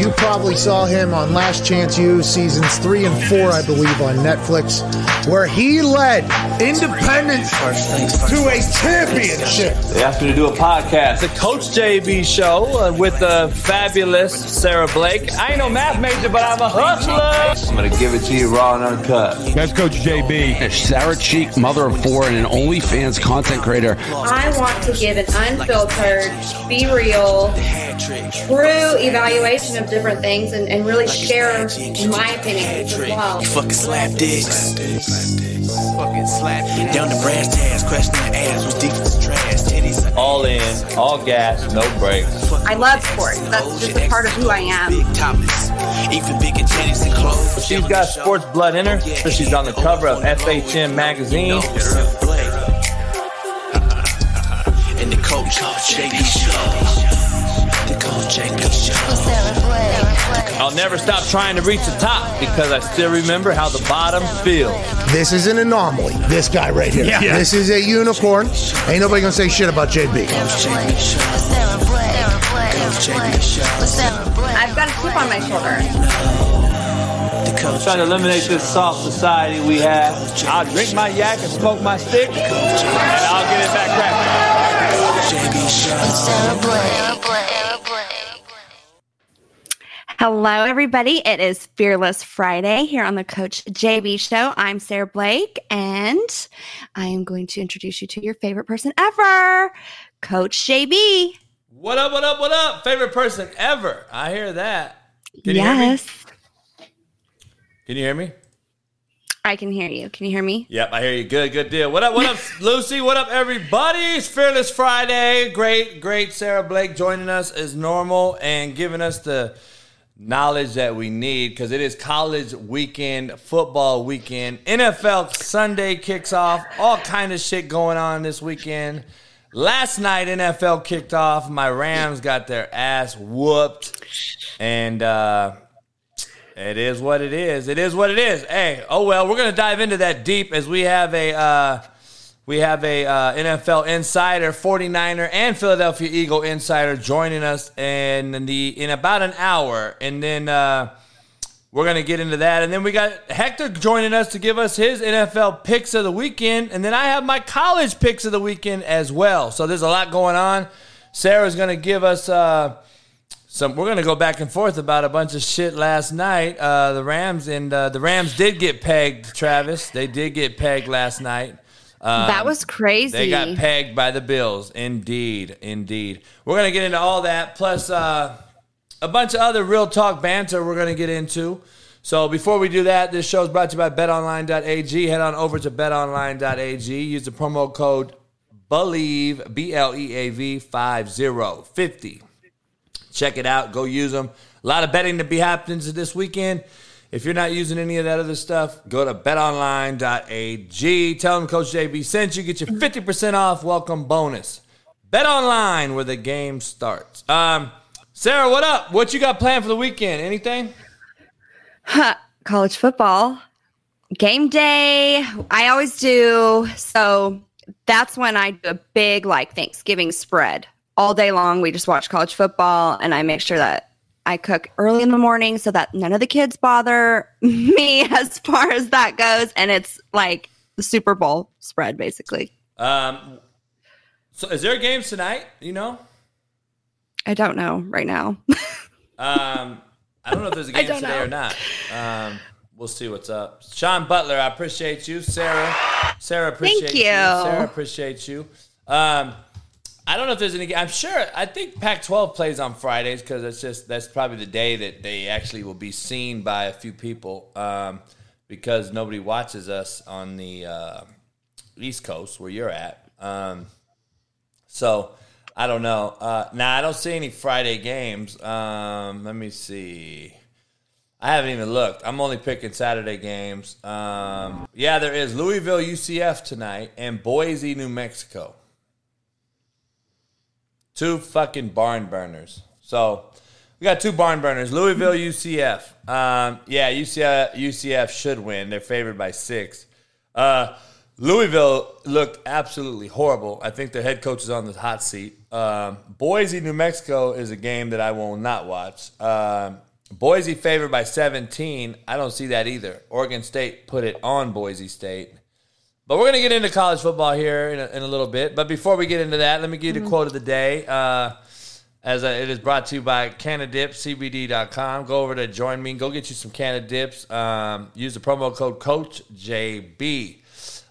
You probably saw him on Last Chance U seasons three and four, I believe, on Netflix, where he led Independence to a championship. They asked me to do a podcast, the Coach JB show uh, with the fabulous Sarah Blake. I ain't no math major, but I'm a hustler. I'm gonna give it to you raw and uncut. That's Coach JB. Sarah Cheek, mother of four, and an OnlyFans content creator. I want to give an unfiltered, be real, true evaluation of different things and, and really share in my opinions as well. Fucking slap dicks. Fucking slap Down the brass tacks, crashing the ass was deep as trash. Titties. All in, all gas, no brakes. I love sports. That's just a part of who I am. Big topless. Even bigger titties and clothes. She's got sports blood in her. So she's on the cover of FHM magazine. And the coach, JB Show. I'll never stop trying to reach the top because I still remember how the bottom feels. This is an anomaly. This guy right here. Yeah. This is a unicorn. Ain't nobody gonna say shit about JB. I've got a chip on my shoulder. The coach, Trying to eliminate this soft society we have. I'll drink my yak and smoke my stick, and I'll get it back cracking. Hello, everybody. It is Fearless Friday here on the Coach JB Show. I'm Sarah Blake, and I am going to introduce you to your favorite person ever, Coach JB. What up, what up, what up? Favorite person ever. I hear that. Can you hear me? yes, Can you hear me? I can hear you. Can you hear me? Yep, I hear you. Good, good deal. What up, what up, Lucy? What up, everybody? It's Fearless Friday. Great, great Sarah Blake joining us as normal and giving us the knowledge that we need because it is college weekend, football weekend, NFL Sunday kicks off, all kind of shit going on this weekend. Last night NFL kicked off. My Rams got their ass whooped, and uh, it is what it is. It is what it is. Hey, oh well, we're gonna dive into that deep as we have a uh, we have a uh, NFL insider, 49er, and Philadelphia Eagle insider joining us in the in about an hour, and then uh, we're gonna get into that, and then we got Hector joining us to give us his NFL picks of the weekend, and then I have my college picks of the weekend as well. So there's a lot going on. Sarah's gonna give us. Uh, some we're gonna go back and forth about a bunch of shit last night. Uh, the Rams and uh, the Rams did get pegged, Travis. They did get pegged last night. Um, that was crazy. They got pegged by the Bills. Indeed, indeed. We're gonna get into all that, plus uh, a bunch of other real talk banter. We're gonna get into. So before we do that, this show is brought to you by BetOnline.ag. Head on over to BetOnline.ag. Use the promo code Bleav B L E A V five zero fifty. Check it out. Go use them. A lot of betting to be happening this weekend. If you're not using any of that other stuff, go to betonline.ag. Tell them Coach JB sent you. Get your 50% off welcome bonus. Bet online where the game starts. Um, Sarah, what up? What you got planned for the weekend? Anything? Huh, college football game day. I always do. So that's when I do a big like Thanksgiving spread all day long. We just watch college football, and I make sure that I cook early in the morning so that none of the kids bother me as far as that goes. And it's like the Super Bowl spread, basically. Um, so is there games tonight? You know? I don't know right now. Um, I don't know if there's a game today know. or not. Um, we'll see what's up. Sean Butler, I appreciate you. Sarah, Sarah, appreciate Thank you. you. Sarah, appreciate you. Um, I don't know if there's any. I'm sure. I think Pac-12 plays on Fridays because it's just that's probably the day that they actually will be seen by a few people um, because nobody watches us on the uh, East Coast where you're at. Um, so I don't know. Uh, now I don't see any Friday games. Um, let me see. I haven't even looked. I'm only picking Saturday games. Um, yeah, there is Louisville UCF tonight and Boise, New Mexico. Two fucking barn burners. So we got two barn burners. Louisville, UCF. Um, yeah, UCF, UCF should win. They're favored by six. Uh, Louisville looked absolutely horrible. I think their head coach is on the hot seat. Um, Boise, New Mexico is a game that I will not watch. Um, Boise favored by 17. I don't see that either. Oregon State put it on Boise State. But we're going to get into college football here in a, in a little bit. But before we get into that, let me give you the quote of the day. Uh, as uh, it is brought to you by CanadipCBD.com. Go over to join me. and Go get you some Cannadips. Um, use the promo code CoachJB.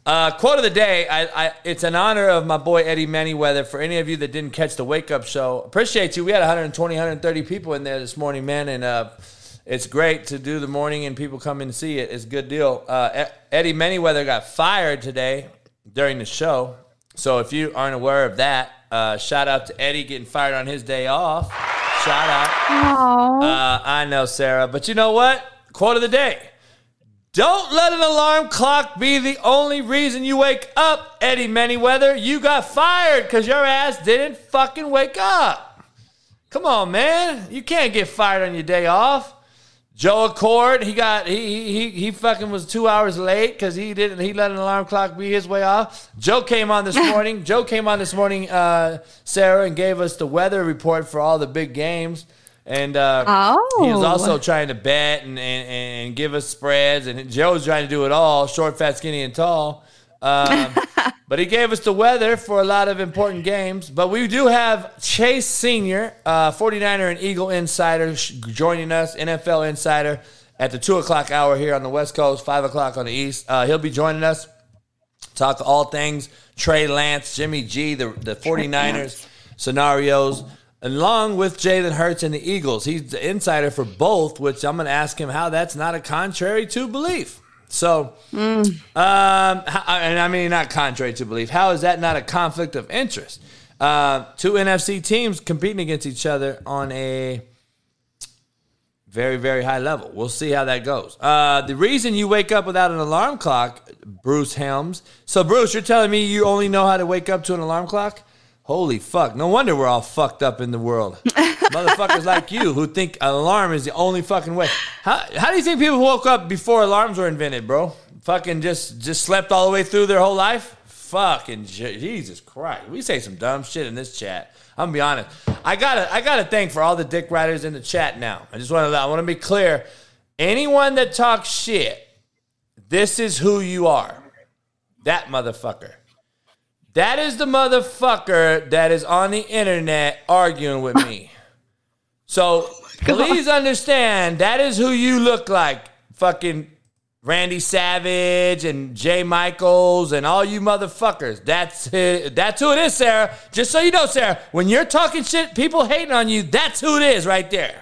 Uh, quote of the day. I, I, it's an honor of my boy Eddie Manyweather. For any of you that didn't catch the wake up show, appreciate you. We had 120, 130 people in there this morning, man, and uh, it's great to do the morning and people come in and see it. It's a good deal. Uh, Eddie Manyweather got fired today during the show. So if you aren't aware of that, uh, shout out to Eddie getting fired on his day off. Shout out. Uh, I know, Sarah. But you know what? Quote of the day. Don't let an alarm clock be the only reason you wake up, Eddie Manyweather. You got fired because your ass didn't fucking wake up. Come on, man. You can't get fired on your day off. Joe Accord, he got he he he fucking was two hours late because he didn't he let an alarm clock be his way off. Joe came on this morning. Joe came on this morning, uh, Sarah, and gave us the weather report for all the big games. And uh, Oh. he was also trying to bet and, and, and give us spreads. And Joe's trying to do it all short, fat, skinny, and tall. Um, but he gave us the weather for a lot of important games. But we do have Chase Sr., uh, 49er and Eagle Insider, joining us, NFL Insider, at the 2 o'clock hour here on the West Coast, 5 o'clock on the East. Uh, he'll be joining us talk all things Trey Lance, Jimmy G, the, the 49ers scenarios, along with Jalen Hurts and the Eagles. He's the insider for both, which I'm going to ask him how that's not a contrary to belief. So, um, and I mean, not contrary to belief. How is that not a conflict of interest? Uh, two NFC teams competing against each other on a very, very high level. We'll see how that goes. Uh, the reason you wake up without an alarm clock, Bruce Helms. So, Bruce, you're telling me you only know how to wake up to an alarm clock? Holy fuck. No wonder we're all fucked up in the world. Motherfuckers like you who think an alarm is the only fucking way. How, how do you think people woke up before alarms were invented, bro? Fucking just just slept all the way through their whole life? Fucking Je- Jesus Christ. We say some dumb shit in this chat. I'm gonna be honest. I gotta I gotta thank for all the dick riders in the chat now. I just wanna I wanna be clear. Anyone that talks shit, this is who you are. That motherfucker. That is the motherfucker that is on the internet arguing with me. So oh please understand that is who you look like. Fucking Randy Savage and Jay Michaels and all you motherfuckers. That's it. That's who it is, Sarah. Just so you know, Sarah, when you're talking shit, people hating on you, that's who it is right there.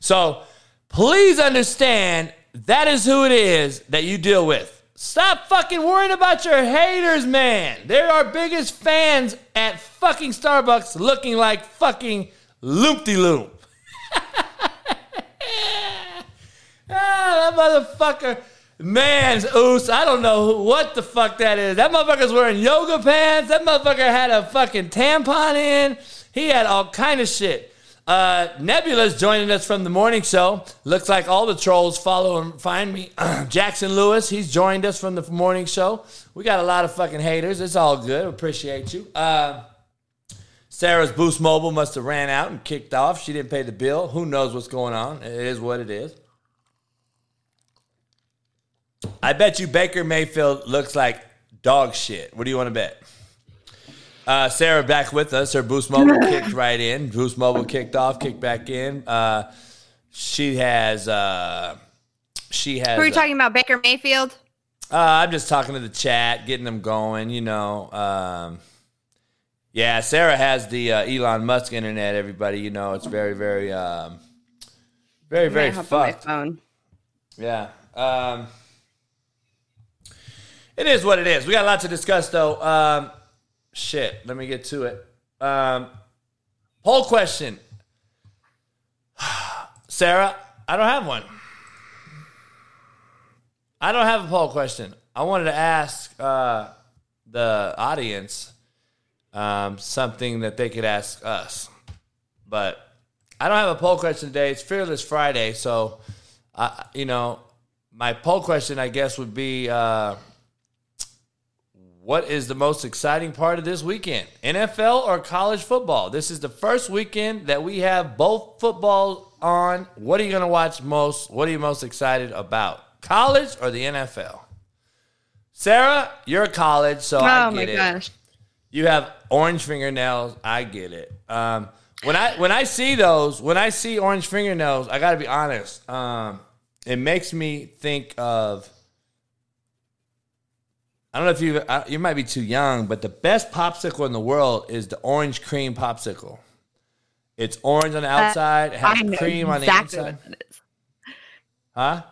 So please understand that is who it is that you deal with. Stop fucking worrying about your haters, man. They're our biggest fans at fucking Starbucks looking like fucking loopty loop. Ah, that motherfucker. Man's oos. I don't know what the fuck that is. That motherfucker's wearing yoga pants. That motherfucker had a fucking tampon in. He had all kind of shit. Uh, Nebula's joining us from the morning show. Looks like all the trolls follow and find me. Jackson Lewis, he's joined us from the morning show. We got a lot of fucking haters. It's all good. Appreciate you. Uh, Sarah's Boost Mobile must have ran out and kicked off. She didn't pay the bill. Who knows what's going on? It is what it is. I bet you Baker Mayfield looks like dog shit. What do you want to bet? Uh, Sarah back with us. Her Boost Mobile kicked right in. Boost Mobile kicked off, kicked back in. Uh, she has. Uh, she has. Who are you uh, talking about? Baker Mayfield? uh, I'm just talking to the chat, getting them going. You know, um, yeah. Sarah has the uh, Elon Musk internet. Everybody, you know, it's very, very, um, very, very fucked. phone. Yeah. Um, it is what it is. We got a lot to discuss, though. Um, shit. Let me get to it. Um, poll question. Sarah, I don't have one. I don't have a poll question. I wanted to ask uh, the audience um, something that they could ask us. But I don't have a poll question today. It's Fearless Friday, so I, you know, my poll question, I guess, would be, uh, what is the most exciting part of this weekend, NFL or college football? This is the first weekend that we have both football on? What are you going to watch most? What are you most excited about? College or the NFL? Sarah, you're college, so I oh get my it. gosh. You have orange fingernails. I get it. Um, when I when I see those, when I see orange fingernails, I got to be honest. Um, it makes me think of. I don't know if you uh, you might be too young, but the best popsicle in the world is the orange cream popsicle. It's orange on the outside, it Uh, has cream on the exactly inside. what that is. Huh?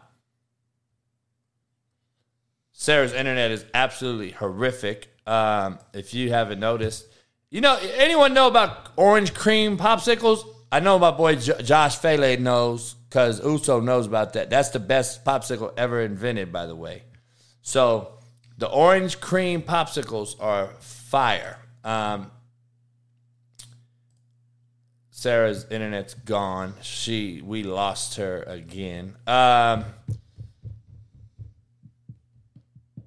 Sarah's internet is absolutely horrific. Um, if you haven't noticed, you know, anyone know about orange cream popsicles? I know my boy J- Josh Fele knows because Uso knows about that. That's the best popsicle ever invented, by the way. So the orange cream popsicles are fire. Um, Sarah's internet's gone. She we lost her again. Um,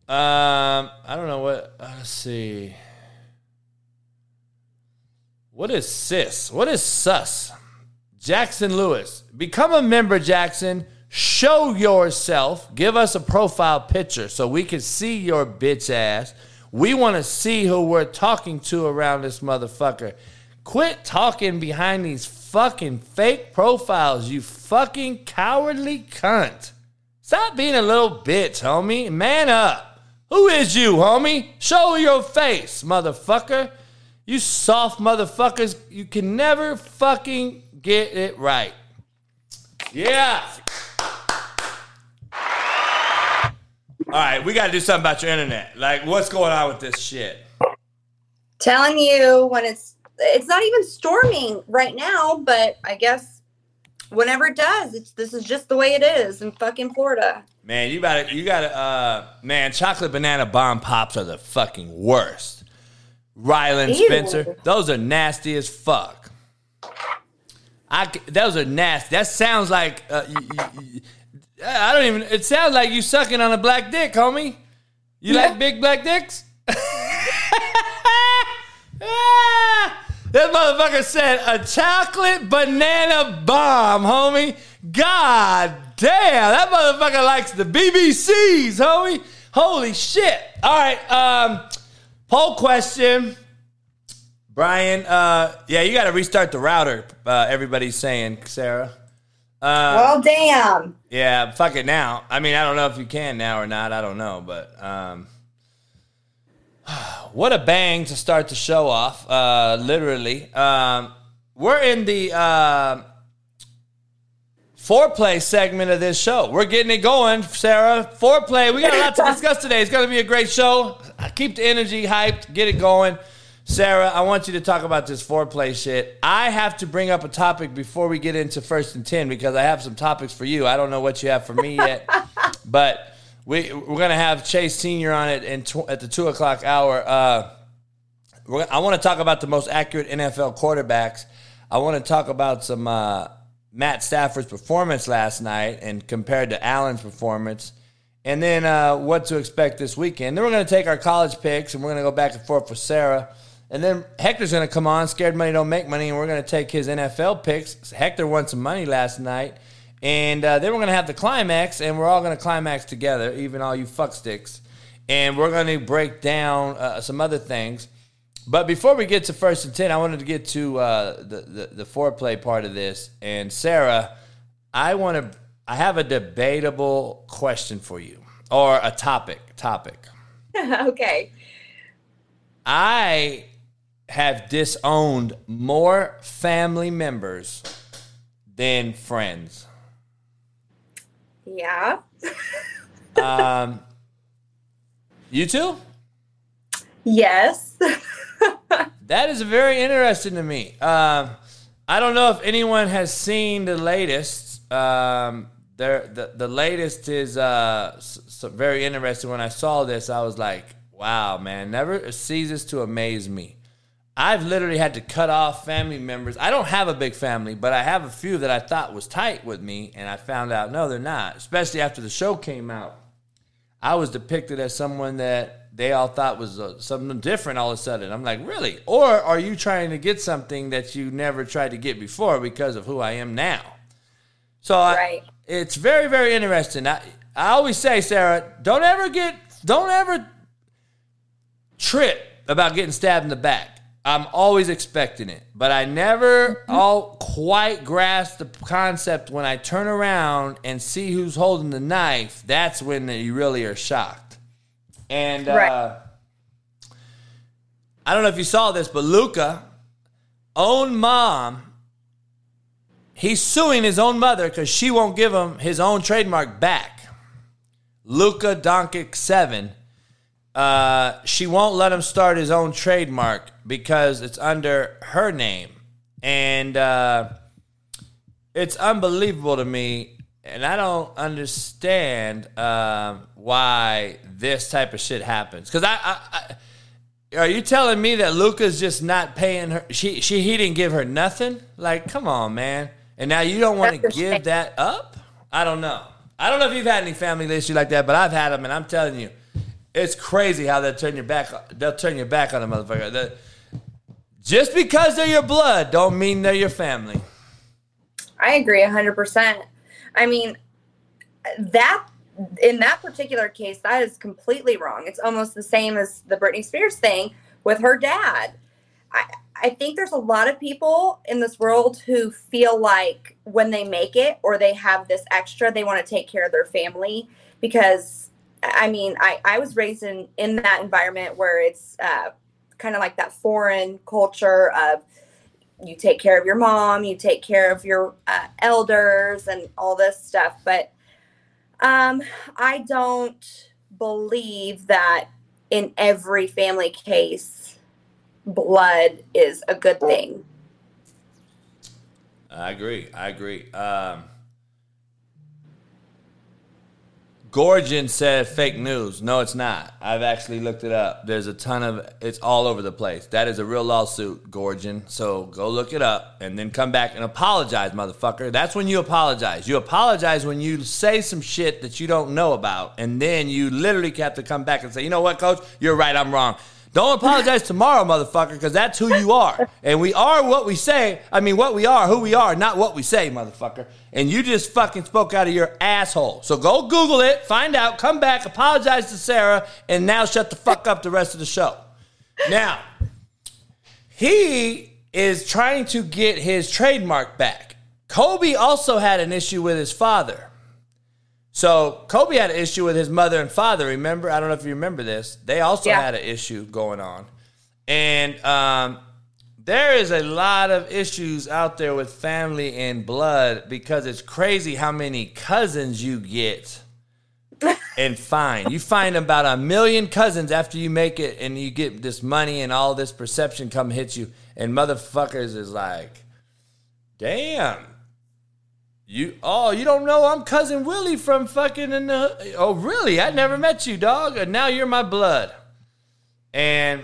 um, I don't know what. uh, Let's see. What is sis? What is sus? Jackson Lewis. Become a member, Jackson. Show yourself. Give us a profile picture so we can see your bitch ass. We want to see who we're talking to around this motherfucker. Quit talking behind these fucking fake profiles, you fucking cowardly cunt. Stop being a little bitch, homie. Man up. Who is you, homie? Show your face, motherfucker. You soft motherfuckers, you can never fucking get it right. Yeah. All right, we got to do something about your internet. Like, what's going on with this shit? Telling you when it's it's not even storming right now, but I guess whenever it does, it's this is just the way it is in fucking Florida. Man, you got to you got to uh man, chocolate banana bomb pops are the fucking worst. Ryland Ew. Spencer, those are nasty as fuck. I those are nasty. That sounds like uh, you, you, you- I don't even. It sounds like you sucking on a black dick, homie. You like big black dicks? Ah, that motherfucker said a chocolate banana bomb, homie. God damn, that motherfucker likes the BBCs, homie. Holy shit. All right, um, poll question. Brian, uh, yeah, you got to restart the router. Uh, everybody's saying, Sarah. Uh, well, damn. yeah, fuck it now. I mean, I don't know if you can now or not. I don't know, but um, what a bang to start the show off. Uh, literally, um, we're in the uh, foreplay segment of this show. We're getting it going, Sarah. Foreplay. We got a lot to discuss today. It's going to be a great show. Keep the energy hyped. Get it going. Sarah, I want you to talk about this foreplay shit. I have to bring up a topic before we get into first and 10 because I have some topics for you. I don't know what you have for me yet, but we, we're going to have Chase Sr. on it in tw- at the 2 o'clock hour. Uh, we're, I want to talk about the most accurate NFL quarterbacks. I want to talk about some uh, Matt Stafford's performance last night and compared to Allen's performance. And then uh, what to expect this weekend. Then we're going to take our college picks and we're going to go back and forth with Sarah. And then Hector's going to come on. Scared money don't make money, and we're going to take his NFL picks. Hector won some money last night, and uh, then we're going to have the climax, and we're all going to climax together, even all you fucksticks. And we're going to break down uh, some other things. But before we get to first and ten, I wanted to get to uh, the, the the foreplay part of this. And Sarah, I want to. I have a debatable question for you, or a topic. Topic. okay. I have disowned more family members than friends. Yeah. Um, you too? Yes. That is very interesting to me. Um, I don't know if anyone has seen the latest. Um, there, the the latest is uh, s- s- very interesting. When I saw this, I was like, "Wow, man! Never ceases to amaze me." I've literally had to cut off family members. I don't have a big family, but I have a few that I thought was tight with me, and I found out no, they're not. Especially after the show came out, I was depicted as someone that they all thought was uh, something different all of a sudden. I'm like, really? Or are you trying to get something that you never tried to get before because of who I am now? So I, it's very, very interesting. I, I always say, Sarah, don't ever get, don't ever trip about getting stabbed in the back. I'm always expecting it, but I never all quite grasp the concept when I turn around and see who's holding the knife. That's when you really are shocked. And uh, I don't know if you saw this, but Luka, own mom, he's suing his own mother because she won't give him his own trademark back. Luka Doncic seven. Uh, she won't let him start his own trademark because it's under her name, and uh, it's unbelievable to me. And I don't understand um, why this type of shit happens. Because I, I, I, are you telling me that Luka's just not paying her? She, she, he didn't give her nothing. Like, come on, man. And now you don't want to give that up? I don't know. I don't know if you've had any family issues like that, but I've had them, and I'm telling you, it's crazy how they'll turn your back. They'll turn your back on a motherfucker. The- just because they're your blood, don't mean they're your family. I agree 100%. I mean, that in that particular case, that is completely wrong. It's almost the same as the Britney Spears thing with her dad. I, I think there's a lot of people in this world who feel like when they make it or they have this extra, they want to take care of their family because, I mean, I, I was raised in, in that environment where it's uh, kind of like that foreign culture of you take care of your mom, you take care of your uh, elders, and all this stuff. But um, I don't believe that in every family case, blood is a good thing. I agree. I agree. Um, Gorgon said fake news. No, it's not. I've actually looked it up. There's a ton of it's all over the place. That is a real lawsuit, Gorgon. So go look it up and then come back and apologize, motherfucker. That's when you apologize. You apologize when you say some shit that you don't know about, and then you literally have to come back and say, you know what, coach, you're right, I'm wrong. Don't apologize tomorrow, motherfucker, because that's who you are. And we are what we say. I mean, what we are, who we are, not what we say, motherfucker. And you just fucking spoke out of your asshole. So go Google it, find out, come back, apologize to Sarah, and now shut the fuck up the rest of the show. Now, he is trying to get his trademark back. Kobe also had an issue with his father. So Kobe had an issue with his mother and father. Remember? I don't know if you remember this. They also Yeah. had an issue going on, and um, there is a lot of issues out there with family and blood because it's crazy how many cousins you get and find. You find about a million cousins after you make it, and you get this money and all this perception come hit you, and motherfuckers is like, damn. You oh you don't know I'm cousin Willie from fucking in the oh really? I never met you dog. And now you're my blood. And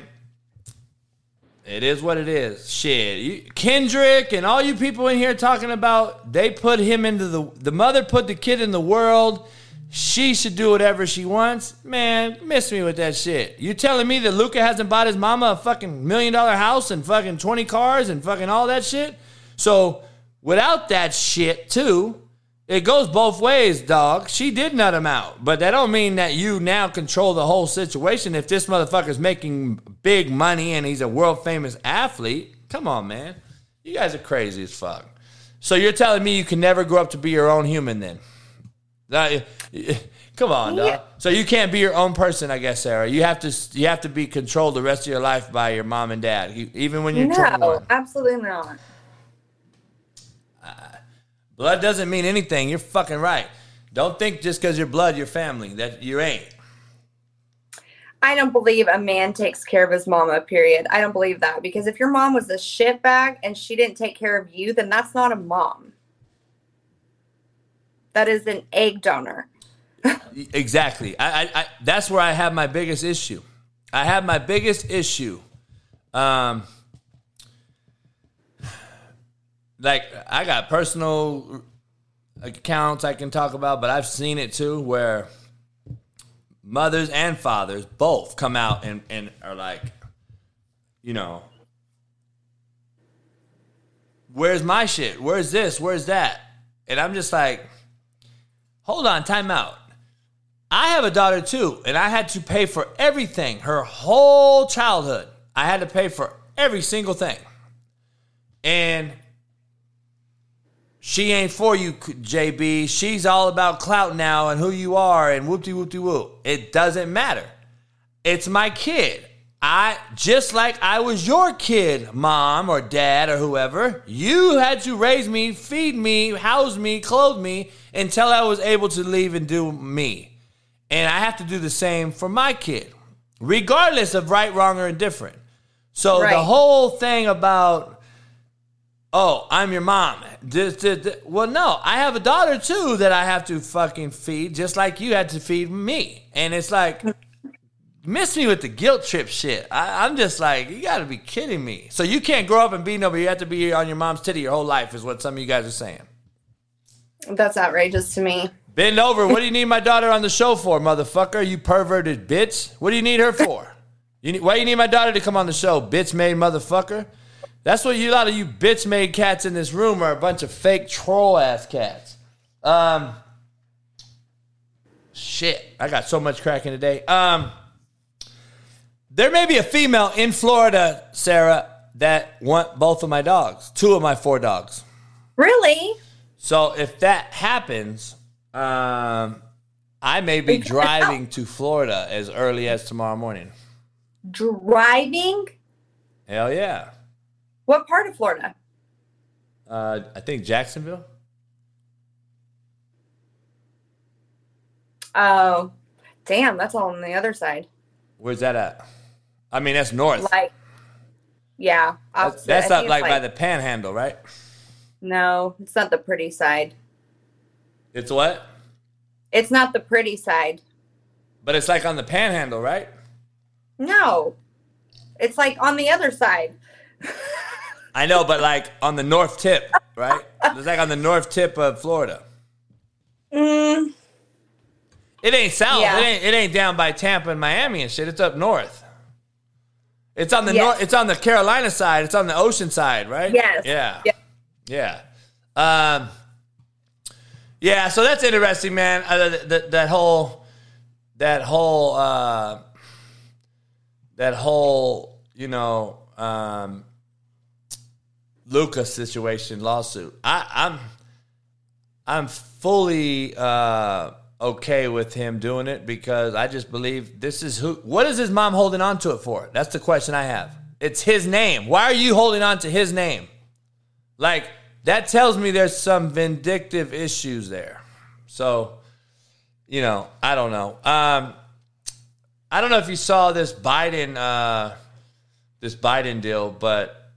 it is what it is. Shit. You, Kendrick and all you people in here talking about they put him into the the mother put the kid in the world. She should do whatever she wants. Man miss me with that shit. You telling me that Luka hasn't bought his mama a fucking million dollar house and fucking 20 cars and fucking all that shit? So Without that shit, too, it goes both ways, dog. She did nut him out, but that don't mean that you now control the whole situation. If this motherfucker's making big money and he's a world famous athlete, come on, man. You guys are crazy as fuck. So you're telling me you can never grow up to be your own human then? That- Come on, dog. So you can't be your own person, I guess, Sarah. You have to you have to be controlled the rest of your life by your mom and dad, even when you're No, 21. absolutely not. Blood doesn't mean anything. You're fucking right. Don't think just because you're blood, you're family. That you ain't. I don't believe a man takes care of his mama, period. I don't believe that because if your mom was a shitbag and she didn't take care of you, then that's not a mom. That is an egg donor. Exactly. I, I, I that's where I have my biggest issue. I have my biggest issue. Um, like I got personal accounts I can talk about, but I've seen it too where mothers and fathers both come out and, and are like, you know, where's my shit? Where's this? Where's that? And I'm just like, hold on, time out. I have a daughter too, and I had to pay for everything her whole childhood. I had to pay for every single thing. And she ain't for you, JB. She's all about clout now and who you are and whoop de whoop de whoop. It doesn't matter. It's my kid. I just like I was your kid, mom or dad or whoever. You had to raise me, feed me, house me, clothe me until I was able to leave and do me. And I have to do the same for my kid, regardless of right, wrong, or indifferent. So Right. the whole thing about, oh, I'm your mom. This, this, this- Well, no, I have a daughter too that I have to fucking feed, just like you had to feed me. And it's like, miss me with the guilt trip shit. I, I'm just like, you got to be kidding me. So you can't grow up and be nobody. You have to be on your mom's titty your whole life, is what some of you guys are saying. That's outrageous to me. Bend over. What do you need my daughter on the show for, motherfucker? You perverted bitch. What do you need her for? You need, why do you need my daughter to come on the show, bitch made motherfucker? That's what you a lot of you bitch made cats in this room are a bunch of fake troll ass cats. Um, shit, I got so much cracking today. Um, there may be a female in Florida, Sarah, that want both of my dogs, two of my four dogs. Really? So if that happens, um, I may be driving to Florida as early as tomorrow morning. Driving? Hell yeah. What part of Florida? Uh, I think Jacksonville. Oh, damn, that's all on the other side. Where's that at? I mean, that's north. Like, yeah. That's, opposite. that's up think like, by the Panhandle, right? No, it's not the pretty side. It's what? It's not the pretty side. But it's like on the Panhandle, right? No, it's like on the other side. I know, but like on the north tip, right? It's like on the north tip of Florida. Mm, It ain't south. Yeah. It ain't. It ain't down by Tampa and Miami and shit. It's up north. It's on the Yes. north. It's on the Carolina side. It's on the ocean side, right? Yes. Yeah. Yeah. Yeah. Um. Yeah. So that's interesting, man. Uh, th- th- that whole, that whole, uh, that whole, you know, um, Luka's situation lawsuit. I, I'm. I'm fully uh, okay with him doing it because I just believe this is who. What is his mom holding on to it for? That's the question I have. It's his name. Why are you holding on to his name? Like that tells me there's some vindictive issues there. So, you know, I don't know. Um, I don't know if you saw this Biden, uh, this Biden deal, but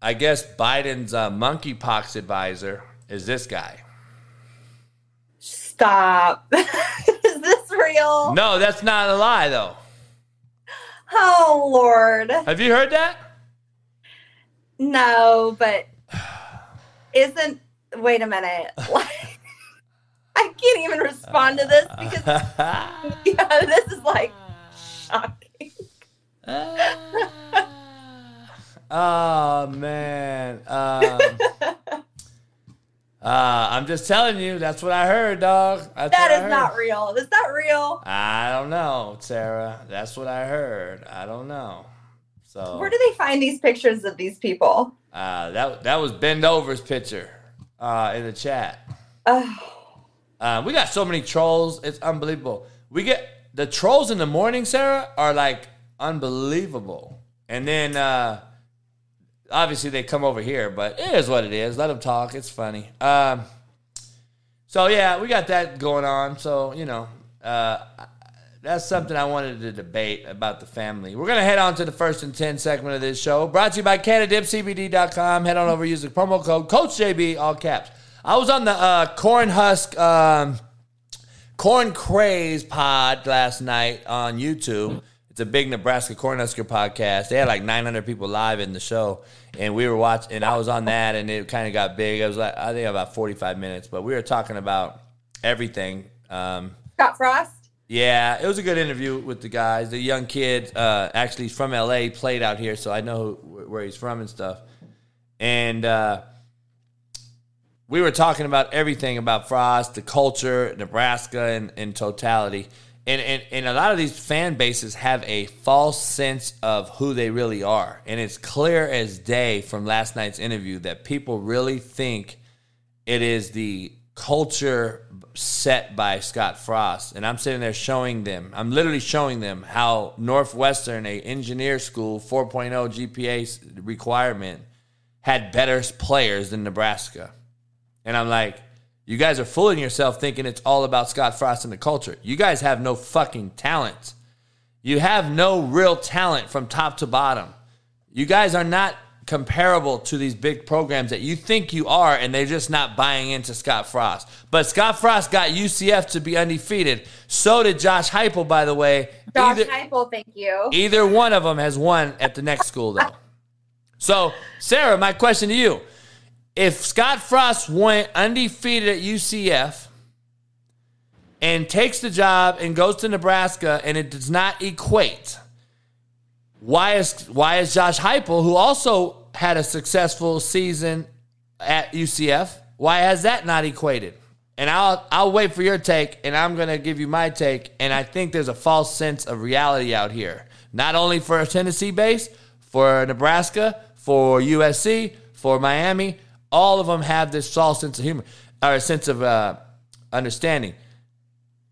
I guess Biden's uh, monkeypox advisor is this guy. stop. Is this real? No, that's not a lie, though. Oh Lord. Have you heard that? No, but isn't wait a minute. I can't even respond to this because yeah, this is like shocking. Oh man. Um, uh, I'm just telling you. That's what I heard, dog. That's That is not real. Is that real? I don't know, Sarah. That's what I heard. I don't know. So Where do they find these pictures of these people? uh, that that was Bend Over's picture uh, in the chat. Oh, Uh, we got so many trolls. It's unbelievable. We get the trolls in the morning, Sarah, are like unbelievable. And then uh, obviously they come over here, but it is what it is. Let them talk. It's funny. Um, so yeah, we got that going on. So you know, uh, that's something I wanted to debate about the family. We're gonna head on to the first and ten segment of this show, brought to you by CanadipCBD.com. Head on over, use the promo code Coach JB, all caps. I was on the uh, Corn Husk. Um, Corn Craze Pod last night on YouTube. It's a big Nebraska Cornhusker podcast. They had like 900 people live in the show, and we were watching. And I was on that, and it kind of got big. It was like I think about 45 minutes, but we were talking about everything. Um, Scott Frost. yeah, it was a good interview with the guys. The young kid, uh, actually, he's from LA, played out here, so I know who, where he's from and stuff. And uh, we were talking about everything about Frost, the culture, Nebraska and in totality. And, and, and a lot of these fan bases have a false sense of who they really are. And it's clear as day from last night's interview that people really think it is the culture set by Scott Frost. And I'm sitting there showing them, I'm literally showing them how Northwestern, a engineer school, 4.0 GPA requirement, had better players than Nebraska. And I'm like, you guys are fooling yourself thinking it's all about Scott Frost and the culture. You guys have no fucking talent. You have no real talent from top to bottom. You guys are not comparable to these big programs that you think you are, and they're just not buying into Scott Frost. But Scott Frost got UCF to be undefeated. So did Josh Heupel, by the way. Josh Either- Heupel, thank you. Either one of them has won at the next school, though. So, Sarah, my question to you: If Scott Frost went undefeated at UCF and takes the job and goes to Nebraska, and it does not equate, why is why is Josh Heupel, who also had a successful season at UCF, why has that not equated? And I'll I'll wait for your take, and I'm gonna give you my take. And I think there's a false sense of reality out here, not only for a Tennessee base, for Nebraska, for USC, for Miami. All of them have this false sense of humor or a sense of uh, understanding.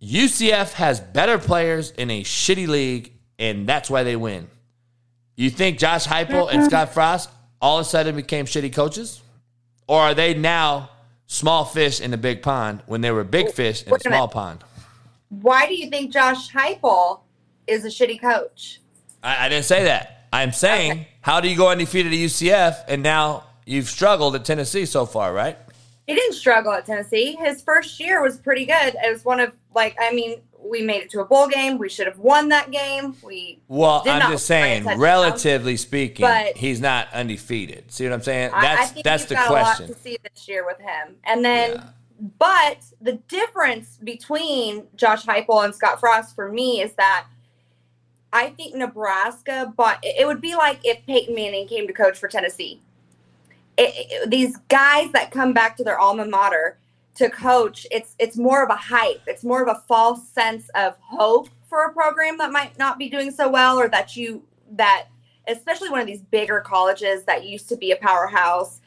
UCF has better players in a shitty league, and that's why they win. You think Josh Heupel and Scott Frost all of a sudden became shitty coaches? Or are they now small fish in the big pond when they were big fish in a Wait a minute. small pond? Why do you think Josh Heupel is a shitty coach? I, I didn't say that. I'm saying, Okay. how do you go undefeated at UCF and now you've struggled at Tennessee so far, right? He didn't struggle at Tennessee. His first year was pretty good. It was one of like I mean, we made it to a bowl game. We should have won that game. We Well, I'm just win by a saying, relatively speaking, But- he's not undefeated. See what I'm saying? That's I think that's the got question. a lot to see this year with him. And then, Yeah. but the difference between Josh Heupel and Scott Frost for me is that I think Nebraska, but it would be like if Peyton Manning came to coach for Tennessee. It, it- these guys that come back to their alma mater to coach, it's it's more of a hype. It's more of a false sense of hope for a program that might not be doing so well, or that you that especially one of these bigger colleges that used to be a powerhouse.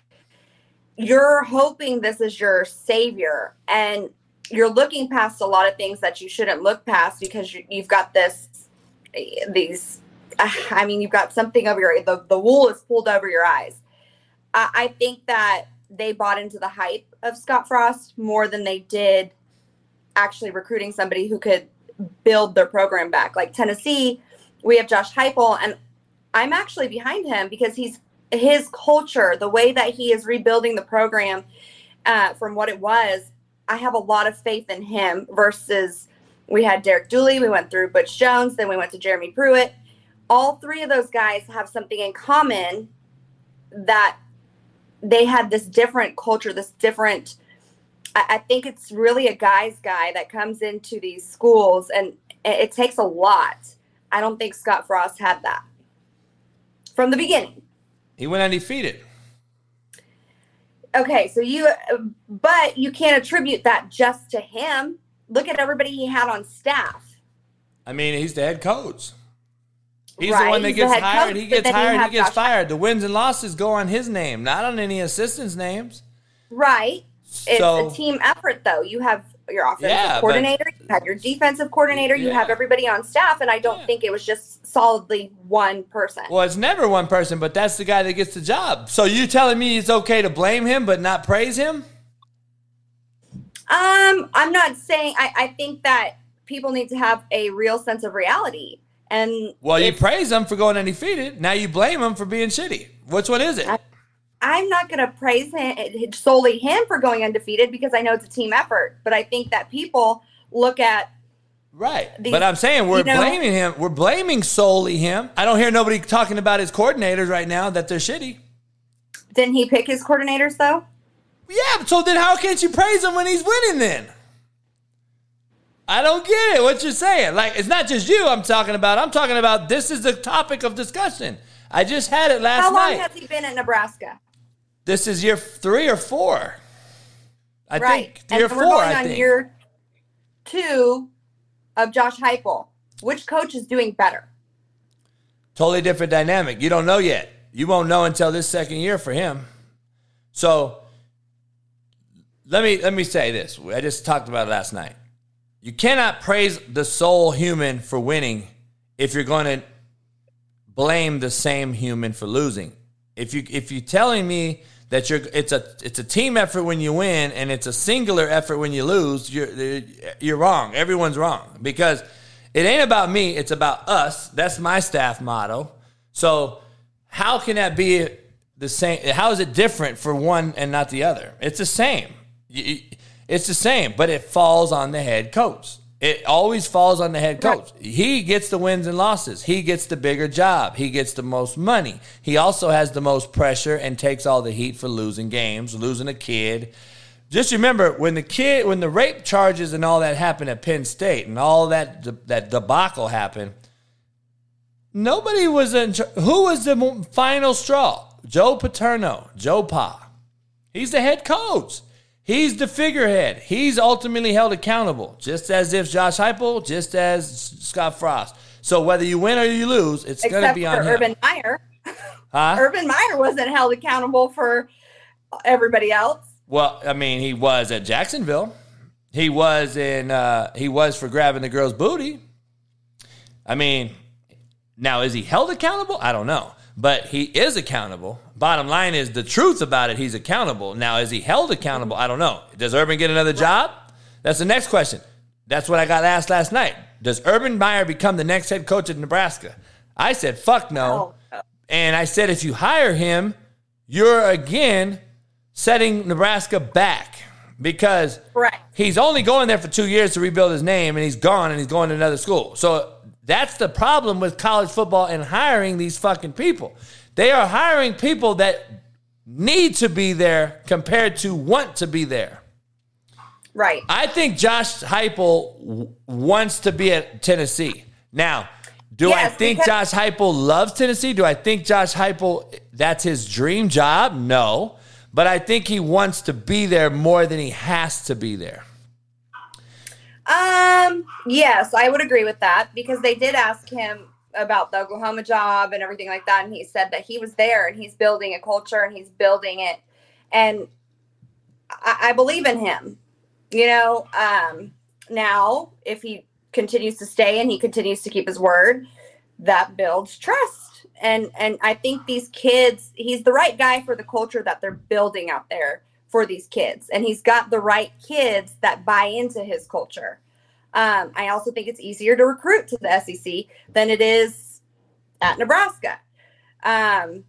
You're hoping this is your savior, and you're looking past a lot of things that you shouldn't look past because you, you've got this these i mean you've got something over your the, the wool is pulled over your eyes I, think that they bought into the hype of scott frost more than they did actually recruiting somebody who could build their program back like tennessee we have josh heupel and i'm actually behind him because he's his culture the way that he is rebuilding the program uh, from what it was i have a lot of faith in him versus we had Derek Dooley, we went through Butch Jones, then we went to Jeremy Pruitt. All three of those guys have something in common that they had this different culture, this different. I, I think it's really a guy's guy that comes into these schools, and it, it takes a lot. I don't think Scott Frost had that from the beginning. He went undefeated. Okay, so you, but you can't attribute that just to him. Look at everybody he had on staff. I mean, he's the head coach. He's the one that he's gets hired. coach, he gets hired. He gets Josh- fired. The wins and losses go on his name, not on any assistants' names. Right. It's a team effort, though. You have your offensive Yeah, but- coordinator, you have your defensive coordinator, you have everybody on staff, and I don't Yeah. think it was just solidly one person. Well, it's never one person, but that's the guy that gets the job. So you telling me it's okay to blame him but not praise him? Um, I'm not saying I, I think that people need to have a real sense of reality. And Well, you praise him for going undefeated. Now you blame him for being shitty. Which one is it? I- I'm not going to praise him solely him for going undefeated because I know it's a team effort. But I think that people look at Right. These- but I'm saying we're you know- blaming him. We're blaming solely him. I don't hear nobody talking about his coordinators right now that they're shitty. didn't he pick his coordinators though? Yeah, so then how can't you praise him when he's winning then? I don't get it. What you're saying? Like it's not just you I'm talking about. I'm talking about this is the topic of discussion. I just had it last night. How long night. has he been at Nebraska? this is year three or four. I right. think three and or we're four. going I on think. year two of Josh Heupel. Which coach is doing better? Totally different dynamic. You don't know yet. You won't know until this second year for him. So let me let me say this. I just talked about it last night. You cannot praise the sole human for winning if you're going to blame the same human for losing. If you if you're telling me that you're it's a it's a team effort when you win and it's a singular effort when you lose, you're you're wrong. Everyone's wrong because it ain't about me, it's about us. That's my staff motto. So how can that be the same? How is it different for one and not the other? It's the same. You- It's the same, but it falls on the head coach. It always falls on the head coach. He gets the wins and losses. He gets the bigger job. He gets the most money. He also has the most pressure and takes all the heat for losing games, losing a kid. Just remember when the kid, when the rape charges and all that happened at Penn State and all that that debacle happened, nobody was in. Who was the final straw? Joe Paterno, Joe Pa. He's the head coach. He's the figurehead. He's ultimately held accountable, just as if Josh Heupel, just as Scott Frost. So whether you win or you lose, it's going to be for on him. Urban Meyer. huh? Urban Meyer wasn't held accountable for everybody else. Well, I mean, he was at Jacksonville. He was in. Uh, he was for grabbing the girl's booty. I mean, now is he held accountable? I don't know, but he is accountable. Bottom line is the truth about it. He's accountable. Now, is he held accountable? I don't know. Does Urban get another job? That's the next question. That's what I got asked last night. Does Urban Meyer become the next head coach of Nebraska? I said, fuck no. And I said, if you hire him, you're again setting Nebraska back because Correct. he's only going there for two years to rebuild his name and he's gone and he's going to another school. So that's the problem with college football and hiring these fucking people. They are hiring people that need to be there compared to want to be there. Right. I think Josh Heupel w- wants to be at Tennessee. Now, do I think because- Josh Heupel loves Tennessee? Do I think Josh Heupel that's his dream job? No, but I think he wants to be there more than he has to be there. Um, yes, I would agree with that because they did ask him about the Oklahoma job and everything like that. And he said that he was there and he's building a culture and he's building it. And I, I believe in him, you know. Um, now, if he continues to stay and he continues to keep his word, that builds trust. And and I think these kids, he's the right guy for the culture that they're building out there for these kids. And he's got the right kids that buy into his culture. Um, I also think it's easier to recruit to the SEC than it is at Nebraska. Um,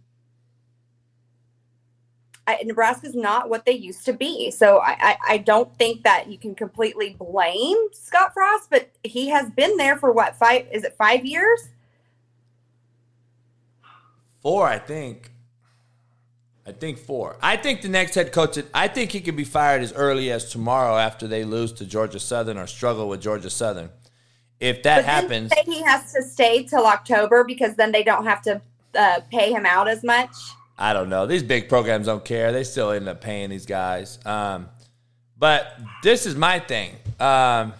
I, Nebraska's not what they used to be. So I, I, I don't think that you can completely blame Scott Frost, but he has been there for what, five, is it five years? Four, I think. I think four. I think the next head coach. I think he could be fired as early as tomorrow after they lose to Georgia Southern or struggle with Georgia Southern. If that But happens, he has to stay till October because then they don't have to uh, pay him out as much. I don't know. These big programs don't care. They still end up paying these guys. Um, but this is my thing. Um,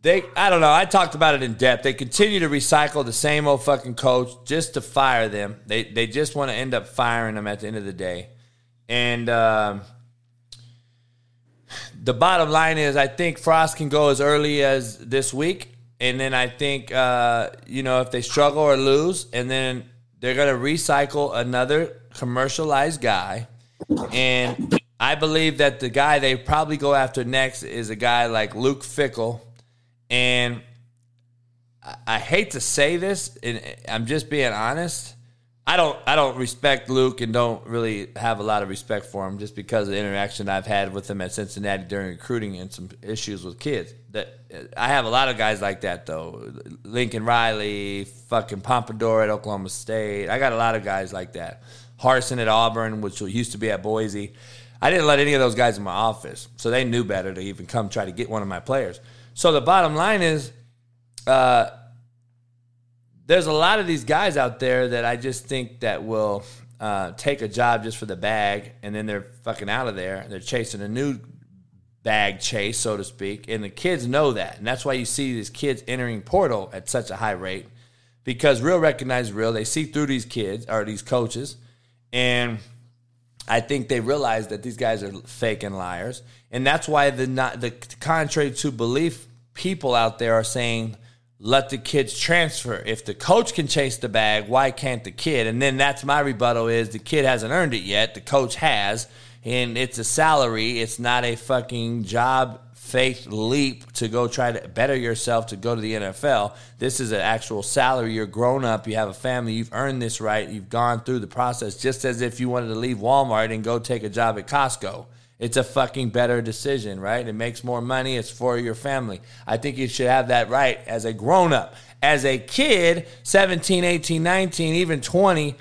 they, I don't know. I talked about it in depth. They continue to recycle the same old fucking coach just to fire them. They they just want to end up firing them at the end of the day. And um, the bottom line is, I think Frost can go as early as this week, and then I think uh, you know if they struggle or lose, and then they're gonna recycle another commercialized guy, and I believe that the guy they probably go after next is a guy like Luke Fickell, and I, hate to say this, and I'm just being honest. I don't I don't respect Luke and don't really have a lot of respect for him just because of the interaction I've had with him at Cincinnati during recruiting and some issues with kids. That I have a lot of guys like that though. Lincoln Riley, fucking Pompadour at Oklahoma State. I got a lot of guys like that. Harsin at Auburn, which used to be at Boise. I didn't let any of those guys in my office, so they knew better to even come try to get one of my players. So the bottom line is, uh, there's a lot of these guys out there that I just think that will. uh, take a job just for the bag, and then they're fucking out of there. They're chasing a new bag chase, so to speak, and the kids know that, and that's why you see these kids entering portal at such a high rate because real recognize real. They see through these kids or these coaches, and I think they realize that these guys are fake and liars, and that's why the not the contrary to belief people out there are saying let the kids transfer. If the coach can chase the bag, why can't the kid? And then that's my rebuttal is the kid hasn't earned it yet. The coach has, and it's a salary. It's not a fucking job faith leap to go try to better yourself to go to the NFL. This is an actual salary. You're grown up. You have a family. You've earned this right. You've gone through the process just as if you wanted to leave Walmart and go take a job at Costco. It's a fucking better decision, right? It makes more money. It's for your family. I think you should have that right as a grown up. As a kid, 17, 18, 19, even 20,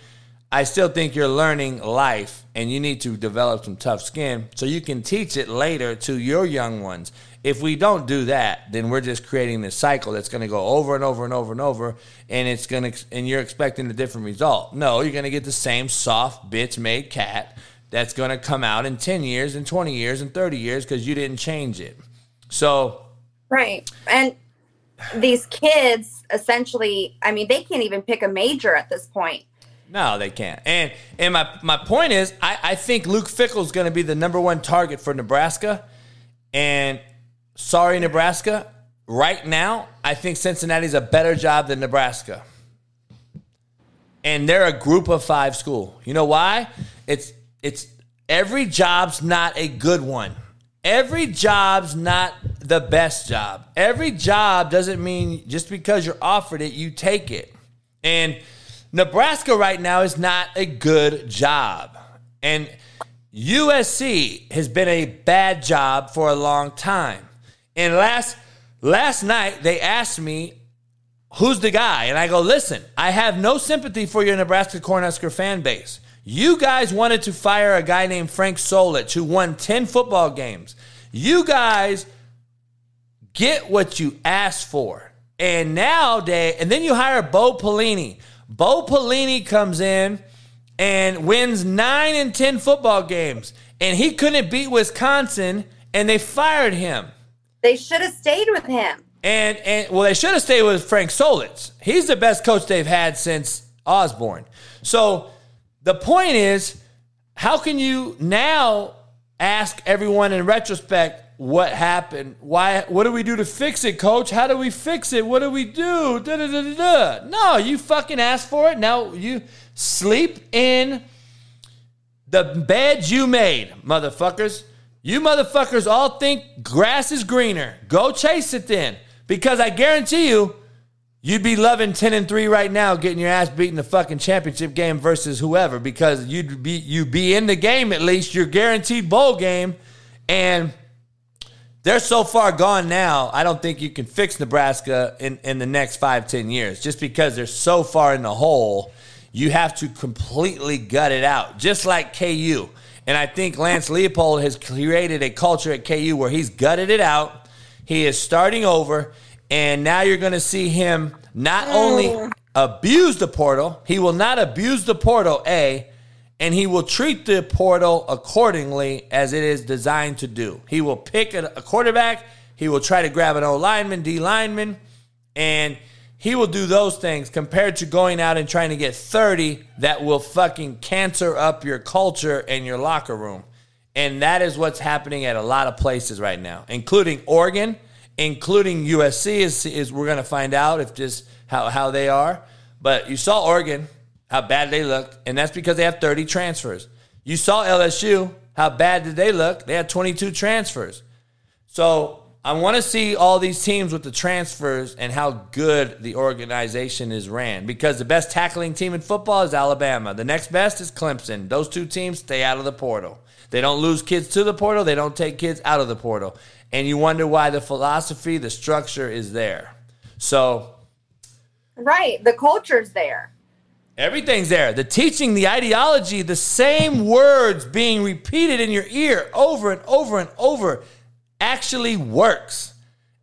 I still think you're learning life and you need to develop some tough skin so you can teach it later to your young ones. If we don't do that, then we're just creating this cycle that's going to go over and over and over and over and it's going to and you're expecting a different result. No, you're going to get the same soft bitch made cat that's going to come out in 10 years and 20 years and 30 years because you didn't change it. So, right. And these kids essentially, I mean, they can't even pick a major at this point. No, they can't. And and my, my point is, I, I think Luke Fickell is going to be the number one target for Nebraska. And sorry, Nebraska. Right now, I think Cincinnati's a better job than Nebraska. And they're a group of five school. You know why? It's it's every job's not a good one. Every job's not the best job. Every job doesn't mean just because you're offered it, you take it. And Nebraska right now is not a good job. And USC has been a bad job for a long time. And last last night they asked me who's the guy and I go, "Listen, I have no sympathy for your Nebraska Cornhusker fan base. You guys wanted to fire a guy named Frank Solich who won 10 football games. You guys get what you asked for. And now they and then you hire Bo Pelini. Bo Pelini comes in and wins 9 and 10 football games and he couldn't beat Wisconsin and they fired him. They should have stayed with him. And and well they should have stayed with Frank Solich. He's the best coach they've had since Osborne. So the point is, how can you now ask everyone in retrospect what happened? Why? What do we do to fix it, Coach? How do we fix it? What do we do? Da, da, da. No, you fucking asked for it. Now you sleep in the bed you made, motherfuckers. You motherfuckers all think grass is greener. Go chase it then, because I guarantee you You'd be loving 10 and 3 right now, getting your ass beat in the fucking championship game versus whoever, because you'd be you be in the game at least, you're guaranteed bowl game. And they're so far gone now, I don't think you can fix Nebraska in, in the next five, ten years. Just because they're so far in the hole, you have to completely gut it out. Just like KU. And I think Lance Leipold has created a culture at KU where he's gutted it out. He is starting over. And now you're going to see him not only abuse the portal, he will not abuse the portal, A, and he will treat the portal accordingly as it is designed to do. He will pick a, a quarterback, he will try to grab an O lineman, D lineman, and he will do those things compared to going out and trying to get 30 that will fucking cancer up your culture and your locker room. And that is what's happening at a lot of places right now, including Oregon including USC, is, is we're going to find out if just how, how they are. But you saw Oregon, how bad they looked, and that's because they have 30 transfers. You saw LSU, how bad did they look? They had 22 transfers. So I want to see all these teams with the transfers and how good the organization is ran because the best tackling team in football is Alabama. The next best is Clemson. Those two teams stay out of the portal. They don't lose kids to the portal, they don't take kids out of the portal and you wonder why the philosophy, the structure is there. So, right, the culture's there. Everything's there. The teaching, the ideology, the same words being repeated in your ear over and over and over actually works.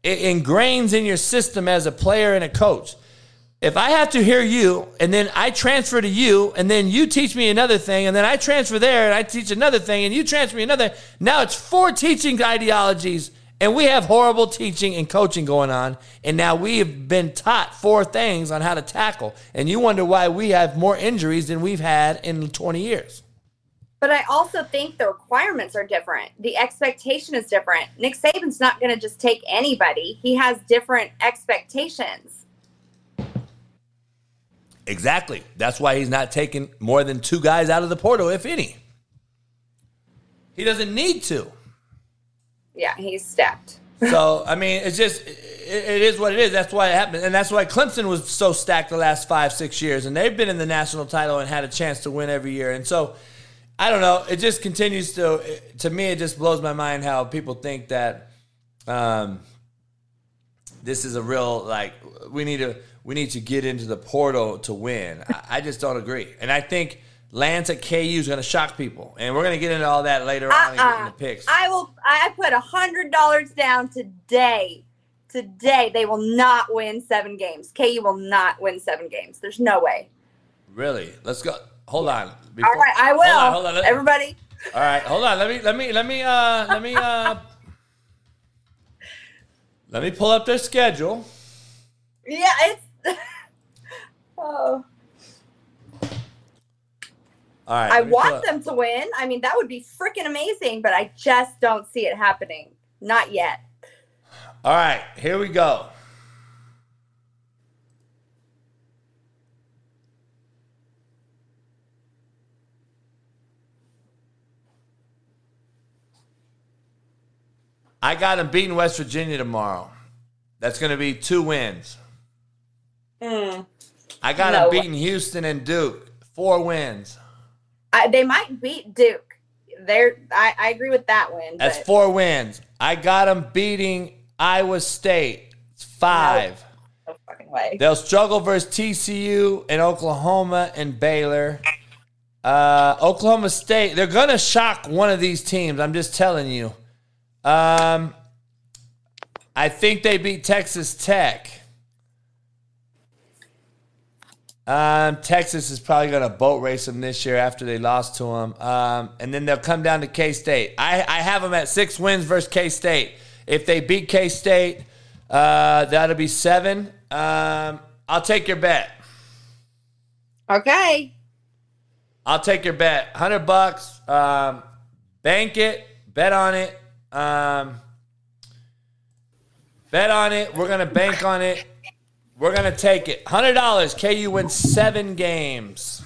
It ingrains in your system as a player and a coach. If I have to hear you and then I transfer to you and then you teach me another thing and then I transfer there and I teach another thing and you transfer me another, now it's four teaching ideologies and we have horrible teaching and coaching going on. And now we have been taught four things on how to tackle. And you wonder why we have more injuries than we've had in 20 years. But I also think the requirements are different. The expectation is different. Nick Saban's not going to just take anybody. He has different expectations. Exactly. That's why he's not taking more than two guys out of the portal, if any. He doesn't need to. Yeah, he's stacked. So I mean, it's just it, it is what it is. That's why it happened, and that's why Clemson was so stacked the last five six years, and they've been in the national title and had a chance to win every year. And so I don't know. It just continues to to me. It just blows my mind how people think that um, this is a real like we need to we need to get into the portal to win. I, I just don't agree, and I think. Lance at KU is going to shock people, and we're going to get into all that later on and get in Uh-uh. the picks. I will. I put a hundred dollars down today. Today they will not win seven games. KU will not win seven games. There's no way. Really? Let's go. Hold on. All Before- right, I will. Hold on, hold on. Let- Everybody, All right, hold on. Let me let me let me uh let me uh let me pull up their schedule. yeah, it's. oh, All right. I let me pull want them to win. I mean, that would be freaking amazing, but I just don't see it happening. Not yet. All right, here we go. I got them beating West Virginia tomorrow. That's going to be two wins. Mm. I got No. them beating Houston and Duke. Four wins. I, they might beat Duke. They're. I, I agree with that win. That's but four wins. I got them beating Iowa State. It's five. No fucking way. They'll struggle versus TCU and Oklahoma and Baylor. Uh, Oklahoma State, they're going to shock one of these teams. I'm just telling you. Um, I think they beat Texas Tech. Um, Texas is probably going to boat race them this year after they lost to them. Um, and then they'll come down to K State. I, I have them at six wins versus K State. If they beat K State, uh, that'll be seven. Um, I'll take your bet. Okay. I'll take your bet. Hundred bucks. Um, bank it. Bet on it. Um, bet on it. We're gonna bank on it. We're gonna take it. Hundred dollars. KU wins seven games.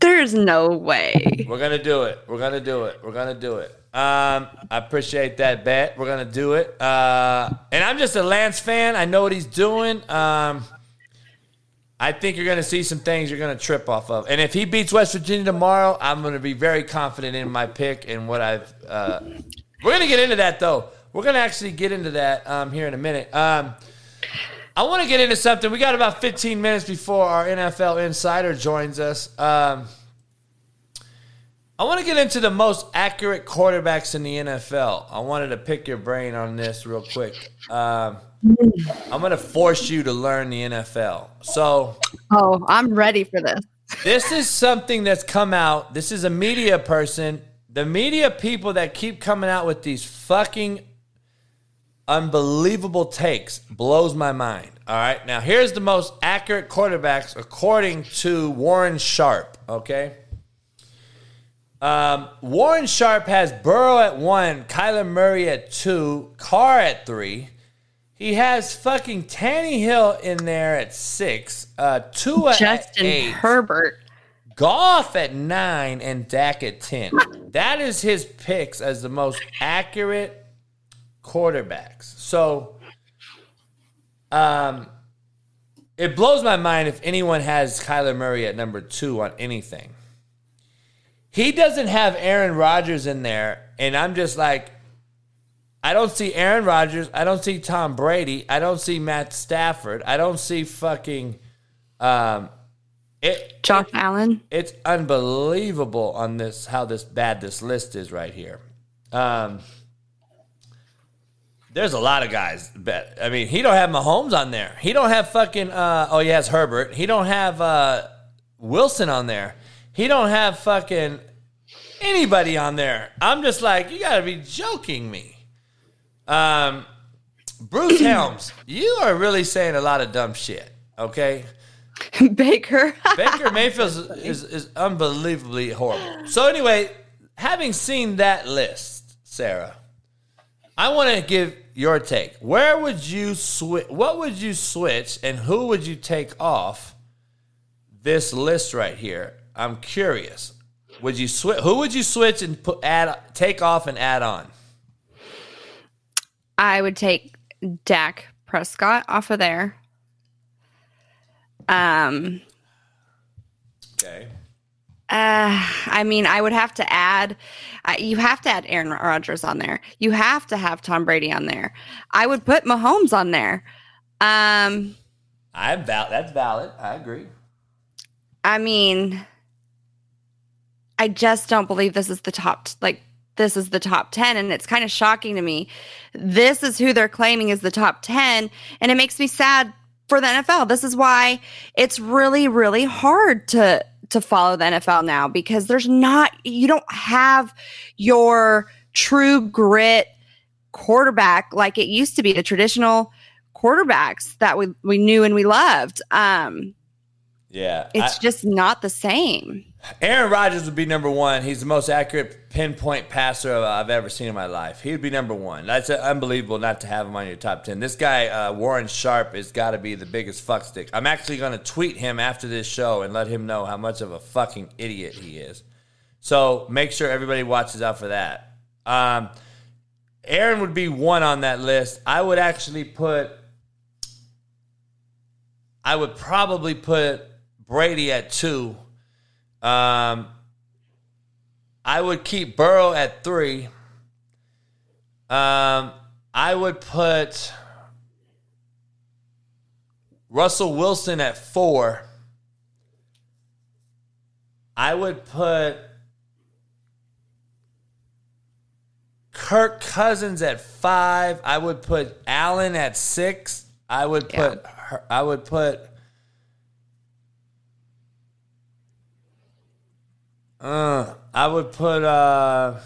There's no way. We're gonna do it. We're gonna do it. We're gonna do it. Um, I appreciate that bet. We're gonna do it. Uh, and I'm just a Lance fan. I know what he's doing. Um, I think you're gonna see some things you're gonna trip off of. And if he beats West Virginia tomorrow, I'm gonna be very confident in my pick and what I've. Uh, we're gonna get into that though. We're gonna actually get into that um, here in a minute. Um, I want to get into something. We got about 15 minutes before our NFL insider joins us. Um, I want to get into the most accurate quarterbacks in the NFL. I wanted to pick your brain on this real quick. Um, I'm going to force you to learn the NFL. So, Oh, I'm ready for this. this is something that's come out. This is a media person. The media people that keep coming out with these fucking unbelievable takes blows my mind. All right. Now, here's the most accurate quarterbacks according to Warren Sharp. Okay. Um, Warren Sharp has Burrow at one, Kyler Murray at two, Carr at three. He has fucking Tannehill in there at six, uh, Tua at Justin eight. Herbert. Goff at nine and Dak at 10. That is his picks as the most accurate quarterbacks. So, um, it blows my mind if anyone has Kyler Murray at number two on anything. He doesn't have Aaron Rodgers in there, and I'm just like, I don't see Aaron Rodgers. I don't see Tom Brady. I don't see Matt Stafford. I don't see fucking. Um, it, Josh Allen. it's unbelievable on this how this bad this list is right here. Um, there's a lot of guys. Bet I mean, he don't have Mahomes on there. He don't have fucking. Uh, oh, he has Herbert. He don't have uh, Wilson on there. He don't have fucking anybody on there. I'm just like, you got to be joking me. Um, Bruce Helms, you are really saying a lot of dumb shit. Okay, Baker. Baker Mayfield is, is, is unbelievably horrible. So anyway, having seen that list, Sarah, I want to give your take. Where would you switch? What would you switch, and who would you take off this list right here? I'm curious. Would you switch? Who would you switch and put add take off and add on? I would take Dak Prescott off of there. Um, Okay. Uh, I mean, I would have to add, uh, you have to add Aaron Rodgers on there. You have to have Tom Brady on there. I would put Mahomes on there. Um, I'm val- That's valid. I agree. I mean, I just don't believe this is the top, like, this is the top 10. And it's kind of shocking to me. This is who they're claiming is the top 10. And it makes me sad for the NFL. This is why it's really, really hard to to follow the NFL now because there's not you don't have your true grit quarterback like it used to be the traditional quarterbacks that we we knew and we loved. Um Yeah. it's I- just not the same. Aaron Rodgers would be number one. He's the most accurate pinpoint passer I've ever seen in my life. He would be number one. That's unbelievable not to have him on your top 10. This guy, uh, Warren Sharp, has got to be the biggest fuckstick. I'm actually going to tweet him after this show and let him know how much of a fucking idiot he is. So make sure everybody watches out for that. Um, Aaron would be one on that list. I would actually put, I would probably put Brady at two. Um, I would keep Burrow at three. Um, I would put Russell Wilson at four. I would put Kirk Cousins at five. I would put Allen at six. I would Yeah. put her, I would put Uh, I would put uh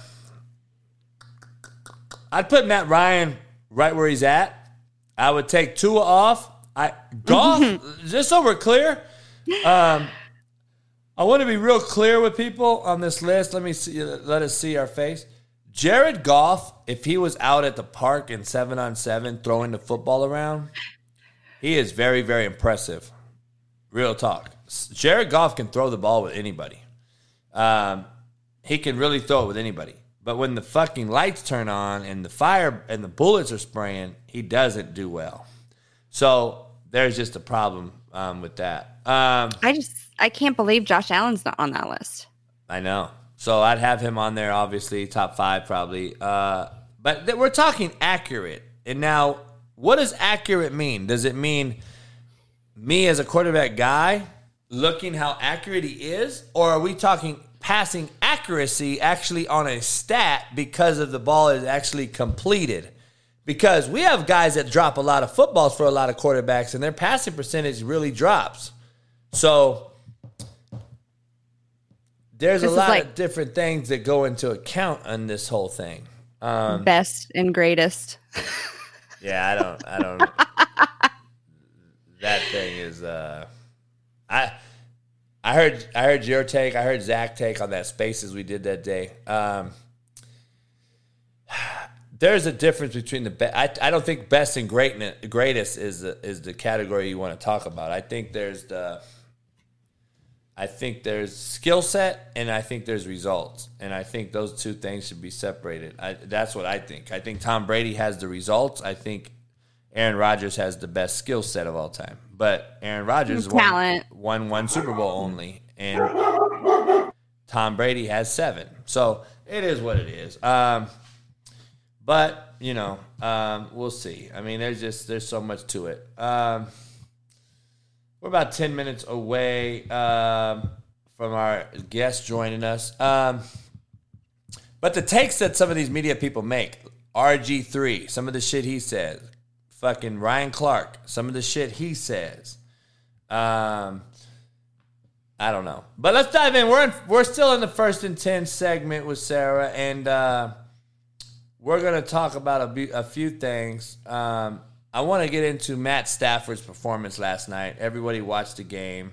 I'd put Matt Ryan right where he's at. I would take Tua off. I Goff just so we're clear. Um I want to be real clear with people on this list. Let me see let us see our face. Jared Goff, if he was out at the park in seven on seven throwing the football around, he is very, very impressive. Real talk. Jared Goff can throw the ball with anybody. Um, he can really throw it with anybody. But when the fucking lights turn on and the fire and the bullets are spraying, he doesn't do well. So there's just a problem um, with that. Um, I just I can't believe Josh Allen's not on that list. I know. So I'd have him on there, obviously, top five probably. Uh, but th- we're talking accurate. And now, what does accurate mean? Does it mean me as a quarterback guy looking how accurate he is? Or are we talking passing accuracy actually on a stat because of the ball is actually completed? Because we have guys that drop a lot of footballs for a lot of quarterbacks, and their passing percentage really drops. So there's This a lot like- of different things that go into account on this whole thing. Um, Best and greatest. yeah, I don't, I don't. that thing is, uh, I, I heard, I heard your take. I heard Zach take on that spaces we did that day. Um, there's a difference between the best. I, I don't think best and greatness, greatest is the, is the category you want to talk about. I think there's the, I think there's skill set and I think there's results. And I think those two things should be separated. I, that's what I think. I think Tom Brady has the results. I think Aaron Rodgers has the best skill set of all time. But Aaron Rodgers won, won one Super Bowl only. And Tom Brady has seven. So it is what it is. Um, but, you know, um, we'll see. I mean, there's just, there's so much to it. Um, we're about 10 minutes away um, from our guest joining us. Um, but the takes that some of these media people make RG3, some of the shit he says. Fucking Ryan Clark, some of the shit he says. Um, I don't know, but let's dive in. We're in, we're still in the first and ten segment with Sarah, and uh, we're gonna talk about a, a few things. Um, I want to get into Matt Stafford's performance last night. Everybody watched the game.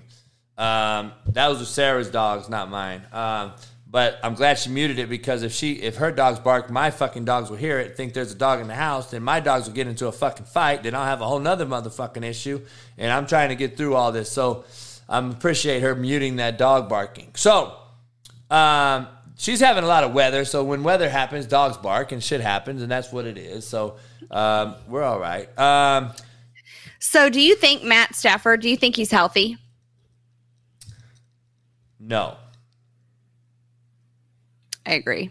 Um, that was with Sarah's dogs, not mine. Um, but I'm glad she muted it because if she if her dogs bark, my fucking dogs will hear it, think there's a dog in the house, then my dogs will get into a fucking fight. Then I'll have a whole nother motherfucking issue. And I'm trying to get through all this. So I um, appreciate her muting that dog barking. So um, she's having a lot of weather. So when weather happens, dogs bark and shit happens, and that's what it is. So um, we're all right. Um, So, do you think Matt Stafford? Do you think he's healthy? no. I agree.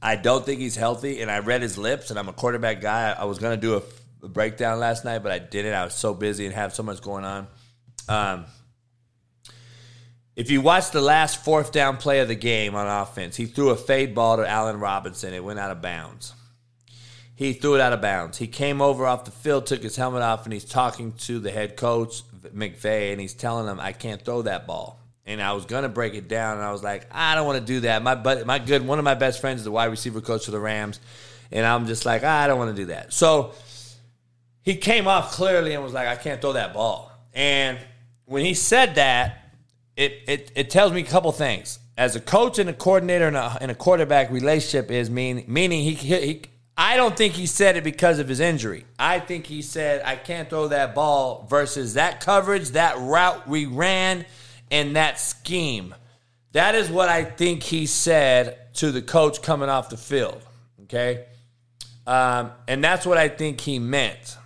I don't think he's healthy, and I read his lips, and I'm a quarterback guy. I was gonna do a, a breakdown last night, but I didn't. I was so busy and have so much going on. Um, if you watch the last fourth down play of the game on offense, he threw a fade ball to Allen Robinson. It went out of bounds. He threw it out of bounds. He came over off the field, took his helmet off, and he's talking to the head coach McVay, and he's telling him, "I can't throw that ball." And I was gonna break it down, and I was like, "I don't want to do that." My but my good one of my best friends is the wide receiver coach for the Rams, and I'm just like, "I don't want to do that." So he came off clearly and was like, "I can't throw that ball." And when he said that, it it, it tells me a couple things. As a coach and a coordinator and a, and a quarterback relationship is mean meaning he, he, he I don't think he said it because of his injury. I think he said I can't throw that ball versus that coverage, that route we ran, and that scheme. That is what I think he said to the coach coming off the field. Okay, um, and that's what I think he meant.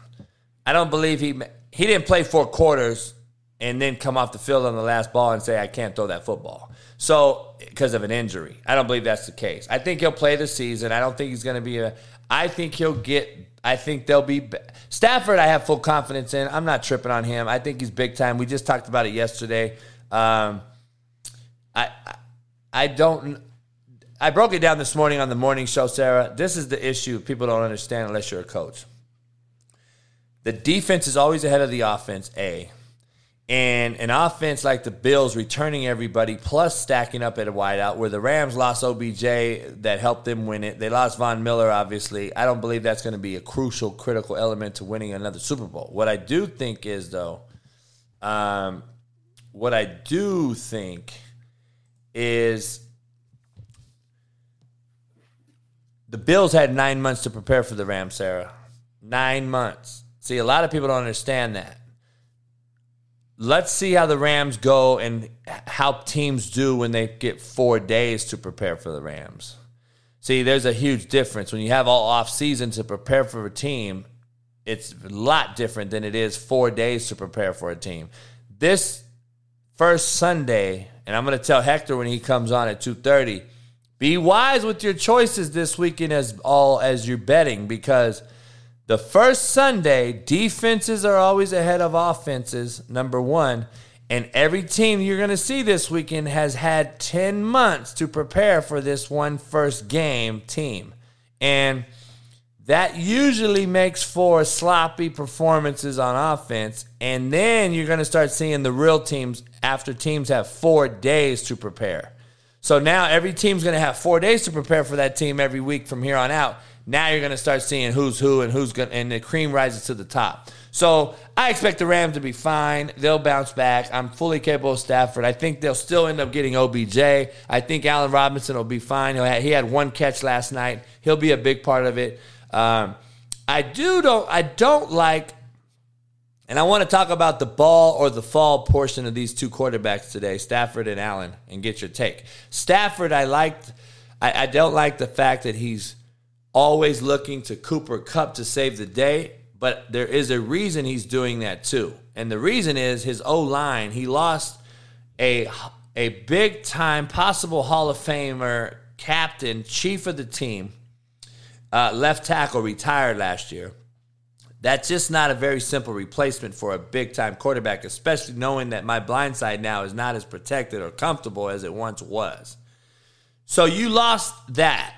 I don't believe he he didn't play four quarters and then come off the field on the last ball and say I can't throw that football. So because of an injury, I don't believe that's the case. I think he'll play the season. I don't think he's going to be a. I think he'll get. I think they'll be Stafford. I have full confidence in. I'm not tripping on him. I think he's big time. We just talked about it yesterday. Um, I, I don't. I broke it down this morning on the morning show, Sarah. This is the issue people don't understand unless you're a coach. The defense is always ahead of the offense, A. And an offense like the Bills returning everybody plus stacking up at a wideout, where the Rams lost OBJ that helped them win it. They lost Von Miller, obviously. I don't believe that's going to be a crucial, critical element to winning another Super Bowl. What I do think is, though, um, what I do think is the Bills had nine months to prepare for the Rams, Sarah. Nine months. See, a lot of people don't understand that. Let's see how the Rams go and how teams do when they get four days to prepare for the Rams. See, there's a huge difference. When you have all off season to prepare for a team, it's a lot different than it is four days to prepare for a team. This first Sunday, and I'm going to tell Hector when he comes on at 2:30, be wise with your choices this weekend as all as you're betting because the first Sunday, defenses are always ahead of offenses, number one. And every team you're going to see this weekend has had 10 months to prepare for this one first game team. And that usually makes for sloppy performances on offense. And then you're going to start seeing the real teams after teams have four days to prepare. So now every team's going to have four days to prepare for that team every week from here on out. Now you're going to start seeing who's who and who's going, and the cream rises to the top. So I expect the Rams to be fine. They'll bounce back. I'm fully capable of Stafford. I think they'll still end up getting OBJ. I think Allen Robinson will be fine. He had one catch last night. He'll be a big part of it. Um, I do don't I don't like, and I want to talk about the ball or the fall portion of these two quarterbacks today, Stafford and Allen, and get your take. Stafford, I liked. I, I don't like the fact that he's always looking to Cooper Kupp to save the day, but there is a reason he's doing that too. And the reason is his O line. He lost a a big time possible Hall of Famer captain, chief of the team, uh, left tackle retired last year. That's just not a very simple replacement for a big time quarterback, especially knowing that my blind side now is not as protected or comfortable as it once was. So you lost that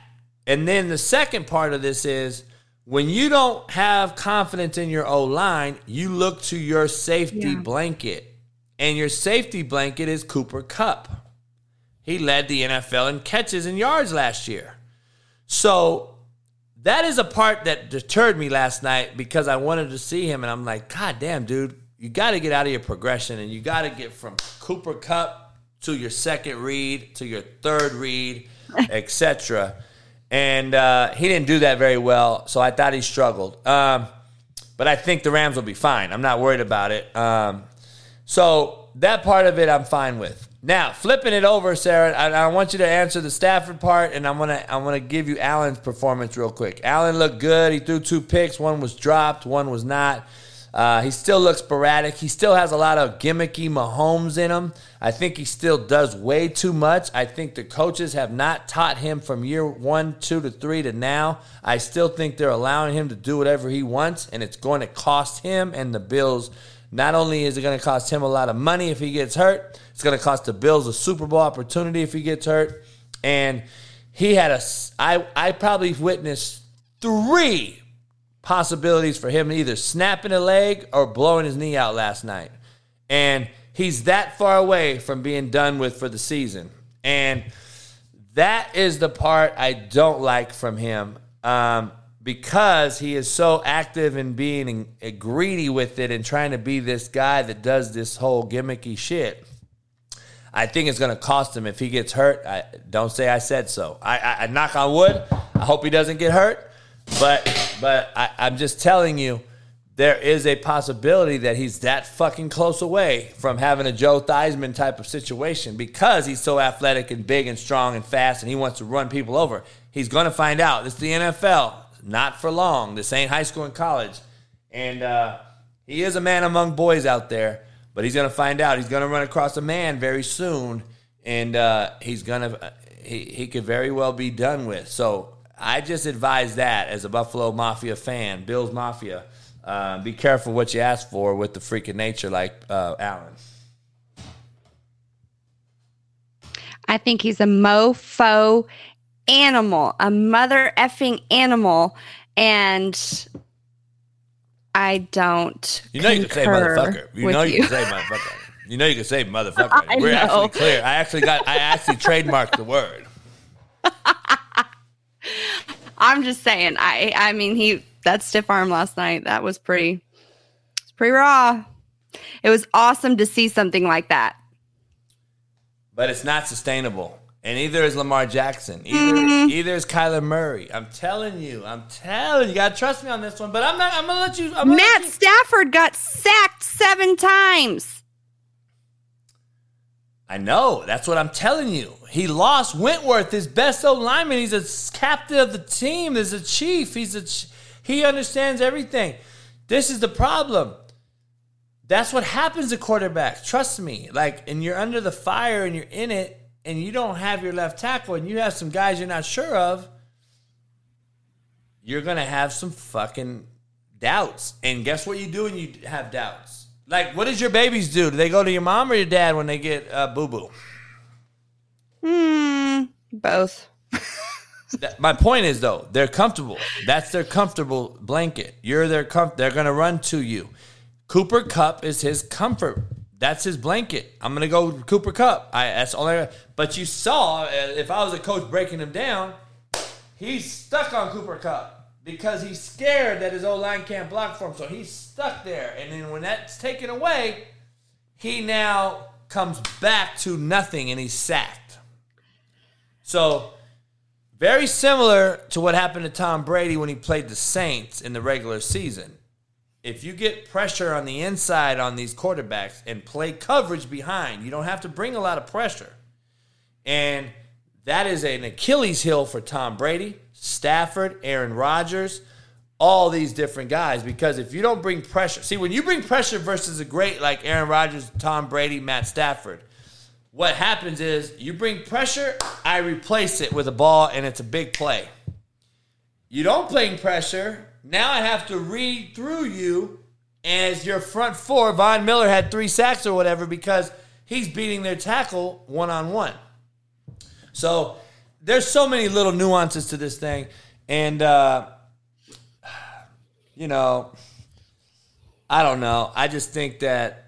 And then the second part of this is when you don't have confidence in your O line, you look to your safety Yeah. blanket. And your safety blanket is Cooper Kupp. He led the NFL in catches and yards last year. So that is a part that deterred me last night because I wanted to see him and I'm like, God damn, dude, you got to get out of your progression and you got to get from Cooper Kupp to your second read to your third read, etc. And uh, he didn't do that very well, so I thought he struggled. Um, but I think the Rams will be fine. I'm not worried about it. Um, so that part of it, I'm fine with. Now, flipping it over, Sarah, I, I want you to answer the Stafford part, and I'm gonna I'm gonna give you Allen's performance real quick. Allen looked good. He threw two picks. One was dropped. One was not. Uh, he still looks sporadic. He still has a lot of gimmicky Mahomes in him. I think he still does way too much. I think the coaches have not taught him from year one, two to three to now. I still think they're allowing him to do whatever he wants, and it's going to cost him and the Bills. Not only is it going to cost him a lot of money if he gets hurt, it's going to cost the Bills a Super Bowl opportunity if he gets hurt. And he had a, I, I probably witnessed three possibilities for him either snapping a leg or blowing his knee out last night. And he's that far away from being done with for the season. And that is the part I don't like from him um, because he is so active in being uh, greedy with it and trying to be this guy that does this whole gimmicky shit. I think it's going to cost him if he gets hurt. I, don't say I said so. I, I, I knock on wood. I hope he doesn't get hurt. But but I, I'm just telling you, there is a possibility that he's that fucking close away from having a Joe Theismann type of situation because he's so athletic and big and strong and fast and he wants to run people over. He's going to find out. It's the NFL. Not for long. This ain't high school and college. And uh, he is a man among boys out there, but he's going to find out. He's going to run across a man very soon, and uh, he's going to he he could very well be done with. So I just advise that as a Buffalo Mafia fan, Bills Mafia, uh, be careful what you ask for with the freak of nature like uh, Allen. I think he's a mofo animal, a mother effing animal, and I don't. You know you can say motherfucker. You know you, can say motherfucker. You know you can say motherfucker. We're know. actually clear. I actually got. I actually trademarked the word. I'm just saying. I I mean he that stiff arm last night that was pretty. It's pretty raw. It was awesome to see something like that. but it's not sustainable. And either is Lamar Jackson, either Mm-hmm. either is Kyler Murray. I'm telling you, I'm telling you, you gotta trust me on this one. But I'm not. I'm gonna let you. I'm gonna let Matt you- Stafford got sacked seven times. I know. That's what I'm telling you. He lost Whitworth, his best old lineman. He's a captain of the team. He's a chief. He's a. ch- He understands everything. This is the problem. That's what happens to quarterbacks. Trust me. Like, and you're under the fire and you're in it, and you don't have your left tackle, and you have some guys you're not sure of. You're gonna have some fucking doubts. And guess what you do when you have doubts? Like, what does your babies do? Do they go to your mom or your dad when they get uh, boo boo? Hmm. Both. My point is though, they're comfortable. That's their comfortable blanket. You're their com- they're gonna run to you. Cooper Kupp is his comfort. That's his blanket. I'm gonna go Cooper Kupp. I that's all I got. but you saw uh, if I was a coach breaking him down, he's stuck on Cooper Kupp because he's scared that his old line can't block for him. So he's stuck there. And then when that's taken away, he now comes back to nothing and he's sacked. So very similar to what happened to Tom Brady when he played the Saints in the regular season. If you get pressure on the inside on these quarterbacks and play coverage behind, you don't have to bring a lot of pressure. And that is an Achilles heel for Tom Brady, Stafford, Aaron Rodgers, all these different guys. Because if you don't bring pressure, see, when you bring pressure versus a great like Aaron Rodgers, Tom Brady, Matt Stafford, what happens is you bring pressure, I replace it with a ball, and it's a big play. You don't bring pressure, now I have to read through you as your front four. Von Miller had three sacks or whatever because he's beating their tackle one on one. So there's so many little nuances to this thing, and uh, you know, I don't know. I just think that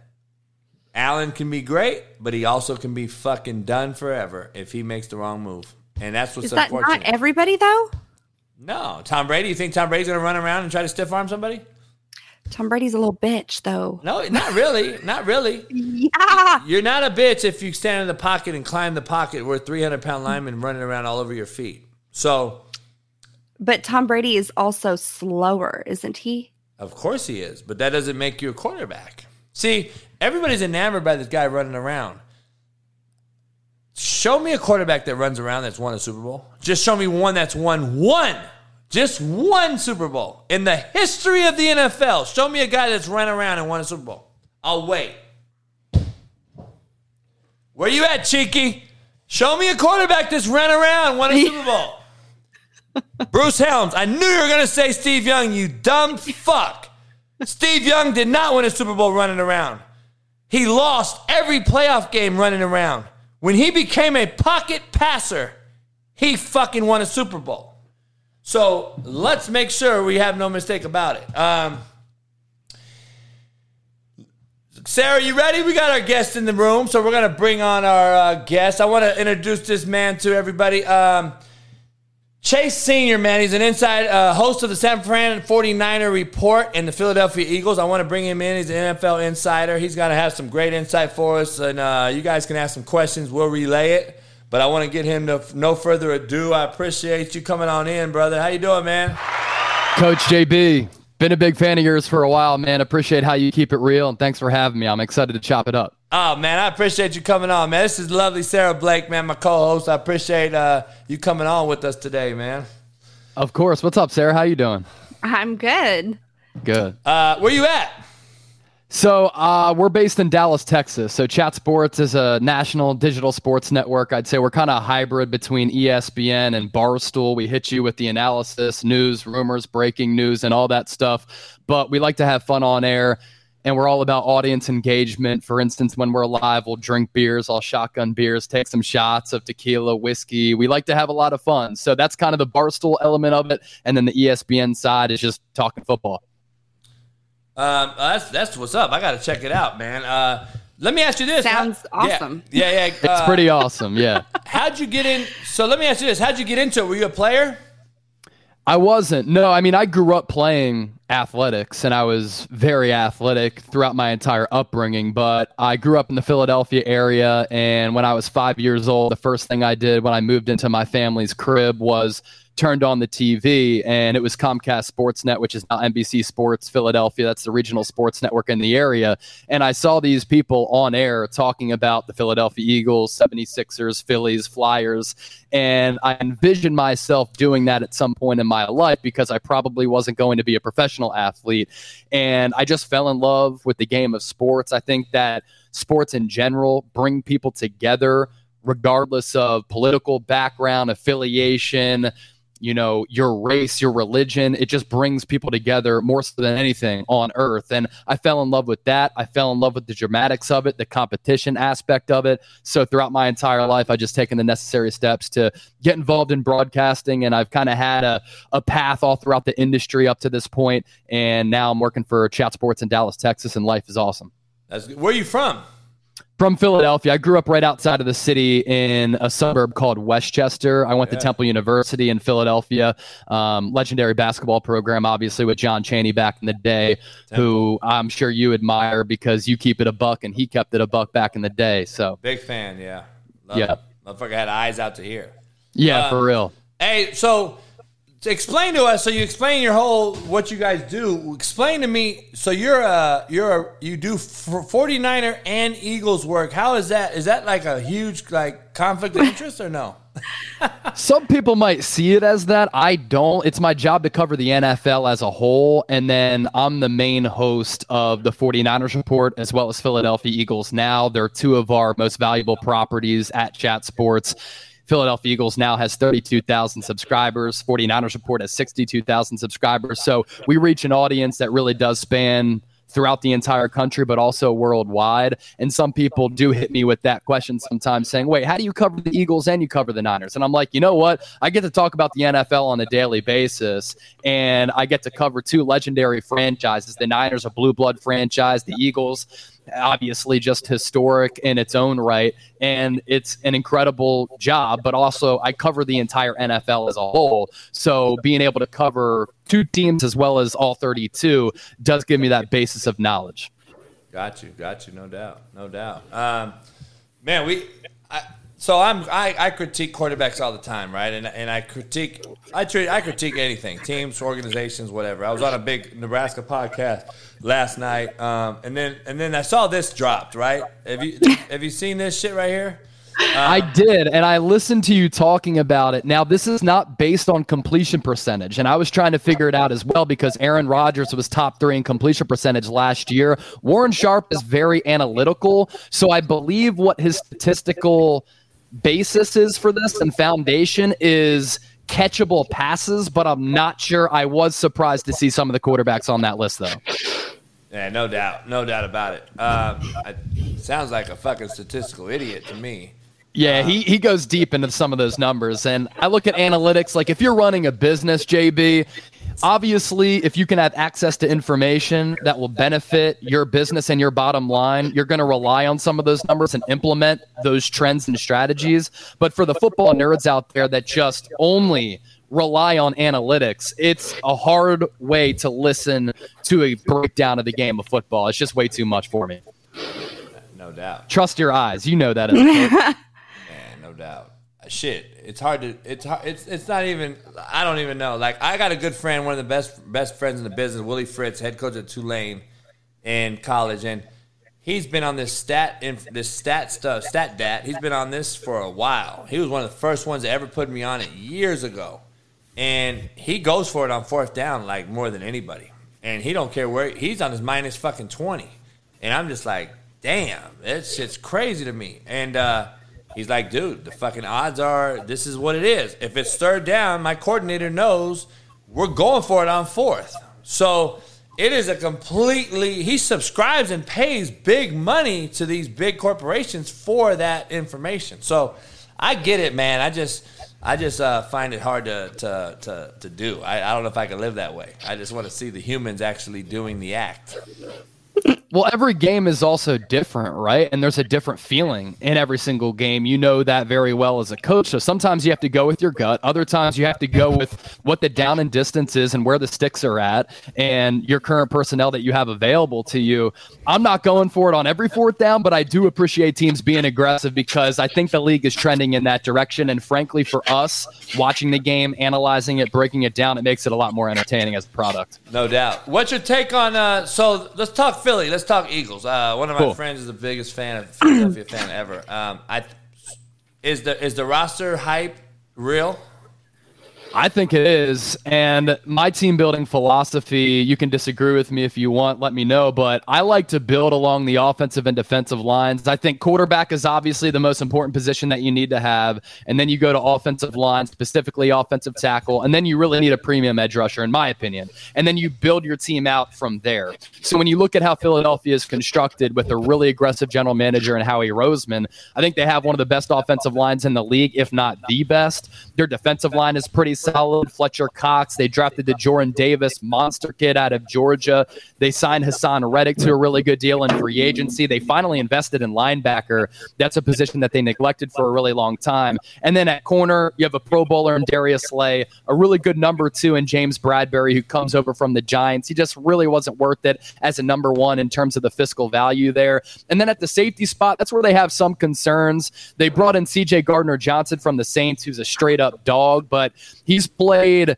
Allen can be great, but he also can be fucking done forever if he makes the wrong move, and that's what's Is that unfortunate. not everybody though? No, Tom Brady. You think Tom Brady's gonna run around and try to stiff arm somebody? Tom Brady's a little bitch though. No, not really. not really. Yeah. You're not a bitch if you stand in the pocket and climb the pocket where 300 pound linemen running around all over your feet. So, But Tom Brady is also slower, isn't he? of course he is, but that doesn't make you a quarterback. See, everybody's enamored by this guy running around. Show me a quarterback that runs around that's won a Super Bowl. Just show me one that's won one, just one Super Bowl in the history of the NFL. Show me a guy that's run around and won a Super Bowl. I'll wait. Where you at, Cheeky? Show me a quarterback that's ran around, and won a Super Bowl. Bruce Helms. I knew you were going to say Steve Young, you dumb fuck. Steve Young did not win a Super Bowl running around. He lost every playoff game running around. When he became a pocket passer, he fucking won a Super Bowl. So let's make sure we have no mistake about it. Um, Sarah, you ready? We got our guest in the room, so we're gonna bring on our uh, guest. I want to introduce this man to everybody. Um, Chase Senior, man, he's an inside uh, host of the San Fran 49er Report and the Philadelphia Eagles. I want to bring him in. He's an NFL insider. He's going to have some great insight for us, and uh, you guys can ask some questions. We'll relay it. But I want to get him to no further ado. I appreciate you coming on in, brother. How you doing, man? Coach JB, been a big fan of yours for a while, man. Appreciate how you keep it real, and thanks for having me. I'm excited to chop it up. Oh man, I appreciate you coming on, man. This is lovely Sarah Blake, man, my co-host. I appreciate uh, you coming on with us today, man. Of course. What's up, Sarah? How you doing? I'm good. Good. Uh, where you at? So uh, we're based in Dallas, Texas. So Chat Sports is a national digital sports network. I'd say we're kind of a hybrid between ESPN and Barstool. We hit you with the analysis, news, rumors, breaking news, and all that stuff. But we like to have fun on air. And we're all about audience engagement. For instance, when we're live, we'll drink beers, I'll shotgun beers, take some shots of tequila, whiskey. We like to have a lot of fun. So that's kind of the Barstool element of it. And then the ESPN side is just talking football. Um, that's that's what's up. I got to check it out, man. Uh, let me ask you this. Sounds How- awesome. Yeah, yeah. It's uh, pretty awesome. Yeah. How'd you get in? So let me ask you this: How'd you get into it? Were you a player? I wasn't. No, I mean, I grew up playing athletics and I was very athletic throughout my entire upbringing. But I grew up in the Philadelphia area. And when I was five years old, the first thing I did when I moved into my family's crib was turned on the TV and it was Comcast Sportsnet, which is now NBC Sports Philadelphia. That's the regional sports network in the area. And I saw these people on air talking about the Philadelphia Eagles, 76ers, Phillies, Flyers. And I envisioned myself doing that at some point in my life because I probably wasn't going to be a professional athlete. And I just fell in love with the game of sports. I think that sports in general bring people together regardless of political background, affiliation, you know, your race, your religion. It just brings people together more so than anything on earth. And I fell in love with that. I fell in love with the dramatics of it, the competition aspect of it. So throughout my entire life, I've just taken the necessary steps to get involved in broadcasting. And I've kind of had a, a path all throughout the industry up to this point. And now I'm working for Chat Sports in Dallas, Texas, and life is awesome That's good. Where are you from? From Philadelphia. I grew up right outside of the city in a suburb called West Chester. I went Yeah. to Temple University in Philadelphia. Um, legendary basketball program, obviously, with John Chaney back in the day, who I'm sure you admire because you keep it a buck and he kept it a buck back in the day. So, Big fan. Yeah. Love Yeah. it. Motherfucker had eyes out to here. yeah, Uh, for real. Hey, so to explain to us. So you explain your whole what you guys do. Explain to me. So you're a you're a you do f- 49er and Eagles work. How is that? Is that like a huge like conflict of interest or no? Some people might see it as that. I don't. It's my job to cover the NFL as a whole. And then I'm the main host of the 49ers report as well as Philadelphia Eagles Now. They're two of our most valuable properties at Chat Sports. Philadelphia Eagles now has 32,000 subscribers. 49ers report has 62,000 subscribers. So we reach an audience that really does span throughout the entire country, but also worldwide. And some people do hit me with that question sometimes saying, wait, how do you cover the Eagles and you cover the Niners? And I'm like, you know what? I get to talk about the NFL on a daily basis, and I get to cover two legendary franchises. The Niners, a blue blood franchise, the Eagles, obviously just historic in its own right. And it's an incredible job, but also I cover the entire NFL as a whole. So being able to cover two teams as well as all 32 does give me that basis of knowledge. Got you, got you, no doubt, no doubt. Um, man, we. I, so I'm I, I critique quarterbacks all the time, right? And and I critique I treat I critique anything, teams, organizations, whatever. I was on a big Nebraska podcast last night, um, and then and then I saw this dropped. Right? Have you have you seen this shit right here? I did, and I listened to you talking about it. Now, this is not based on completion percentage, and I was trying to figure it out as well because Aaron Rodgers was top three in completion percentage last year. Warren Sharp is very analytical, so I believe what his statistical basis is for this and foundation is catchable passes, but I'm not sure. I was surprised to see some of the quarterbacks on that list, though. Yeah, no doubt, no doubt about it. Um, I, sounds like a fucking statistical idiot to me. Yeah, he, he goes deep into some of those numbers. And I look at analytics like if you're running a business, JB, obviously, if you can have access to information that will benefit your business and your bottom line, you're going to rely on some of those numbers and implement those trends and strategies. But for the football nerds out there that just only rely on analytics, it's a hard way to listen to a breakdown of the game of football. It's just way too much for me. No doubt. Trust your eyes. You know that. as. Man, no doubt. Uh, shit, it's hard to. It's hard. It's it's not even. I don't even know. Like I got a good friend, one of the best best friends in the business, Willie Fritz, head coach at Tulane in college, and he's been on this stat in this stat stuff, stat dat. He's been on this for a while. He was one of the first ones that ever put me on it years ago, and he goes for it on fourth down like more than anybody, and he don't care where he's on his minus fucking twenty, and I'm just like, damn, that shit's crazy to me, and. uh He's like, dude, the fucking odds are this is what it is. If it's third down, my coordinator knows we're going for it on fourth. So it is a completely, he subscribes and pays big money to these big corporations for that information. So I get it, man. I just, I just uh, find it hard to, to, to, to do. I, I don't know if I can live that way. I just want to see the humans actually doing the act. Well, every game is also different, right? And there's a different feeling in every single game. You know that very well as a coach. So sometimes you have to go with your gut. Other times you have to go with what the down and distance is and where the sticks are at and your current personnel that you have available to you. I'm not going for it on every fourth down, but I do appreciate teams being aggressive because I think the league is trending in that direction. And frankly, for us watching the game, analyzing it, breaking it down, it makes it a lot more entertaining as a product. No doubt. What's your take on? Uh, so let's talk Philly. Let's talk Eagles. Uh, one of my Cool. friends is the biggest fan of Philadelphia fan ever. Um, I is the is the roster hype real? I think it is. And my team building philosophy, you can disagree with me if you want, let me know. But I like to build along the offensive and defensive lines. I think quarterback is obviously the most important position that you need to have. And then you go to offensive line, specifically offensive tackle. And then you really need a premium edge rusher, in my opinion. And then you build your team out from there. So when you look at how Philadelphia is constructed with a really aggressive general manager and Howie Roseman, I think they have one of the best offensive lines in the league, if not the best. Their defensive line is pretty solid. Fletcher Cox, they drafted the Jordan Davis monster kid out of Georgia. They signed Haason Reddick to a really good deal in free agency. They finally invested in linebacker. That's a position that they neglected for a really long time. And then at corner, you have a Pro Bowler in Darius Slay, a really good number two in James Bradberry, who comes over from the Giants. He just really wasn't worth it as a number one in terms of the fiscal value there. And then at the safety spot, that's where they have some concerns. They brought in CJ Gardner Johnson from the Saints, who's a straight up dog, but he's played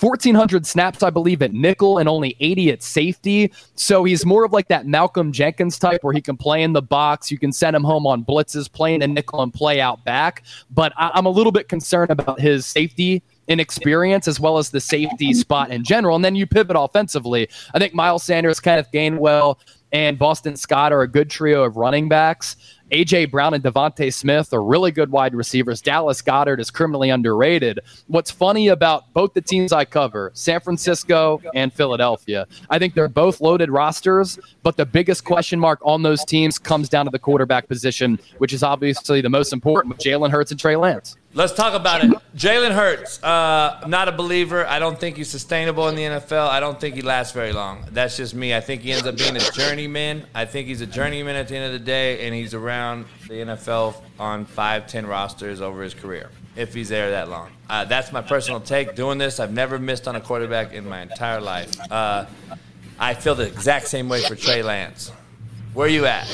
1,400 snaps, I believe, at nickel and only 80 at safety. So he's more of like that Malcolm Jenkins type where he can play in the box. You can send him home on blitzes, play in a nickel and play out back. But I- I'm a little bit concerned about his safety inexperience as well as the safety spot in general. And then you pivot offensively. I think Miles Sanders, Kenneth Gainwell, and Boston Scott are a good trio of running backs. AJ Brown and DeVonta Smith are really good wide receivers. Dallas Goedert is criminally underrated. What's funny about both the teams I cover, San Francisco and Philadelphia, I think they're both loaded rosters, but the biggest question mark on those teams comes down to the quarterback position, which is obviously the most important with Jalen Hurts and Trey Lance. Let's talk about it. Jalen Hurts, uh, not a believer. I don't think he's sustainable in the NFL. I don't think he lasts very long. That's just me. I think he ends up being a journeyman. I think he's a journeyman at the end of the day, and he's around the NFL on five, ten rosters over his career if he's there that long. Uh, that's my personal take. Doing this, I've never missed on a quarterback in my entire life. Uh, I feel the exact same way for Trey Lance. Where are you at?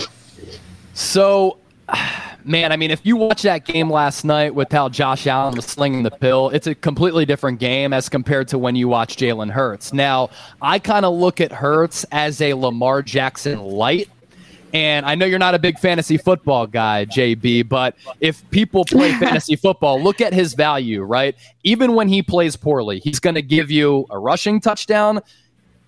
So man, I mean, if you watch that game last night with how Josh Allen was slinging the pill, it's a completely different game as compared to when you watch Jalen Hurts. Now, I kind of look at Hurts as a Lamar Jackson light. And I know you're not a big fantasy football guy, JB, but if people play fantasy football, look at his value, right? Even when he plays poorly, he's going to give you a rushing touchdown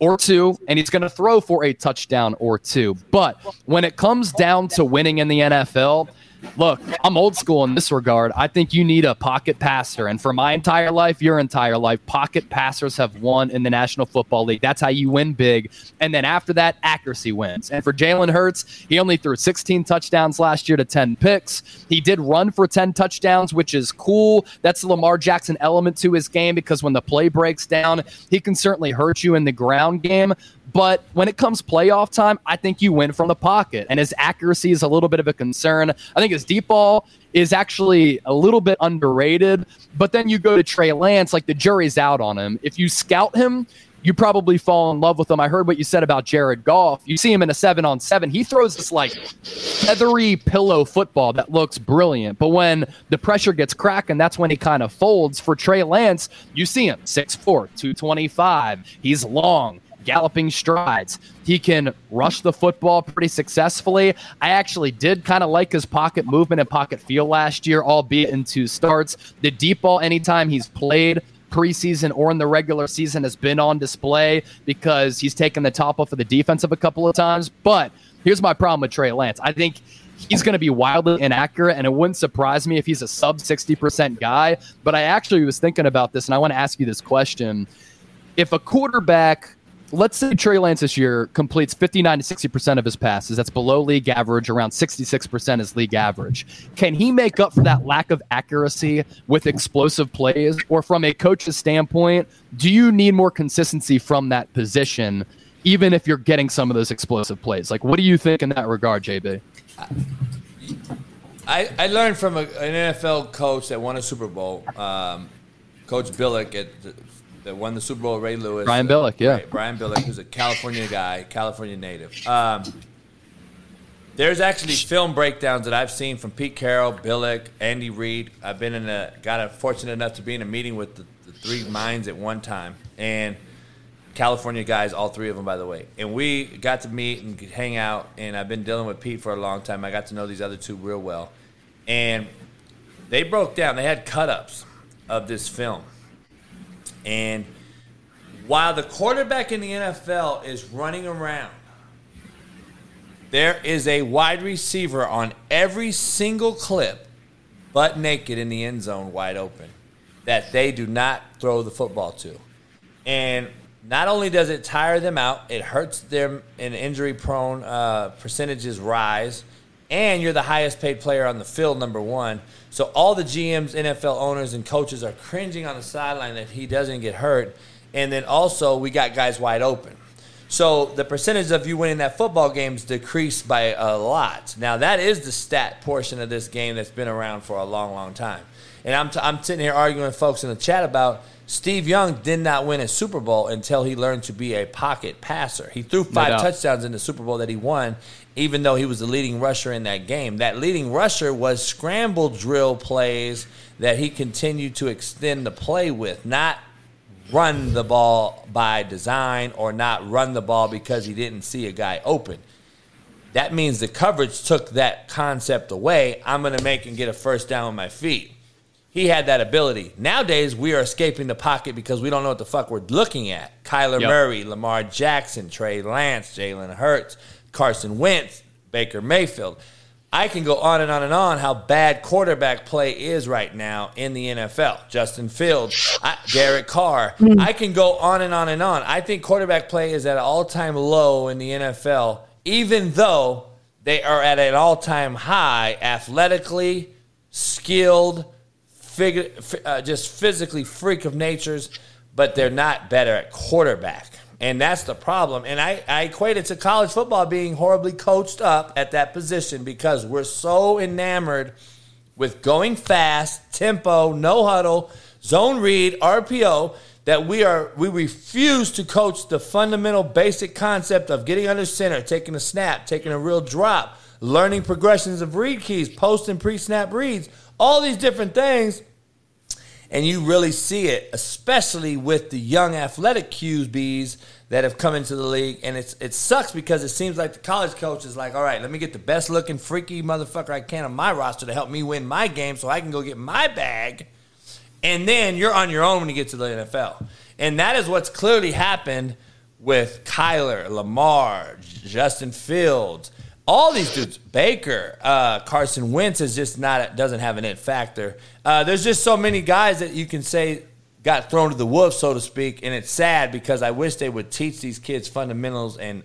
or two, and he's going to throw for a touchdown or two. But when it comes down to winning in the NFL, look, I'm old school in this regard. I think you need a pocket passer. And for my entire life, your entire life, pocket passers have won in the National Football League. That's how you win big. And then after that, accuracy wins. And for Jalen Hurts, he only threw 16 touchdowns last year to 10 picks. He did run for 10 touchdowns, which is cool. That's the Lamar Jackson element to his game because when the play breaks down, he can certainly hurt you in the ground game. But when it comes playoff time, I think you win from the pocket. And his accuracy is a little bit of a concern. I think his deep ball is actually a little bit underrated. But then you go to Trey Lance, like the jury's out on him. If you scout him, you probably fall in love with him. I heard what you said about Jared Goff. You see him in a seven on seven. He throws this like feathery pillow football that looks brilliant. But when the pressure gets cracking, that's when he kind of folds. For Trey Lance, you see him 6'4, 225. He's long galloping strides. He can rush the football pretty successfully. I actually did kind of like his pocket movement and pocket feel last year, albeit in two starts. The deep ball, anytime he's played, preseason or in the regular season has been on display because he's taken the top off of the defensive a couple of times. But here's my problem with Trey Lance. I think he's going to be wildly inaccurate, and it wouldn't surprise me if he's a sub 60% guy. But I actually was thinking about this, and I want to ask you this question. If a quarterback let's say Trey Lance this year completes 59 to 60% of his passes. That's below league average. Around 66% is league average. Can he make up for that lack of accuracy with explosive plays? Or from a coach's standpoint, do you need more consistency from that position, even if you're getting some of those explosive plays? Like, what do you think in that regard, JB? I, I learned from a, an NFL coach that won a Super Bowl, um, Coach Billick at that won the Super Bowl, Ray Lewis. Brian Billick, yeah. Right, Brian Billick, who's a California guy, California native. Um, there's actually film breakdowns that I've seen from Pete Carroll, Billick, Andy Reid. I've been in a got a fortunate enough to be in a meeting with the, the three minds at one time, and California guys, all three of them, by the way. And we got to meet and hang out, and I've been dealing with Pete for a long time. I got to know these other two real well, and they broke down. They had cut ups of this film and while the quarterback in the NFL is running around, there is a wide receiver on every single clip, butt naked in the end zone, wide open, that they do not throw the football to. And not only does it tire them out, it hurts them in injury prone uh, percentages rise, and you're the highest paid player on the field, number one. So all the GMs, NFL owners, and coaches are cringing on the sideline that he doesn't get hurt. And then also we got guys wide open. So the percentage of you winning that football game is decreased by a lot. Now that is the stat portion of this game that's been around for a long, long time. And I'm, t- I'm sitting here arguing with folks in the chat about Steve Young did not win a Super Bowl until he learned to be a pocket passer. He threw five no touchdowns in the Super Bowl that he won, even though he was the leading rusher in that game. That leading rusher was scramble drill plays that he continued to extend the play with, not run the ball by design or not run the ball because he didn't see a guy open. That means the coverage took that concept away. I'm going to make and get a first down with my feet. He had that ability. Nowadays, we are escaping the pocket because we don't know what the fuck we're looking at. Kyler yep. Murray, Lamar Jackson, Trey Lance, Jalen Hurts. Carson Wentz, Baker Mayfield. I can go on and on and on how bad quarterback play is right now in the NFL. Justin Fields, I, Derek Carr. I can go on and on and on. I think quarterback play is at an all time low in the NFL, even though they are at an all time high athletically, skilled, fig- f- uh, just physically freak of natures, but they're not better at quarterback. And that's the problem. And I, I equate it to college football being horribly coached up at that position because we're so enamored with going fast, tempo, no huddle, zone read, RPO that we are we refuse to coach the fundamental basic concept of getting under center, taking a snap, taking a real drop, learning progressions of read keys, post and pre-snap reads, all these different things and you really see it, especially with the young athletic QBs that have come into the league. And it's it sucks because it seems like the college coach is like, all right, let me get the best looking freaky motherfucker I can on my roster to help me win my game so I can go get my bag. And then you're on your own when you get to the NFL. And that is what's clearly happened with Kyler, Lamar, Justin Fields, all these dudes, Baker, uh, Carson Wentz is just not doesn't have an it factor. Uh, there's just so many guys that you can say got thrown to the wolves, so to speak, and it's sad because I wish they would teach these kids fundamentals and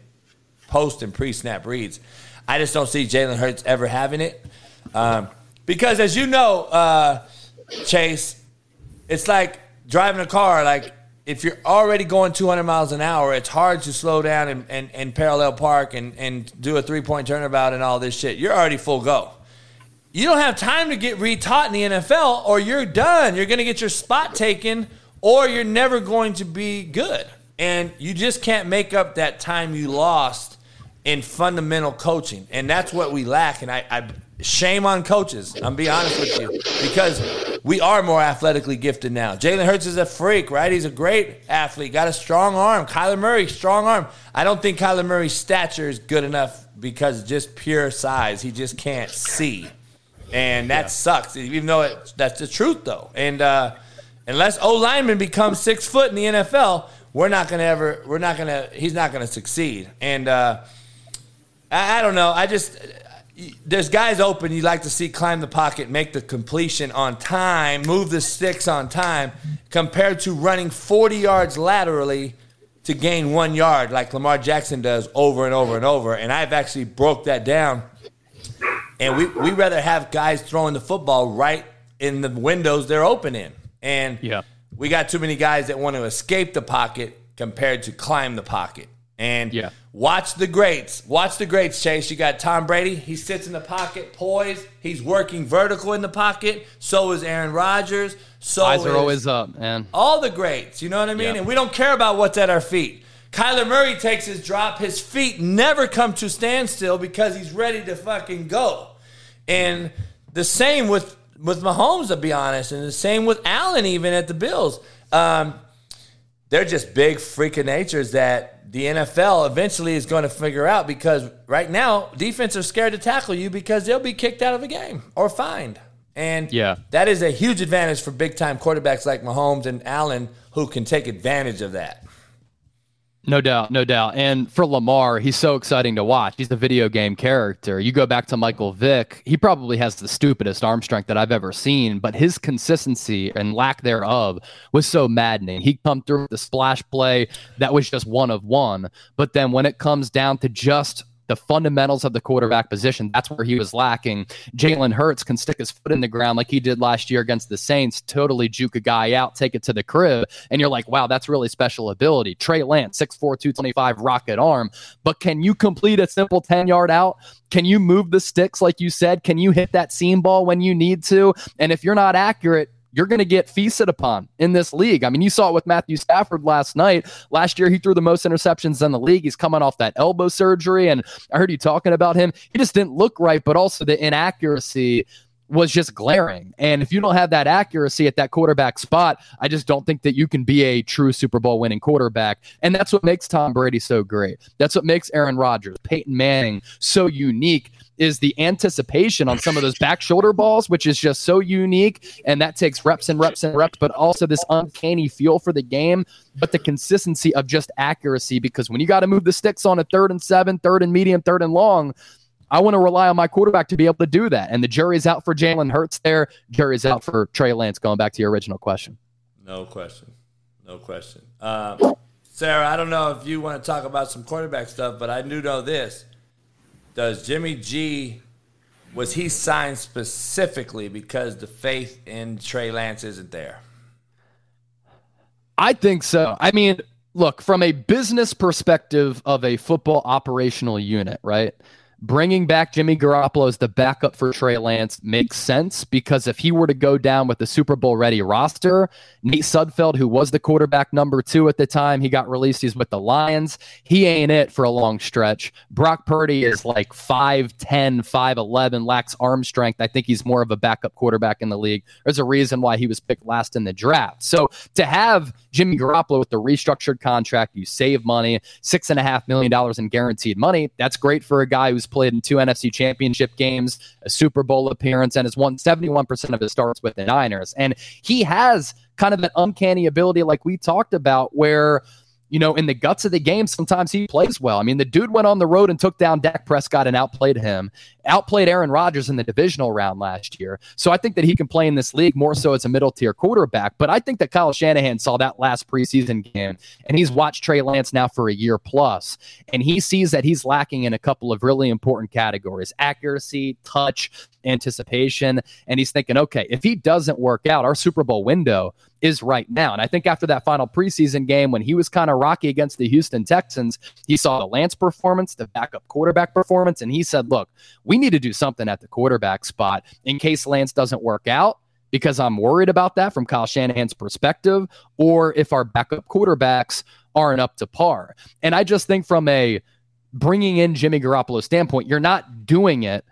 post and pre-snap reads. I just don't see Jalen Hurts ever having it um, because, as you know, uh, Chase, it's like driving a car. Like if you're already going 200 miles an hour, it's hard to slow down and, and, and parallel park and, and do a three point turnabout and all this shit. You're already full go. You don't have time to get retaught in the NFL or you're done. You're going to get your spot taken or you're never going to be good. And you just can't make up that time you lost in fundamental coaching. And that's what we lack. And I, I shame on coaches. I'm be honest with you because we are more athletically gifted now. Jalen Hurts is a freak, right? He's a great athlete, got a strong arm. Kyler Murray, strong arm. I don't think Kyler Murray's stature is good enough because just pure size. He just can't see, and that yeah. sucks. Even though it, that's the truth, though. And uh, unless O lineman becomes six foot in the NFL, we're not gonna ever. We're not gonna. He's not gonna succeed. And uh, I, I don't know. I just there's guys open you like to see climb the pocket, make the completion on time, move the sticks on time, compared to running 40 yards laterally to gain one yard like Lamar Jackson does over and over and over. And I've actually broke that down. And we we rather have guys throwing the football right in the windows they're open in. And yeah. we got too many guys that want to escape the pocket compared to climb the pocket. And yeah. watch the greats. Watch the greats, Chase. You got Tom Brady. He sits in the pocket, poised. He's working vertical in the pocket. So is Aaron Rodgers. So eyes are always up, man. All the greats. You know what I mean? And we don't care about what's at our feet. Kyler Murray takes his drop. His feet never come to standstill because he's ready to fucking go. And the same with with Mahomes, to be honest, and the same with Allen, even at the Bills. Um, they're just big freaking natures that the NFL eventually is going to figure out because right now defense are scared to tackle you because they'll be kicked out of the game or fined. And yeah. that is a huge advantage for big time quarterbacks like Mahomes and Allen who can take advantage of that. No doubt, no doubt. And for Lamar, he's so exciting to watch. He's a video game character. You go back to Michael Vick, he probably has the stupidest arm strength that I've ever seen, but his consistency and lack thereof was so maddening. He come through the splash play that was just one of one. But then when it comes down to just the fundamentals of the quarterback position. That's where he was lacking. Jalen Hurts can stick his foot in the ground like he did last year against the Saints, totally juke a guy out, take it to the crib, and you're like, wow, that's really special ability. Trey Lance, 6'4, 225, rocket arm. But can you complete a simple 10 yard out? Can you move the sticks like you said? Can you hit that seam ball when you need to? And if you're not accurate, you're going to get feasted upon in this league. I mean, you saw it with Matthew Stafford last night. Last year, he threw the most interceptions in the league. He's coming off that elbow surgery, and I heard you talking about him. He just didn't look right, but also the inaccuracy was just glaring. And if you don't have that accuracy at that quarterback spot, I just don't think that you can be a true Super Bowl winning quarterback. And that's what makes Tom Brady so great. That's what makes Aaron Rodgers, Peyton Manning so unique is the anticipation on some of those back shoulder balls, which is just so unique. And that takes reps and reps and reps, but also this uncanny feel for the game, but the consistency of just accuracy. Because when you got to move the sticks on a third and seven, third and medium, third and long, I want to rely on my quarterback to be able to do that. And the jury's out for Jalen Hurts there. Jury's out for Trey Lance, going back to your original question. No question. No question. Um, Sarah, I don't know if you want to talk about some quarterback stuff, but I do know this. Does Jimmy G was he signed specifically because the faith in Trey Lance isn't there? I think so. I mean, look, from a business perspective of a football operational unit, right? Bringing back Jimmy Garoppolo as the backup for Trey Lance makes sense because if he were to go down with the Super Bowl ready roster, Nate Sudfeld, who was the quarterback number two at the time, he got released. He's with the Lions. He ain't it for a long stretch. Brock Purdy is like 5'10, 5'11, lacks arm strength. I think he's more of a backup quarterback in the league. There's a reason why he was picked last in the draft. So to have Jimmy Garoppolo with the restructured contract, you save money, $6.5 million in guaranteed money. That's great for a guy who's played in two NFC championship games, a Super Bowl appearance, and has won 71% of his starts with the Niners. And he has kind of an uncanny ability, like we talked about, where you know, in the guts of the game, sometimes he plays well. I mean, the dude went on the road and took down Dak Prescott and outplayed him outplayed Aaron Rodgers in the divisional round last year. So I think that he can play in this league more so as a middle tier quarterback. But I think that Kyle Shanahan saw that last preseason game and he's watched Trey Lance now for a year plus, and he sees that he's lacking in a couple of really important categories accuracy, touch, anticipation. And he's thinking, okay, if he doesn't work out, our Super Bowl window is right now. And I think after that final preseason game, when he was kind of rocky against the Houston Texans, he saw the Lance performance, the backup quarterback performance, and he said, look, we need to do something at the quarterback spot in case Lance doesn't work out because I'm worried about that from Kyle Shanahan's perspective, or if our backup quarterbacks aren't up to par. And I just think from a bringing in Jimmy Garoppolo standpoint, you're not doing it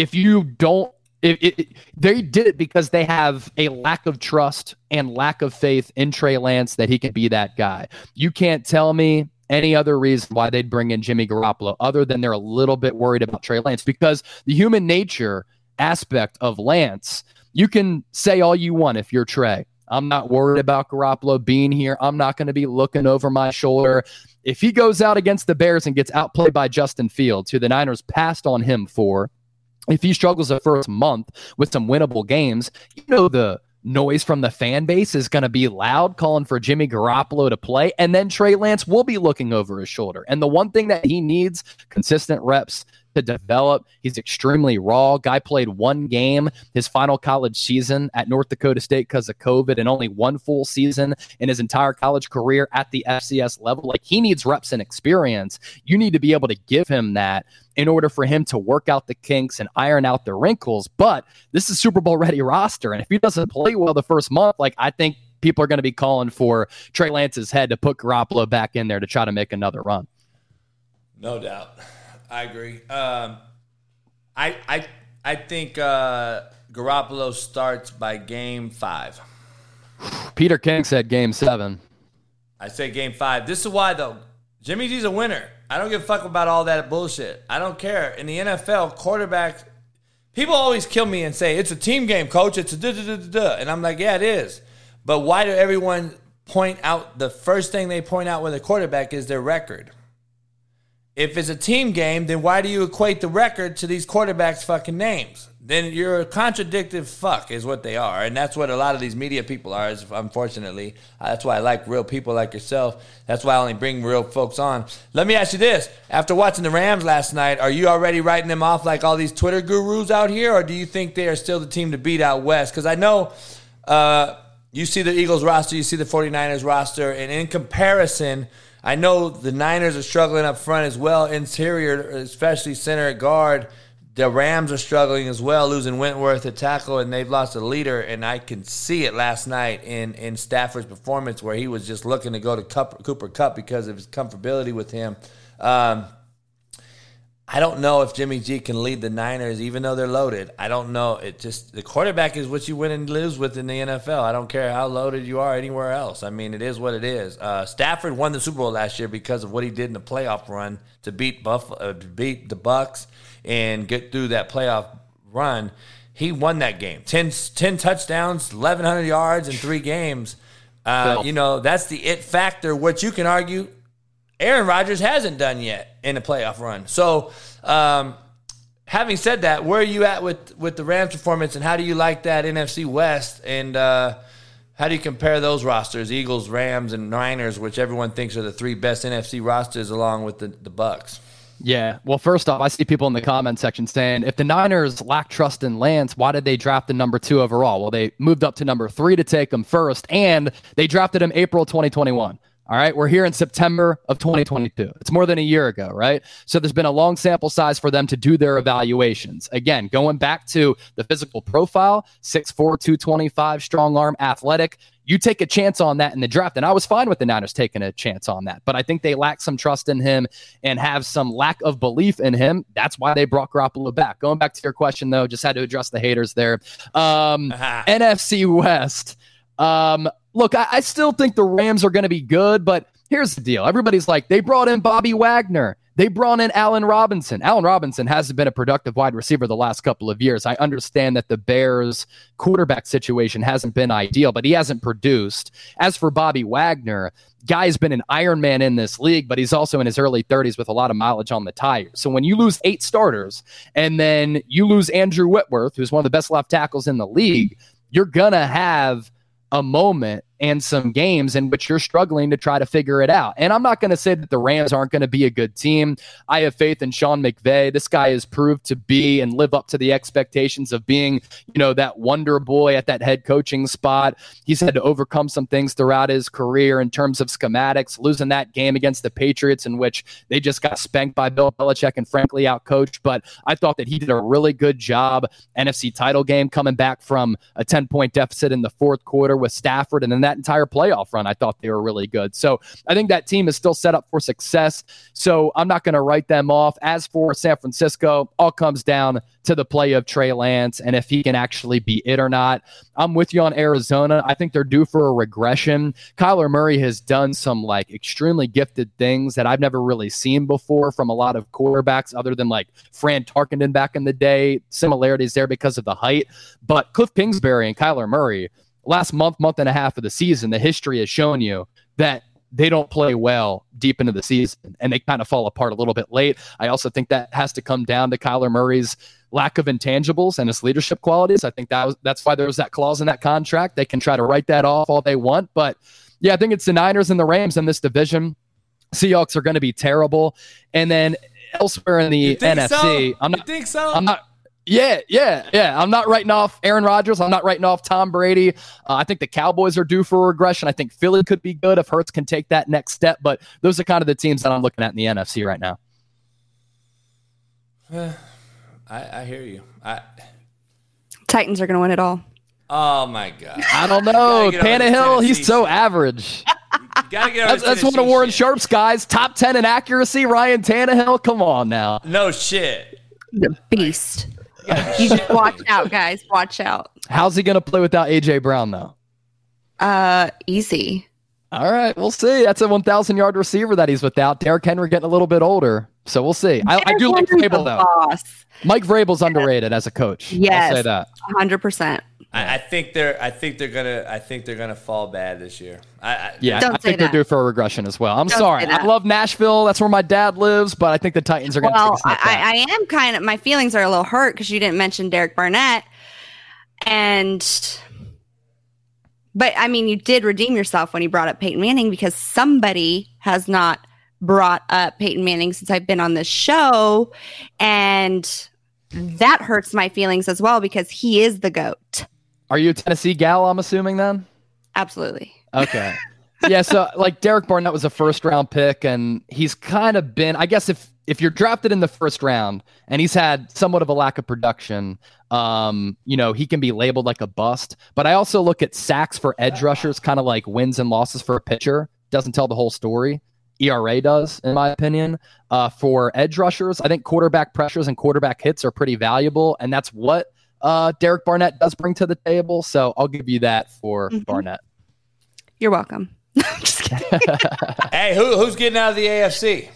if you don't. It, it, they did it because they have a lack of trust and lack of faith in Trey Lance that he can be that guy. You can't tell me any other reason why they'd bring in Jimmy Garoppolo other than they're a little bit worried about Trey Lance because the human nature aspect of Lance, you can say all you want if you're Trey. I'm not worried about Garoppolo being here. I'm not going to be looking over my shoulder. If he goes out against the Bears and gets outplayed by Justin Fields, who the Niners passed on him for, if he struggles the first month with some winnable games, you know the noise from the fan base is going to be loud, calling for Jimmy Garoppolo to play. And then Trey Lance will be looking over his shoulder. And the one thing that he needs consistent reps to develop. He's extremely raw. Guy played one game his final college season at North Dakota State because of COVID and only one full season in his entire college career at the FCS level. Like he needs reps and experience. You need to be able to give him that in order for him to work out the kinks and iron out the wrinkles. But this is Super Bowl ready roster. And if he doesn't play well the first month, like I think people are going to be calling for Trey Lance's head to put Garoppolo back in there to try to make another run. No doubt. I agree. Um, I I I think uh, Garoppolo starts by game five. Peter King said game seven. I say game five. This is why though. Jimmy G's a winner. I don't give a fuck about all that bullshit. I don't care. In the NFL, quarterback people always kill me and say it's a team game, coach. It's a da da da da. And I'm like, yeah, it is. But why do everyone point out the first thing they point out with a quarterback is their record? If it's a team game, then why do you equate the record to these quarterbacks' fucking names? Then you're a contradictive fuck, is what they are, and that's what a lot of these media people are. Is unfortunately, that's why I like real people like yourself. That's why I only bring real folks on. Let me ask you this: After watching the Rams last night, are you already writing them off like all these Twitter gurus out here, or do you think they are still the team to beat out west? Because I know. Uh, you see the Eagles roster, you see the 49ers roster, and in comparison, I know the Niners are struggling up front as well, interior, especially center guard. The Rams are struggling as well, losing Whitworth at tackle, and they've lost a leader. And I can see it last night in, in Stafford's performance where he was just looking to go to Cooper Kupp because of his comfortability with him. Um, I don't know if Jimmy G can lead the Niners, even though they're loaded. I don't know. It just the quarterback is what you win and lose with in the NFL. I don't care how loaded you are anywhere else. I mean, it is what it is. Uh, Stafford won the Super Bowl last year because of what he did in the playoff run to beat Buffalo, uh, beat the Bucs, and get through that playoff run. He won that game. 10, 10 touchdowns, eleven hundred yards in three games. Uh, you know that's the it factor. What you can argue Aaron Rodgers hasn't done yet in a playoff run. So, um, having said that, where are you at with with the Rams performance, and how do you like that NFC West? And uh, how do you compare those rosters, Eagles, Rams, and Niners, which everyone thinks are the three best NFC rosters, along with the the Bucs? Yeah. Well, first off, I see people in the comment section saying if the Niners lack trust in Lance, why did they draft the number two overall? Well, they moved up to number three to take him first, and they drafted him April 2021. All right, we're here in September of 2022. It's more than a year ago, right? So there's been a long sample size for them to do their evaluations. Again, going back to the physical profile 6'4, 225, strong arm, athletic. You take a chance on that in the draft. And I was fine with the Niners taking a chance on that. But I think they lack some trust in him and have some lack of belief in him. That's why they brought Garoppolo back. Going back to your question, though, just had to address the haters there. Um, NFC West. Um, look, I, I still think the Rams are going to be good, but here's the deal. Everybody's like, they brought in Bobby Wagner. They brought in Allen Robinson. Allen Robinson hasn't been a productive wide receiver the last couple of years. I understand that the Bears quarterback situation hasn't been ideal, but he hasn't produced. As for Bobby Wagner, guy's been an Iron Man in this league, but he's also in his early 30s with a lot of mileage on the tires. So when you lose eight starters and then you lose Andrew Whitworth, who's one of the best left tackles in the league, you're going to have a moment and some games in which you're struggling to try to figure it out. And I'm not going to say that the Rams aren't going to be a good team. I have faith in Sean McVay. This guy has proved to be and live up to the expectations of being, you know, that wonder boy at that head coaching spot. He's had to overcome some things throughout his career in terms of schematics, losing that game against the Patriots in which they just got spanked by Bill Belichick and frankly outcoached. But I thought that he did a really good job. NFC title game coming back from a 10 point deficit in the fourth quarter with Stafford and then that that entire playoff run, I thought they were really good. So I think that team is still set up for success. So I'm not going to write them off. As for San Francisco, all comes down to the play of Trey Lance and if he can actually be it or not. I'm with you on Arizona. I think they're due for a regression. Kyler Murray has done some like extremely gifted things that I've never really seen before from a lot of quarterbacks other than like Fran Tarkenton back in the day. Similarities there because of the height. But Cliff Kingsbury and Kyler Murray, last month, month and a half of the season, the history has shown you that they don't play well deep into the season and they kind of fall apart a little bit late. I also think that has to come down to Kyler Murray's lack of intangibles and his leadership qualities. I think that was, that's why there was that clause in that contract. They can try to write that off all they want, but yeah, I think it's the Niners and the Rams in this division. Seahawks are going to be terrible, and then elsewhere in the NFC, so? I'm not. You think so? I'm not. Yeah, yeah, yeah. I'm not writing off Aaron Rodgers. I'm not writing off Tom Brady. Uh, I think the Cowboys are due for a regression. I think Philly could be good if Hurts can take that next step. But those are kind of the teams that I'm looking at in the NFC right now. I, I hear you. I, Titans are going to win it all. oh my god! I don't know. Gotta get over the Tannehill, he's so shit. average. Get That's, that's one of Tennessee Warren shit. Sharp's guys. Top 10 in accuracy. Ryan Tannehill. Come on now. No shit. The beast. You just watch out, guys. Watch out. How's he going to play without A.J. Brown, though? Uh, easy. All right, we'll see. That's a 1,000 yard receiver that he's without. Derrick Henry getting a little bit older. So we'll see. I, I do like Vrabel, though. Boss. Mike Vrabel's underrated as a coach. I'll Yes. say that. 100%. I, I think they're. I think they're gonna. I think they're gonna fall bad this year. I, I, Yeah, Don't I say think they're due for a regression as well. I'm Don't sorry. I love Nashville. That's where my dad lives, but I think the Titans are going to Well, a. I, I am kind of, my feelings are a little hurt because you didn't mention Derek Barnett. And, but I mean, you did redeem yourself when you brought up Peyton Manning because somebody has not brought up Peyton Manning since I've been on this show. And that hurts my feelings as well because he is the GOAT. Are you a Tennessee gal, I'm assuming then? Absolutely. Okay. yeah, so like Derek Barnett was a first round pick, and he's kind of been, I guess, if if you're drafted in the first round and he's had somewhat of a lack of production, um, you know, he can be labeled like a bust. But I also look at sacks for edge rushers, kind of like wins and losses for a pitcher. Doesn't tell the whole story. ERA does, in my opinion. Uh, for edge rushers, I think quarterback pressures and quarterback hits are pretty valuable, and that's what uh, Derek Barnett does bring to the table. So I'll give you that for Mhm. Barnett. You're welcome. Just kidding. hey, who, who's getting out of the AFC?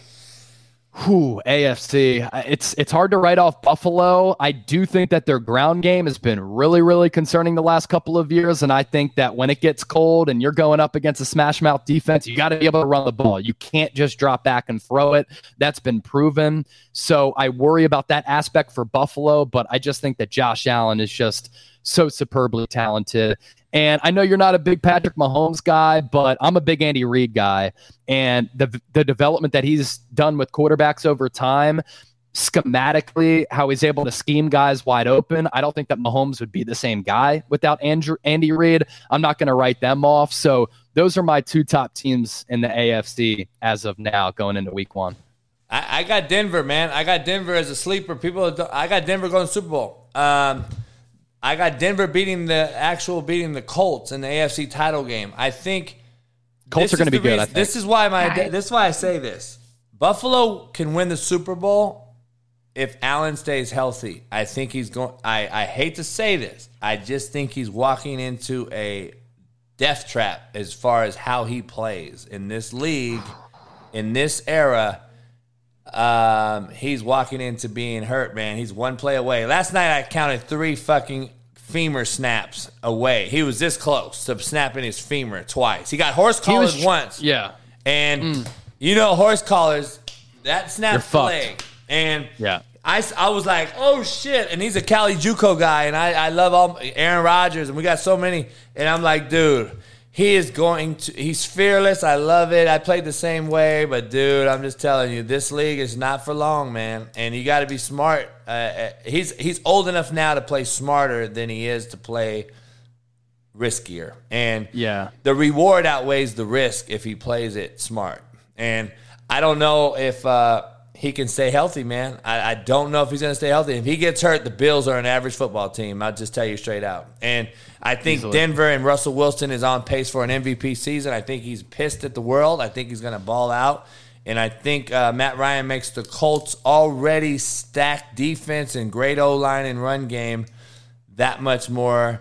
Whew, AFC. It's it's hard to write off Buffalo. I do think that their ground game has been really, really concerning the last couple of years, and I think that when it gets cold and you're going up against a smash mouth defense, you got to be able to run the ball. You can't just drop back and throw it. That's been proven. So I worry about that aspect for Buffalo, but I just think that Josh Allen is just so superbly talented. And I know you're not a big Patrick Mahomes guy, but I'm a big Andy Reid guy. And the the development that he's done with quarterbacks over time, schematically, how he's able to scheme guys wide open. I don't think that Mahomes would be the same guy without Andrew, Andy Reid. I'm not going to write them off. So those are my two top teams in the AFC as of now going into week one. I, I got Denver, man. I got Denver as a sleeper. People, I got Denver going Super Bowl. Um, I got Denver beating the actual beating the Colts in the AFC title game. I think Colts are going to be the good. I think. This is why my Right. this is why I say this. Buffalo can win the Super Bowl if Allen stays healthy. I think he's going. I I hate to say this. I just think he's walking into a death trap as far as how he plays in this league, in this era. Um, he's walking into being hurt, man. He's one play away. Last night I counted three fucking femur snaps away. He was this close to snapping his femur twice. He got horse collars tr- once. Yeah. And you know, horse collars, that snaps the leg. And Yeah. I, I was like, oh shit. And he's a Cali Juco guy. And I, I love all Aaron Rodgers. And we got so many. And I'm like, dude, he is going to, he's fearless. I love it. I played the same way. But dude, I'm just telling you, this league is not for long, man. And you got to be smart. Uh, Uh, he's, he's old enough now to play smarter than he is to play riskier. And Yeah. the reward outweighs the risk if he plays it smart. And I don't know if uh, he can stay healthy, man. I, I don't know if he's going to stay healthy. If he gets hurt, the Bills are an average football team. I'll just tell you straight out. And I think Easily. Denver and Russell Wilson is on pace for an MVP season. I think he's pissed at the world. I think he's going to ball out. And I think uh, Matt Ryan makes the Colts already stacked defense and great O line and run game that much more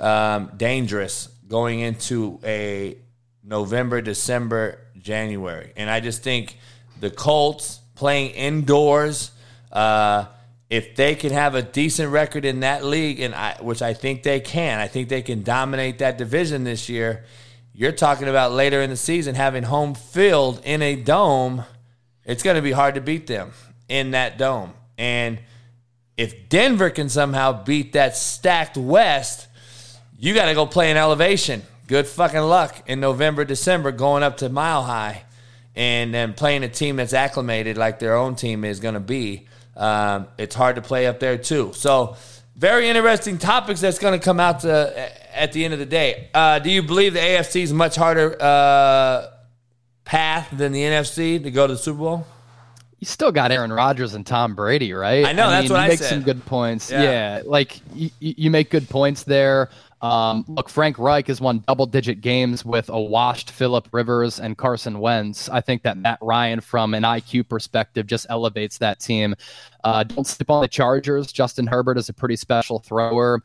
um, dangerous going into a November, December, January. And I just think the Colts playing indoors, uh, if they can have a decent record in that league, and I, which I think they can, I think they can dominate that division this year. You're talking about later in the season having home field in a dome. It's going to be hard to beat them in that dome. And if Denver can somehow beat that stacked West, you got to go play in elevation. Good fucking luck in November, December, going up to Mile High, and then playing a team that's acclimated like their own team is going to be. Um, it's hard to play up there too. So, very interesting topics that's going to come out to, at the end of the day. Uh, do you believe the AFC is much harder uh, path than the NFC to go to the Super Bowl? You still got Aaron Rodgers and Tom Brady, right? I know, that's what you I make said. some good points. Yeah. Yeah, like you, you make good points there. Um, look, Frank Reich has won double-digit games with a washed Philip Rivers and Carson Wentz. I think that Matt Ryan, from an IQ perspective, just elevates that team. Uh, don't sleep on the Chargers. Justin Herbert is a pretty special thrower.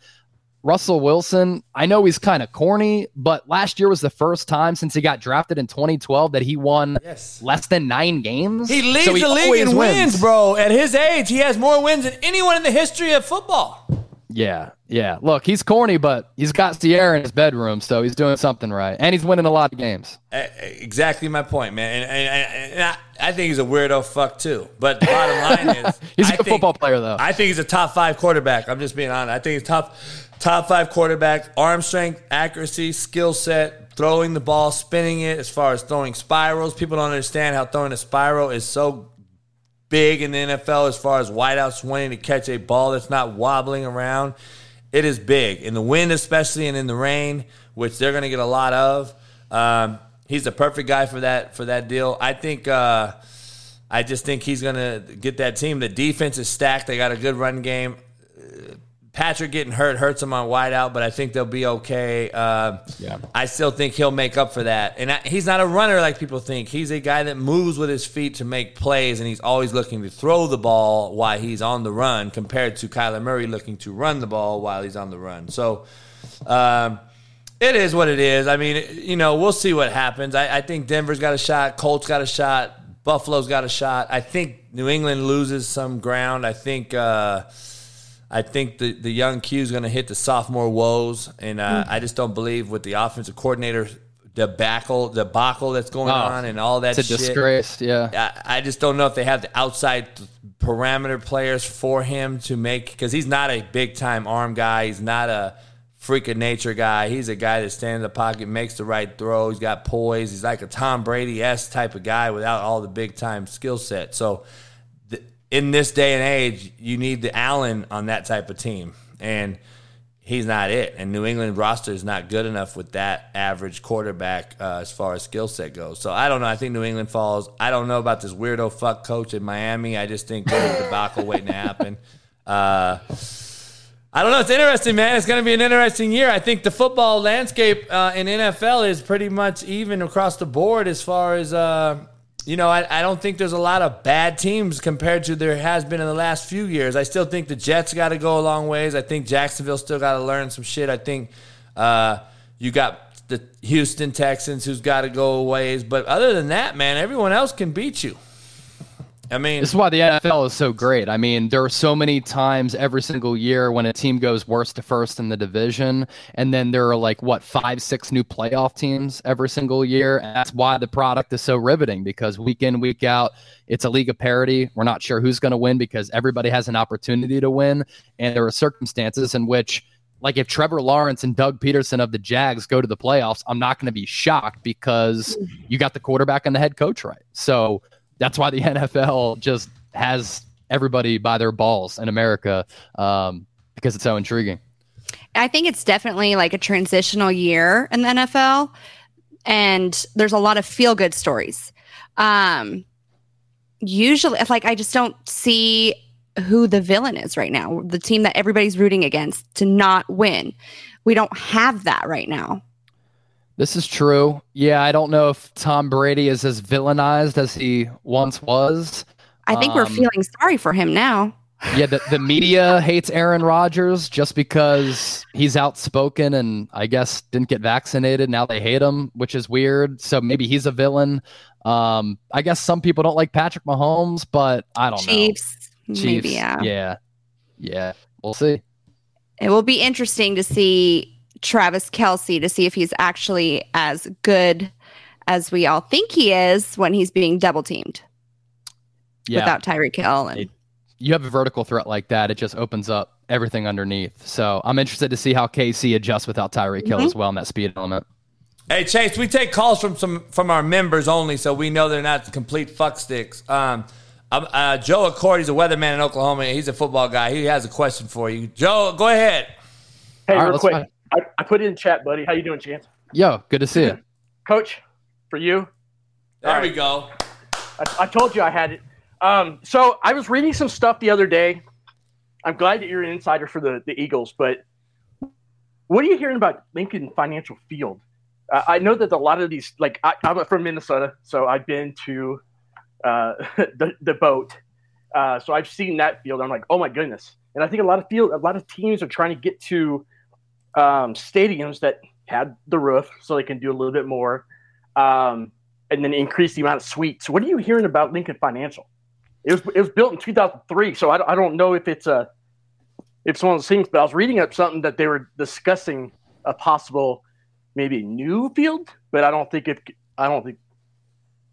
Russell Wilson, I know he's kind of corny, but last year was the first time since he got drafted in 2012 that he won Yes. less than nine games. He leads So the league in wins, bro. At his age, he has more wins than anyone in the history of football. Yeah, yeah. Look, he's corny, but he's got Ciara in his bedroom, so he's doing something right, and he's winning a lot of games. Uh, Exactly my point, man. And, and, and, and I, I think he's a weirdo fuck too. But the bottom line is, He's a I good think- football player, though. I think he's a top five quarterback. I'm just being honest. I think he's top top five quarterback. Arm strength, accuracy, skill set, throwing the ball, spinning it. As far as throwing spirals, people don't understand how throwing a spiral is so big in the NFL as far as wideouts wanting to catch a ball that's not wobbling around. It is big in the wind, especially, and in the rain, which they're going to get a lot of. Um, he's the perfect guy for that for that deal. I think. Uh, I just think he's going to get that team. The defense is stacked. They got a good run game. Patrick getting hurt hurts him on wideout, but I think they'll be okay. Uh, Yeah. I still think he'll make up for that. And I, he's not a runner like people think. He's a guy that moves with his feet to make plays, and he's always looking to throw the ball while he's on the run, compared to Kyler Murray looking to run the ball while he's on the run. So, um, it is what it is. I mean, you know, we'll see what happens. I, I think Denver's got a shot. Colts got a shot. Buffalo's got a shot. I think New England loses some ground. I think uh, I think the, the young Q is going to hit the sophomore woes, and uh, I just don't believe with the offensive coordinator debacle debacle that's going Oh, on and all that It's a shit. disgrace. Yeah. I, I just don't know if they have the outside parameter players for him to make because he's not a big time arm guy. He's not a freak of nature guy. He's a guy that stands in the pocket, makes the right throw. He's got poise. He's like a Tom Brady s type of guy without all the big time skill set. So in this day and age, you need the Allen on that type of team, and he's not it. And New England roster is not good enough with that average quarterback uh, as far as skill set goes. So I don't know. I think New England falls. I don't know about this weirdo fuck coach in Miami. I just think there's a debacle waiting to happen. Uh, I don't know. It's interesting, man. It's going to be an interesting year. I think the football landscape uh, in NFL is pretty much even across the board as far as, uh, you know, I, I don't think there's a lot of bad teams compared to there has been in the last few years. I still think the Jets got to go a long ways. I think Jacksonville still got to learn some shit. I think uh, you got the Houston Texans who's got to go a ways. But other than that, man, everyone else can beat you. I mean, This is why the NFL is so great. I mean, there are so many times every single year when a team goes worst to first in the division, and then there are like what five, six new playoff teams every single year. And that's why the product is so riveting because week in, week out, it's a league of parity. We're not sure who's going to win because everybody has an opportunity to win, and there are circumstances in which. Like if Trevor Lawrence and Doug Pederson of the Jags go to the playoffs, I'm not going to be shocked because you got the quarterback and the head coach right. So that's why the NFL just has everybody by their balls in America um, because it's so intriguing. I think it's definitely like a transitional year in the NFL, and there's a lot of feel good stories. Um, usually, like I just don't see who the villain is right now, the team that everybody's rooting against to not win. We don't have that right now. This is true. Yeah, I don't know if Tom Brady is as villainized as he once was. I think we're Um, feeling sorry for him now. Yeah, the, the media hates Aaron Rodgers just because he's outspoken and I guess didn't get vaccinated. Now they hate him, which is weird. So maybe he's a villain. Um, I guess some people don't like Patrick Mahomes, but I don't Chiefs, know. maybe yeah. Yeah. Yeah. We'll see. It will be interesting to see Travis Kelce to see if he's actually as good as we all think he is when he's being double teamed Yeah. without Tyreek Hill. And It- you have a vertical threat like that, it just opens up everything underneath. So I'm interested to see how KC adjusts without Tyreek Hill as well in that speed element. Hey Chase, we take calls from some from our members only, so we know they're not complete fucksticks. Um, um, uh, Joe Accord, he's a weatherman in Oklahoma. He's a football guy. He has a question for you. Joe, go ahead. Hey, All right, real let's quick, find- I, I put it in chat, buddy. How you doing, Chance? Yo, good to see you. Coach, for you, There All we go. I, I told you I had it. Um, so I was reading some stuff the other day. I'm glad that you're an insider for the, the Eagles, but what are you hearing about Lincoln Financial Field? Uh, I know that a lot of these, like I, I'm from Minnesota, so I've been to uh, the the boat, uh, so I've seen that field. I'm like, oh my goodness! And I think a lot of field, a lot of teams are trying to get to um, stadiums that had the roof, so they can do a little bit more. Um, and then increase the amount of suites. What are you hearing about Lincoln Financial? It was it was built in 2003, so I, I don't know if it's a if it's one of those things. But I was reading up something that they were discussing a possible maybe new field, but I don't think it. I don't think.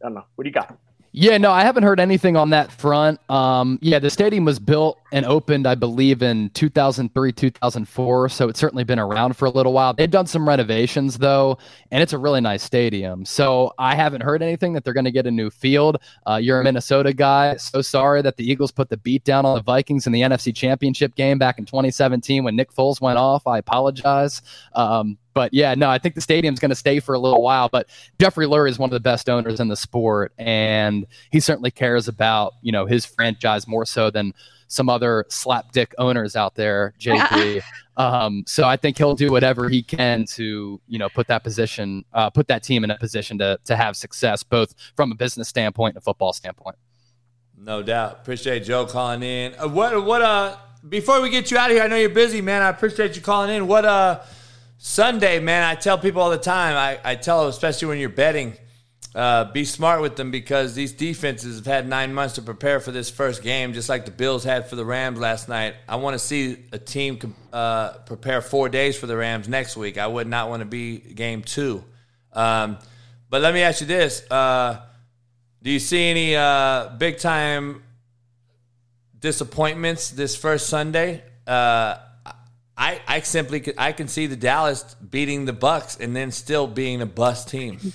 I don't know. What do you got? Yeah, no, I haven't heard anything on that front. Um, yeah, the stadium was built and opened, I believe, in 2003, 2004. So it's certainly been around for a little while. They've done some renovations, though, and it's a really nice stadium. So I haven't heard anything that they're going to get a new field. Uh, you're a Minnesota guy. So sorry that the Eagles put the beat down on the Vikings in the NFC Championship game back in 2017 when Nick Foles went off. I apologize. Um, but yeah, no, I think the stadium's going to stay for a little while. But Jeffrey Lurie is one of the best owners in the sport, and he certainly cares about you know his franchise more so than some other slapdick owners out there. JP. um, so I think he'll do whatever he can to you know put that position, uh, put that team in a position to to have success, both from a business standpoint and a football standpoint. No doubt. Appreciate Joe calling in. Uh, what what uh before we get you out of here, I know you're busy, man. I appreciate you calling in. What uh Sunday, man, I tell people all the time, I, I tell them, especially when you're betting, uh, be smart with them because these defenses have had nine months to prepare for this first game, just like the Bills had for the Rams last night. I want to see a team uh, prepare four days for the Rams next week. I would not want to be game two. Um, but let me ask you this: uh, Do you see any uh, big time disappointments this first Sunday? I, I simply could, I can see the Dallas beating the Bucs and then still being a bust team.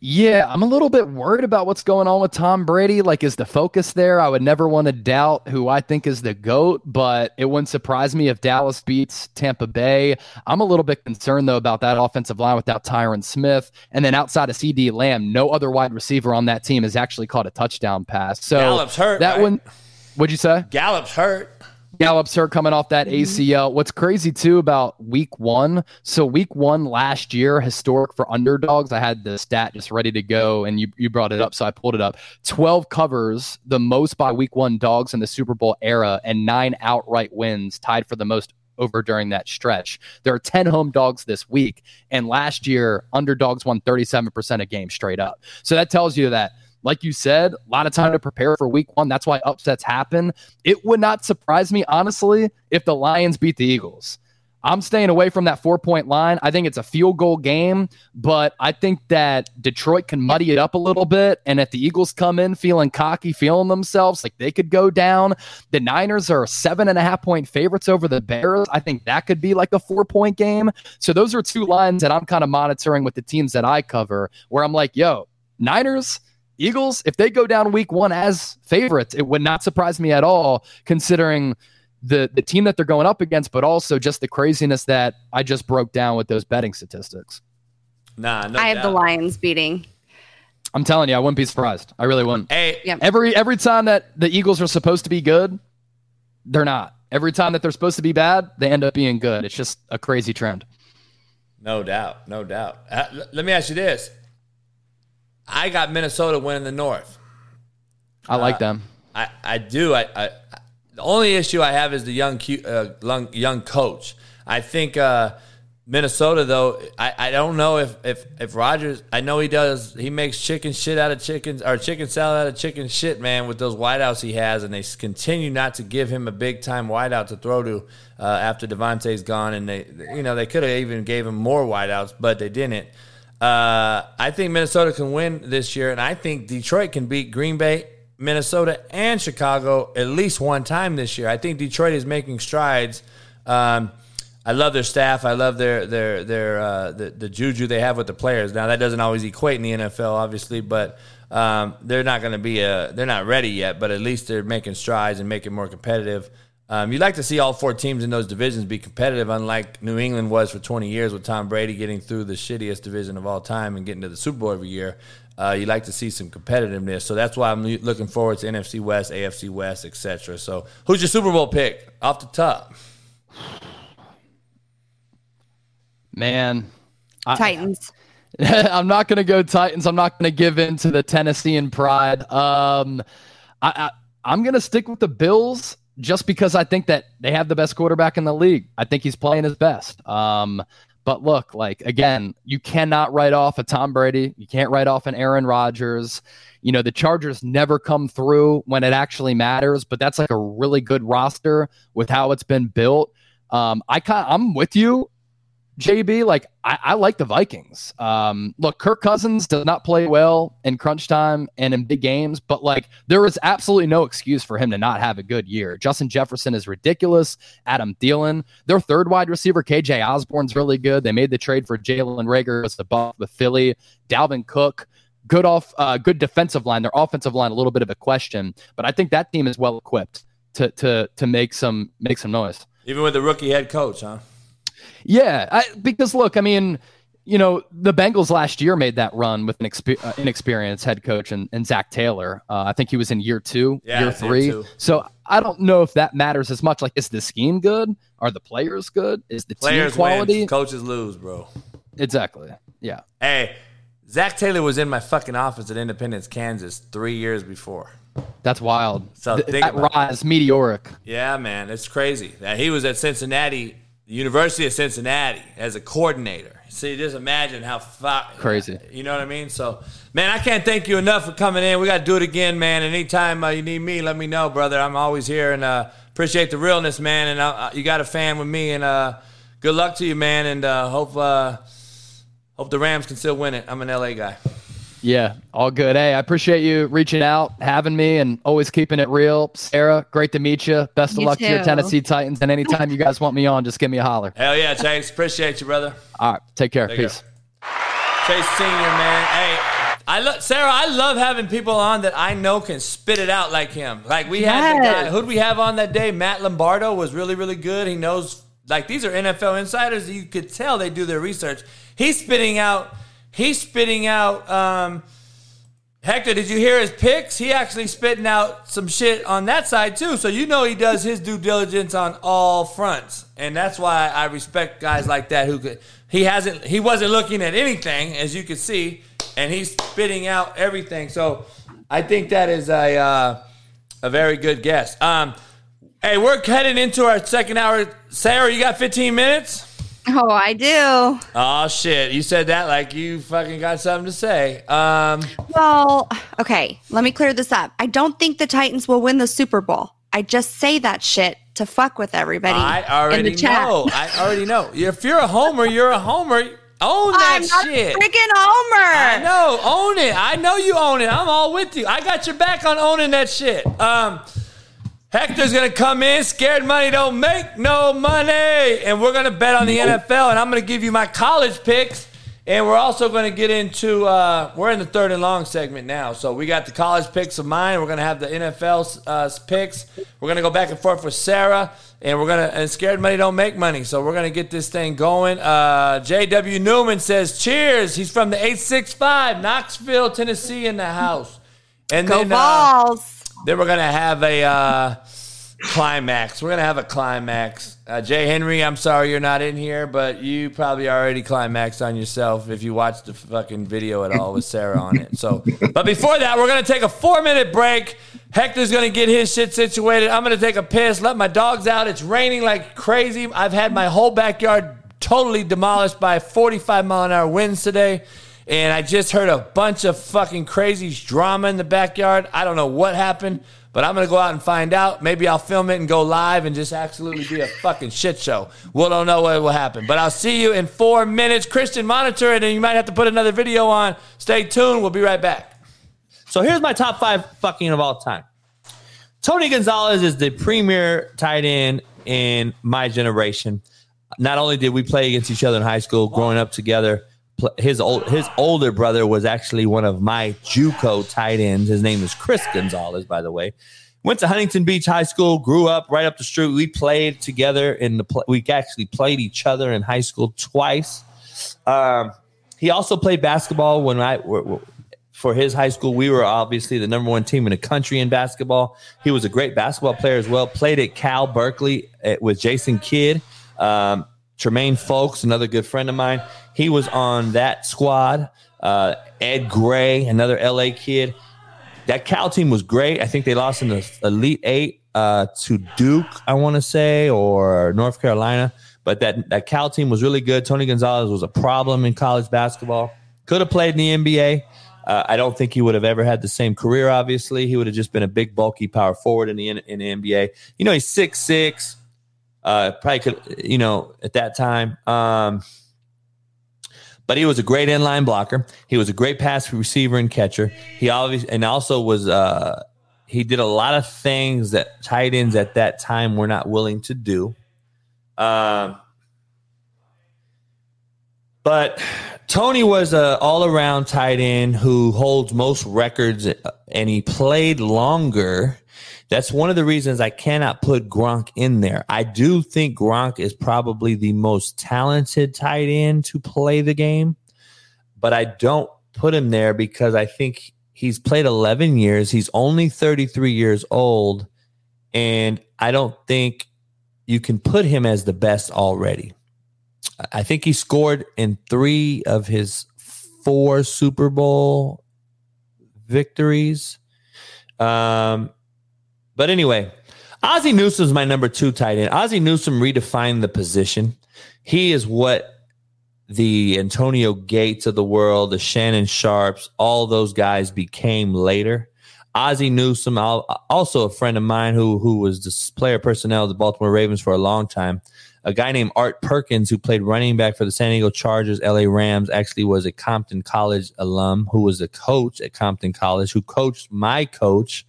Yeah, I'm a little bit worried about what's going on with Tom Brady. Like, is the focus there? I would never want to doubt who I think is the GOAT, but it wouldn't surprise me if Dallas beats Tampa Bay. I'm a little bit concerned, though, about that offensive line without Tyron Smith. And then outside of CeeDee Lamb, no other wide receiver on that team has actually caught a touchdown pass. So Gallup's hurt. That right? one, what'd you say? Gallup's hurt. Gallup's hurt coming off that mm-hmm. ACL. What's crazy too about week one? So week one last year, historic for underdogs. I had the stat just ready to go, and you you brought it up, so I pulled it up. Twelve covers, the most by week one dogs in the Super Bowl era, and nine outright wins, tied for the most over during that stretch. There are 10 home dogs this week, and last year, underdogs won 37% of games straight up. So that tells you that like you said, a lot of time to prepare for week one. That's why upsets happen. It would not surprise me, honestly, if the Lions beat the Eagles. I'm staying away from that four point line. I think it's a field goal game, but I think that Detroit can muddy it up a little bit. And if the Eagles come in feeling cocky, feeling themselves like they could go down, the Niners are seven and a half point favorites over the Bears. I think that could be like a four point game. So those are two lines that I'm kind of monitoring with the teams that I cover, where I'm like, yo, Niners, Eagles, if they go down week one as favorites, it would not surprise me at all, considering the the team that they're going up against, but also just the craziness that I just broke down with those betting statistics. Nah, no I have the. Lions beating. I'm telling you, I wouldn't be surprised. I really wouldn't. Hey, Yep. Every every time that the Eagles are supposed to be good, they're not. Every time that they're supposed to be bad, they end up being good. It's just a crazy trend. no doubt, no doubt. Uh, l- let me ask you this: I got Minnesota winning the North. I like them. I, I do. I, I the only issue I have is the young uh, young, young coach. I think uh, Minnesota though. I, I don't know if if if Rodgers. I know he does. He makes chicken shit out of chickens or chicken salad out of chicken shit, man. With those wideouts he has, and they continue not to give him a big time wideout to throw to uh, after Davante's gone. And they, you know, they could have even gave him more wideouts, but they didn't. Uh, I think Minnesota can win this year, and I think Detroit can beat Green Bay, Minnesota, and Chicago at least one time this year. I think Detroit is making strides. Um, I love their staff. I love their their their uh, the, the juju they have with the players. Now that doesn't always equate in the NFL, obviously, but um, they're not going to be a they're not ready yet. But at least they're making strides and making more competitive. Um, you like to see all four teams in those divisions be competitive, unlike New England was for 20 years with Tom Brady getting through the shittiest division of all time and getting to the Super Bowl every year. Uh, you like to see some competitiveness, so that's why I'm looking forward to NFC West, AFC West, etc. So, who's your Super Bowl pick off the top? Man, I- Titans. I'm not going to go Titans. I'm not going to give in to the Tennessean pride. Um, I, I I'm going to stick with the Bills just because I think that they have the best quarterback in the league. I think he's playing his best. Um, but look, like again, you cannot write off a Tom Brady. You can't write off an Aaron Rodgers. You know, the Chargers never come through when it actually matters, but that's like a really good roster with how it's been built. Um, I kind I'm with you JB, like I, I like the Vikings. Um, look, Kirk Cousins does not play well in crunch time and in big games, but like there is absolutely no excuse for him to not have a good year. Justin Jefferson is ridiculous. Adam Thielen, their third wide receiver, KJ Osborn's really good. They made the trade for Jalen Reagor as the buff with Philly. Dalvin Cook, good off, uh, good defensive line. Their offensive line, a little bit of a question, but I think that team is well equipped to to to make some make some noise. Even with the rookie head coach, huh? Yeah, I, because look, I mean, you know, the Bengals last year made that run with an uh, inexperienced head coach and, and Zac Taylor. Uh, I think he was in year two, Yeah, year year three. two. So I don't know if that matters as much. Like, is the scheme good? Are the players good? Is the Players team quality? win, coaches lose, bro. Exactly. Yeah. Hey, Zac Taylor was in my fucking office at Independence, Kansas, three years before. That's wild. So Th- that it. rise, meteoric. Yeah, man, it's crazy. That he was at Cincinnati the University of Cincinnati as a coordinator. See, just imagine how fa- Crazy. You know what I mean? So, man, I can't thank you enough for coming in. We got to do it again, man. Anytime uh, you need me, let me know, brother. I'm always here and uh, appreciate the realness, man. And uh, you got a fan with me, and uh, good luck to you, man. And uh, hope uh, hope the Rams can still win it. I'm an LA guy. Yeah, all good. Hey, I appreciate you reaching out, having me, and always keeping it real. Sarah, great to meet you. Best of You luck to your. Tennessee Titans. And anytime you guys want me on, just give me a holler. Hell yeah, Chase. Appreciate you, brother. All right, take care. Take Peace. Chase Senior, man. Hey, I love Sarah. I love having people on that I know can spit it out like him. Like we had the guy. Who'd we have on that day? Matt Lombardo was really, really good. He knows. Like these are NFL insiders. You could tell they do their research. He's spitting out. He's spitting out. Um, Hector, did you hear his picks? He actually spitting out some shit on that side too. So you know he does his due diligence on all fronts, and that's why I respect guys like that who could. He hasn't. He wasn't looking at anything, as you could see, and he's spitting out everything. So I think that is a uh, a very good guess. Um, hey, we're heading into our second hour. Sarah, you got 15 minutes? Oh, I do. Oh shit! You said that like you fucking got something to say. Um. Well, okay, let me clear this up. I don't think the Titans will win the Super Bowl. I just say that shit to fuck with everybody I already know. I already know. If you're a homer, you're a homer. Own that I'm not shit. a freaking Homer. I know. Own it. I know you own it. I'm all with you. I got your back on owning that shit. Um, Hector's gonna come in. Scared money don't make no money, and we're gonna bet on the NFL. And I'm gonna give you my college picks. And we're also going to get into, uh, we're in the third and long segment now. So we got the college picks of mine. We're going to have the NFL uh, picks. We're going to go back and forth with Sarah. And we're going to, and scared money don't make money. So we're going to get this thing going. Uh, J.W. Newman says, cheers. He's from the 865, Knoxville, Tennessee, in the house. And Go then, uh, balls. Then we're to have a uh, climax. We're to have a climax. Uh, Jay Henry, I'm sorry you're not in here, but you probably already climaxed on yourself if you watched the fucking video at all with Sarah on it. So, but before that, we're to take a four minute break. Hector's to get his shit situated. I'm to take a piss, let my dogs out. It's raining like crazy. I've had my whole backyard totally demolished by 45 mile an hour winds today. And I just heard a bunch of fucking crazy drama in the backyard. I don't know what happened, but I'm gonna go out and find out. Maybe I'll film it and go live and just absolutely be a fucking shit show. We don't know what will happen. But I'll see you in four minutes. Christian, monitor it, and you might have to put another video on. Stay tuned. We'll be right back. So here's my top five fucking of all time. Tony Gonzalez is the premier tight end in my generation. Not only did we play against each other in high school, growing up together, his old his older brother was actually one of my JUCO tight ends. His name is Chris Gonzalez, by the way. Went to Huntington Beach High School, grew up right up the street. We played together in the we actually played each other in high school twice. Um, he also played basketball when I for his high school. We were obviously the number one team in the country in basketball. He was a great basketball player as well. Played at Cal Berkeley uh, with Jason Kidd, um, Tremaine Fowlkes, another good friend of mine. He was on that squad. Uh, Ed Gray, another LA kid. That Cal team was great. I think they lost in the Elite Eight uh, to Duke, I want to say, or North Carolina. But that that Cal team was really good. Tony Gonzalez was a problem in college basketball. Could have played in the NBA. Uh, I don't think he would have ever had the same career. Obviously, he would have just been a big, bulky power forward in the in the NBA. You know, he's six six. Uh, probably could, you know, at that time. Um, but he was a great inline blocker. He was a great pass receiver and catcher. He always and also was uh, he did a lot of things that tight ends at that time were not willing to do. Um, but Tony was a all around tight end who holds most records, uh, and he played longer. That's one of the reasons I cannot put Gronk in there. I do think Gronk is probably the most talented tight end to play the game, but I don't put him there because I think he's played 11 years. He's only 33 years old, and I don't think you can put him as the best already. I think he scored in three of his four Super Bowl victories. Um, but anyway, Ozzie Newsome's my number two tight end. Ozzie Newsome redefined the position. He is what the Antonio Gates of the world, the Shannon Sharpes, all those guys became later. Ozzie Newsome, also a friend of mine who who was the player personnel of the Baltimore Ravens for a long time. A guy named Art Perkins, who played running back for the San Diego Chargers, LA Rams, actually was a Compton College alum who was a coach at Compton College, who coached my coach,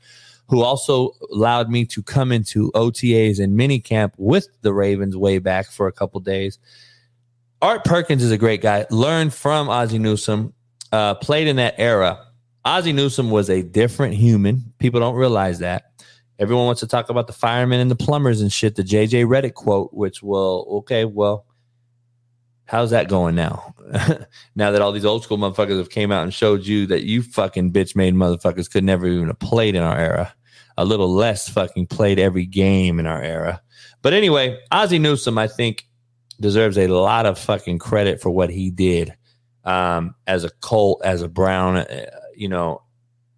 who also allowed me to come into OTAs and minicamp with the Ravens way back for a couple days. Art Perkins is a great guy. Learned from Ozzie Newsome, uh, played in that era. Ozzie Newsome was a different human. People don't realize that. Everyone wants to talk about the firemen and the plumbers and shit. The JJ Redick quote, which will okay, well, how's that going now? now that all these old school motherfuckers have came out and showed you that you fucking bitch made motherfuckers could never even have played in our era. A little less fucking played every game in our era. But anyway, Ozzie Newsome, I think, deserves a lot of fucking credit for what he did um, as a Colt, as a Brown. Uh, you know,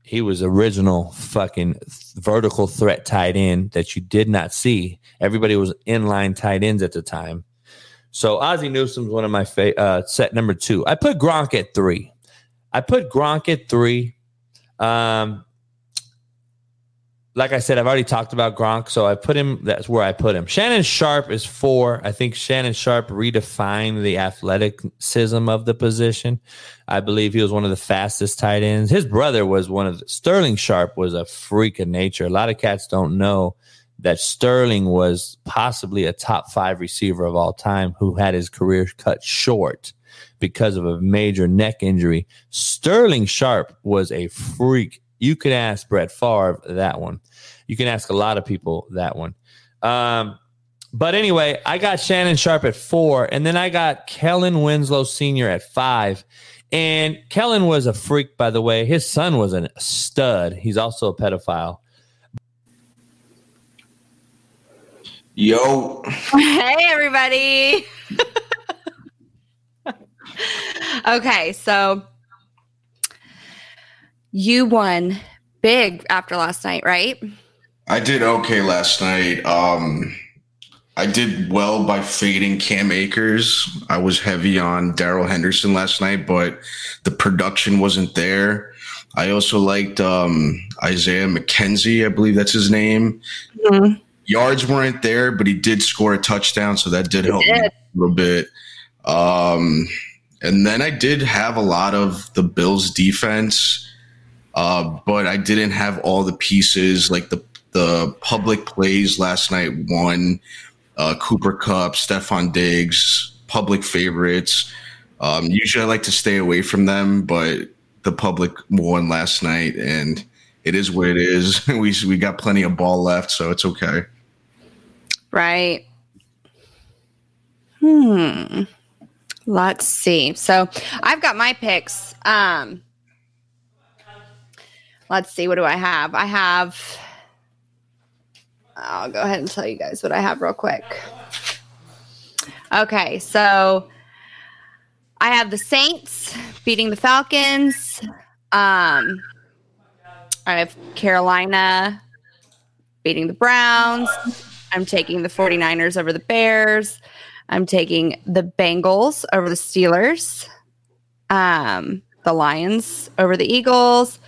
he was original fucking vertical threat tight end that you did not see. Everybody was inline tight ends at the time. So Ozzie Newsome's one of my fa- uh, set number two. I put Gronk at three. I put Gronk at three. Um, like I said, I've already talked about Gronk, so I put him. That's where I put him. Shannon Sharpe is four. I think Shannon Sharpe redefined the athleticism of the position. I believe he was one of the fastest tight ends. His brother was one of the, Sterling Sharpe was a freak of nature. A lot of cats don't know that Sterling was possibly a top five receiver of all time who had his career cut short because of a major neck injury. Sterling Sharpe was a freak you could ask Brett Favre that one. You can ask a lot of people that one. Um, but anyway, I got Shannon Sharpe at four, and then I got Kellen Winslow Sr. at five. And Kellen was a freak, by the way. His son was a stud. He's also a pedophile. Yo. Hey, everybody. okay, so you won big after last night, right? I did okay last night. Um, I did well by fading Cam Akers. I was heavy on Darrell Henderson last night, but the production wasn't there. I also liked um, Isaiah McKenzie, I believe that's his name. Mm-hmm. Yards weren't there, but he did score a touchdown, so that did he help did. a little bit. Um, and then I did have a lot of the Bills defense. Uh, but I didn't have all the pieces. Like the the public plays last night won. Uh, Cooper Kupp, Stefon Diggs, public favorites. Um, usually I like to stay away from them, but the public won last night, and it is what it is. we we got plenty of ball left, so it's okay. Right. Hmm. Let's see. So I've got my picks. Um, let's see, what do I have? I have, I'll go ahead and tell you guys what I have real quick. Okay, so I have the Saints beating the Falcons. Um, I have Carolina beating the Browns. I'm taking the 49ers over the Bears. I'm taking the Bengals over the Steelers. Um, the Lions over the Eagles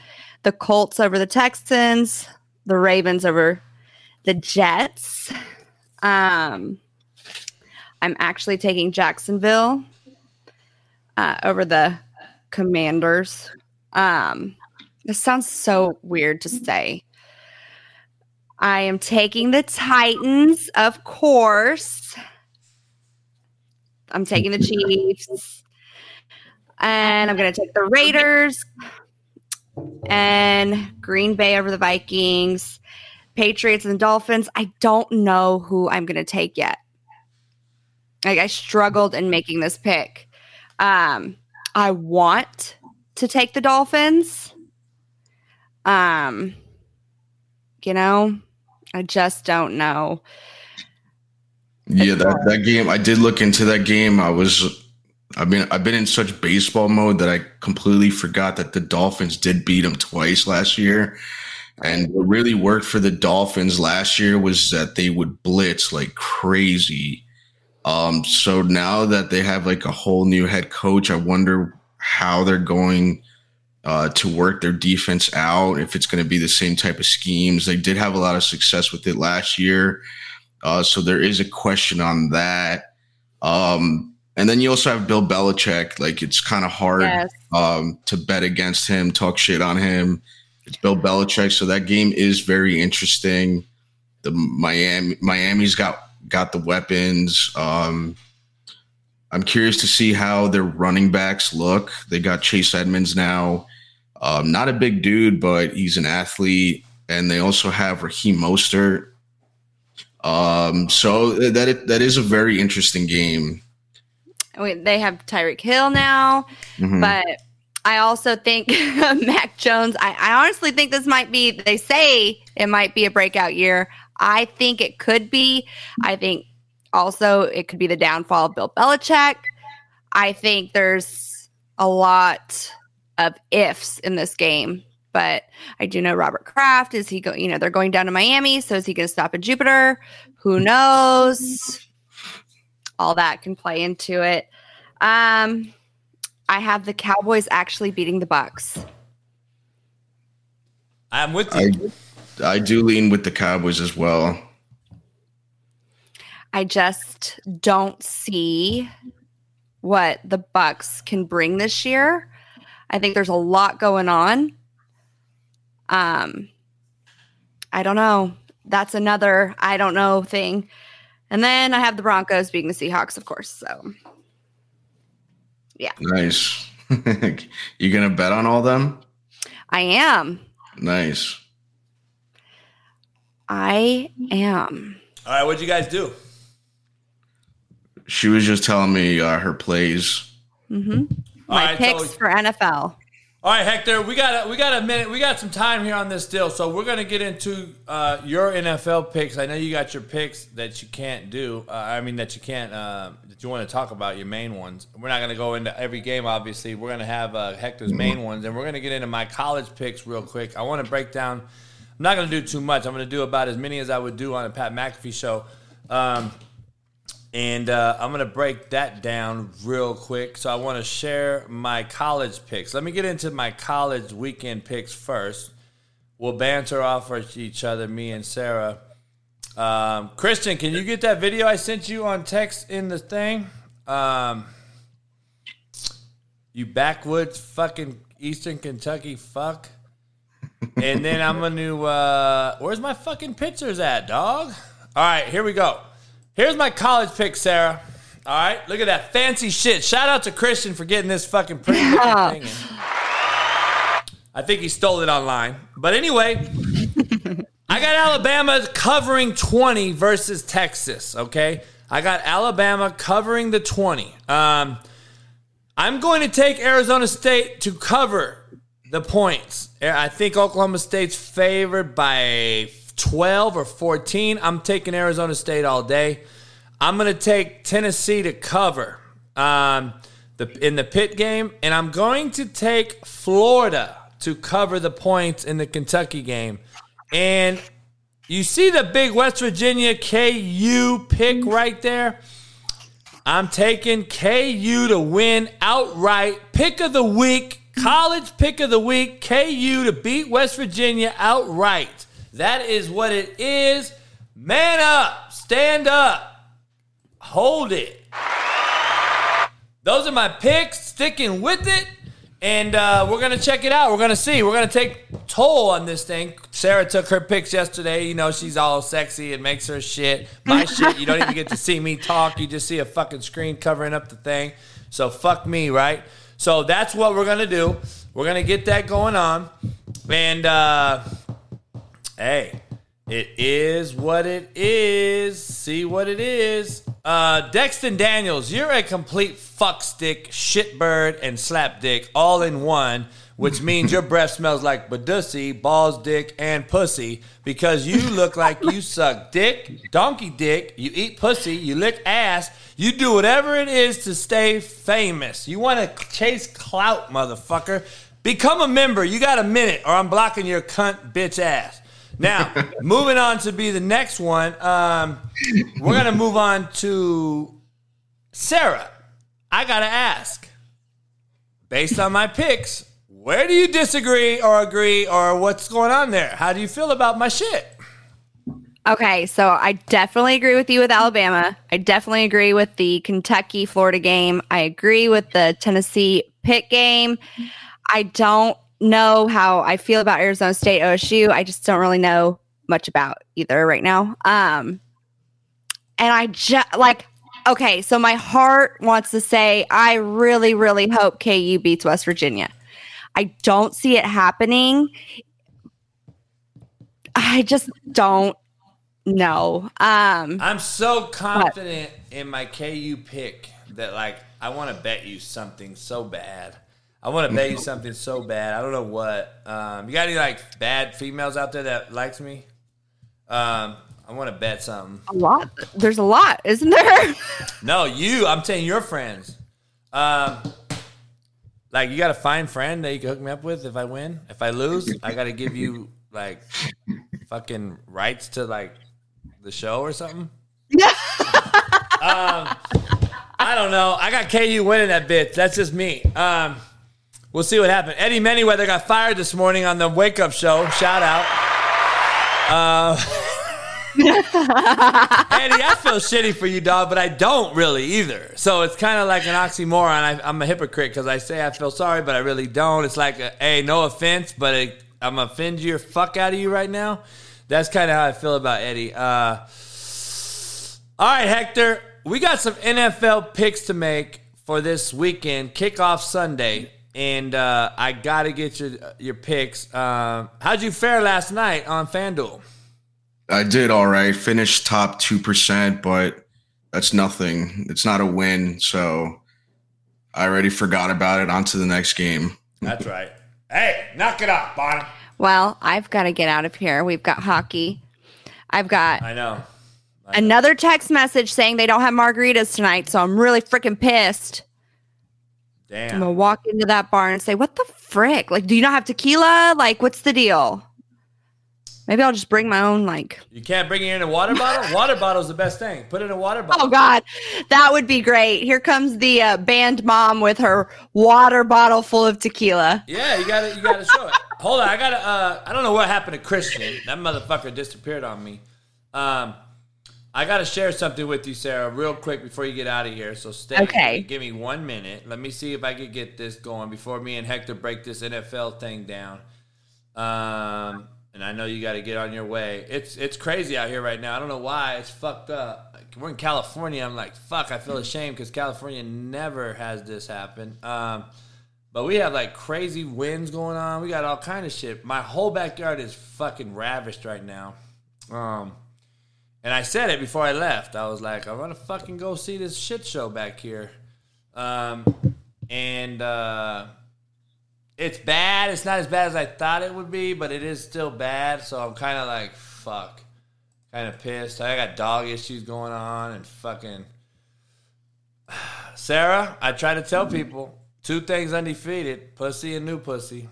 the Colts over the Texans, the Ravens over the Jets. Um, I'm actually taking Jacksonville uh, over the Commanders. Um, this sounds so weird to say. I am taking the Titans, of course. I'm taking the Chiefs. And I'm going to take the Raiders and Green Bay over the Vikings, Patriots and Dolphins. I don't know who I'm going to take yet. Like I struggled in making this pick. Um, I want to take the Dolphins. Um, you know, I just don't know. Yeah, that, that game. I did look into that game. I was I mean, I've been in such baseball mode that I completely forgot that the Dolphins did beat them twice last year. And what really worked for the Dolphins last year was that they would blitz like crazy. Um, so now that they have like a whole new head coach, I wonder how they're going uh, to work their defense out. If it's going to be the same type of schemes, they did have a lot of success with it last year. Uh, so there is a question on that. Um, and then you also have Bill Belichick. Like it's kind of hard Yes. um, to bet against him, talk shit on him. It's Bill Belichick, so that game is very interesting. The Miami Miami's got got the weapons. Um, I'm curious to see how their running backs look. They got Chase Edmonds now. Um, not a big dude, but he's an athlete, and they also have Raheem Mostert. Um, so that that is a very interesting game. We- They have Tyreek Hill now, Mhm. but I also think Mac Jones. I, I honestly think this might be. They say it might be a breakout year. I think it could be. I think also it could be the downfall of Bill Belichick. I think there's a lot of ifs in this game, but I do know Robert Kraft. Is he going? You know, they're going down to Miami, so is he going to stop in Jupiter? Who knows? All that can play into it. Um, I have the Cowboys actually beating the Bucs. I'm with I I do lean with the Cowboys as well. I just don't see what the Bucs can bring this year. I think there's a lot going on. Um I don't know. That's another I don't know thing. And then I have the Broncos beating the Seahawks, of course. So yeah. Nice. you gonna bet on all them? I am. Nice. I am. All right, what'd you guys do? She was just telling me uh, her plays. Mm-hmm. My right, picks so- for NFL. All right, Hector, we got a, we got a minute. We got some time here on this deal, so we're gonna get into uh, your NFL picks. I know you got your picks that you can't do. Uh, I mean that you can't uh, that you want to talk about your main ones. We're not gonna go into every game. Obviously, we're gonna have uh, Hector's main ones, and we're gonna get into my college picks real quick. I want to break down. I'm not gonna do too much. I'm gonna do about as many as I would do on a Pat McAfee show. Um, and uh, I'm going to break that down real quick. So I want to share my college picks. Let me get into my college weekend picks first. We'll banter off of each other, me and Sarah. Um, Christian, can you get that video I sent you on text in the thing? Um, you backwoods fucking Eastern Kentucky fuck. And then I'm going to. Uh, where's my fucking pictures at, dog? All right, here we go. Here's my college pick, Sarah. All right, look at that fancy shit. Shout out to Christian for getting this fucking pretty looking thing. in. I think he stole it online. But anyway, I got Alabama covering 20 versus Texas, okay? I got Alabama covering the 20. Um, I'm going to take Arizona State to cover the points. I think Oklahoma State's favored by 12 or 14. I'm taking Arizona State all day. I'm going to take Tennessee to cover um, the in the Pitt game, and I'm going to take Florida to cover the points in the Kentucky game. And you see the big West Virginia KU pick right there? I'm taking KU to win outright. Pick of the week, college pick of the week, KU to beat West Virginia outright. That is what it is. Man up, stand up, hold it. Those are my picks, sticking with it. And uh, we're going to check it out. We're going to see. We're going to take toll on this thing. Sarah took her picks yesterday. You know, she's all sexy and makes her shit. My shit, you don't even get to see me talk. You just see a fucking screen covering up the thing. So fuck me, right? So that's what we're going to do. We're going to get that going on. And, uh, hey, it is what it is. See what it is. Uh, Dexton Daniels, you're a complete fuckstick, shitbird, and slapdick all in one, which means your breath smells like badussy, balls, dick, and pussy because you look like you suck dick, donkey dick, you eat pussy, you lick ass, you do whatever it is to stay famous. You want to chase clout, motherfucker. Become a member. You got a minute, or I'm blocking your cunt bitch ass. Now, moving on to be the next one. Um, we're gonna move on to Sarah. I gotta ask, based on my picks, where do you disagree or agree, or what's going on there? How do you feel about my shit? Okay, so I definitely agree with you with Alabama. I definitely agree with the Kentucky Florida game. I agree with the Tennessee Pitt game. I don't know how I feel about Arizona State OSU. I just don't really know much about either right now. Um and I just like okay, so my heart wants to say I really really hope KU beats West Virginia. I don't see it happening. I just don't know. Um I'm so confident in my KU pick that like I want to bet you something so bad. I want to bet you something so bad. I don't know what. Um, you got any like bad females out there that likes me? Um, I want to bet something. a lot. There's a lot, isn't there? No, you. I'm saying your friends. Um, like you got a fine friend that you can hook me up with if I win. If I lose, I got to give you like fucking rights to like the show or something. um, I don't know. I got KU winning that bitch. That's just me. Um, we'll see what happens. Eddie Manyweather got fired this morning on the Wake Up Show. Shout out. Uh, Eddie, I feel shitty for you, dog, but I don't really either. So it's kind of like an oxymoron. I, I'm a hypocrite because I say I feel sorry, but I really don't. It's like, a, hey, no offense, but it, I'm offend your fuck out of you right now. That's kind of how I feel about Eddie. Uh, all right, Hector, we got some NFL picks to make for this weekend, kickoff Sunday, and uh, I got to get your your picks. Um, how'd you fare last night on FanDuel? I did all right. Finished top two percent, but that's nothing. It's not a win, so I already forgot about it. On to the next game. That's right. Hey, knock it off, Bonnie. well, I've got to get out of here. We've got hockey. I've got I know. another text message saying they don't have margaritas tonight, so I'm really freaking pissed. I'm gonna walk into that bar and say, "What the frick? Like, do you not have tequila? Like, what's the deal?" Maybe I'll just bring my own. Like, You can't bring it in a water bottle? water bottle's the best thing. Put it in a water bottle. oh god, that would be great. Here comes the uh, band mom with her water bottle full of tequila. Yeah, you gotta you gotta show it. Hold on, I gotta uh I don't know what happened to Christian. That motherfucker disappeared on me. Um I gotta share something with you, Sarah, real quick before you get out of here. So stay Okay. give me one minute. Let me see if I can get this going before me and Hector break this NFL thing down. Um and I know you got to get on your way. It's it's crazy out here right now. I don't know why. It's fucked up. Like, we're in California. I'm like, fuck. I feel ashamed because California never has this happen. Um, but we have like crazy winds going on. We got all kind of shit. My whole backyard is fucking ravished right now. Um, and I said it before I left. I was like, I want to fucking go see this shit show back here. Um, and uh, it's bad. It's not as bad as I thought it would be, but it is still bad. So I'm kind of like, fuck, kind of pissed. I got dog issues going on and fucking. Sarah, I try to tell people two things undefeated: pussy and new pussy.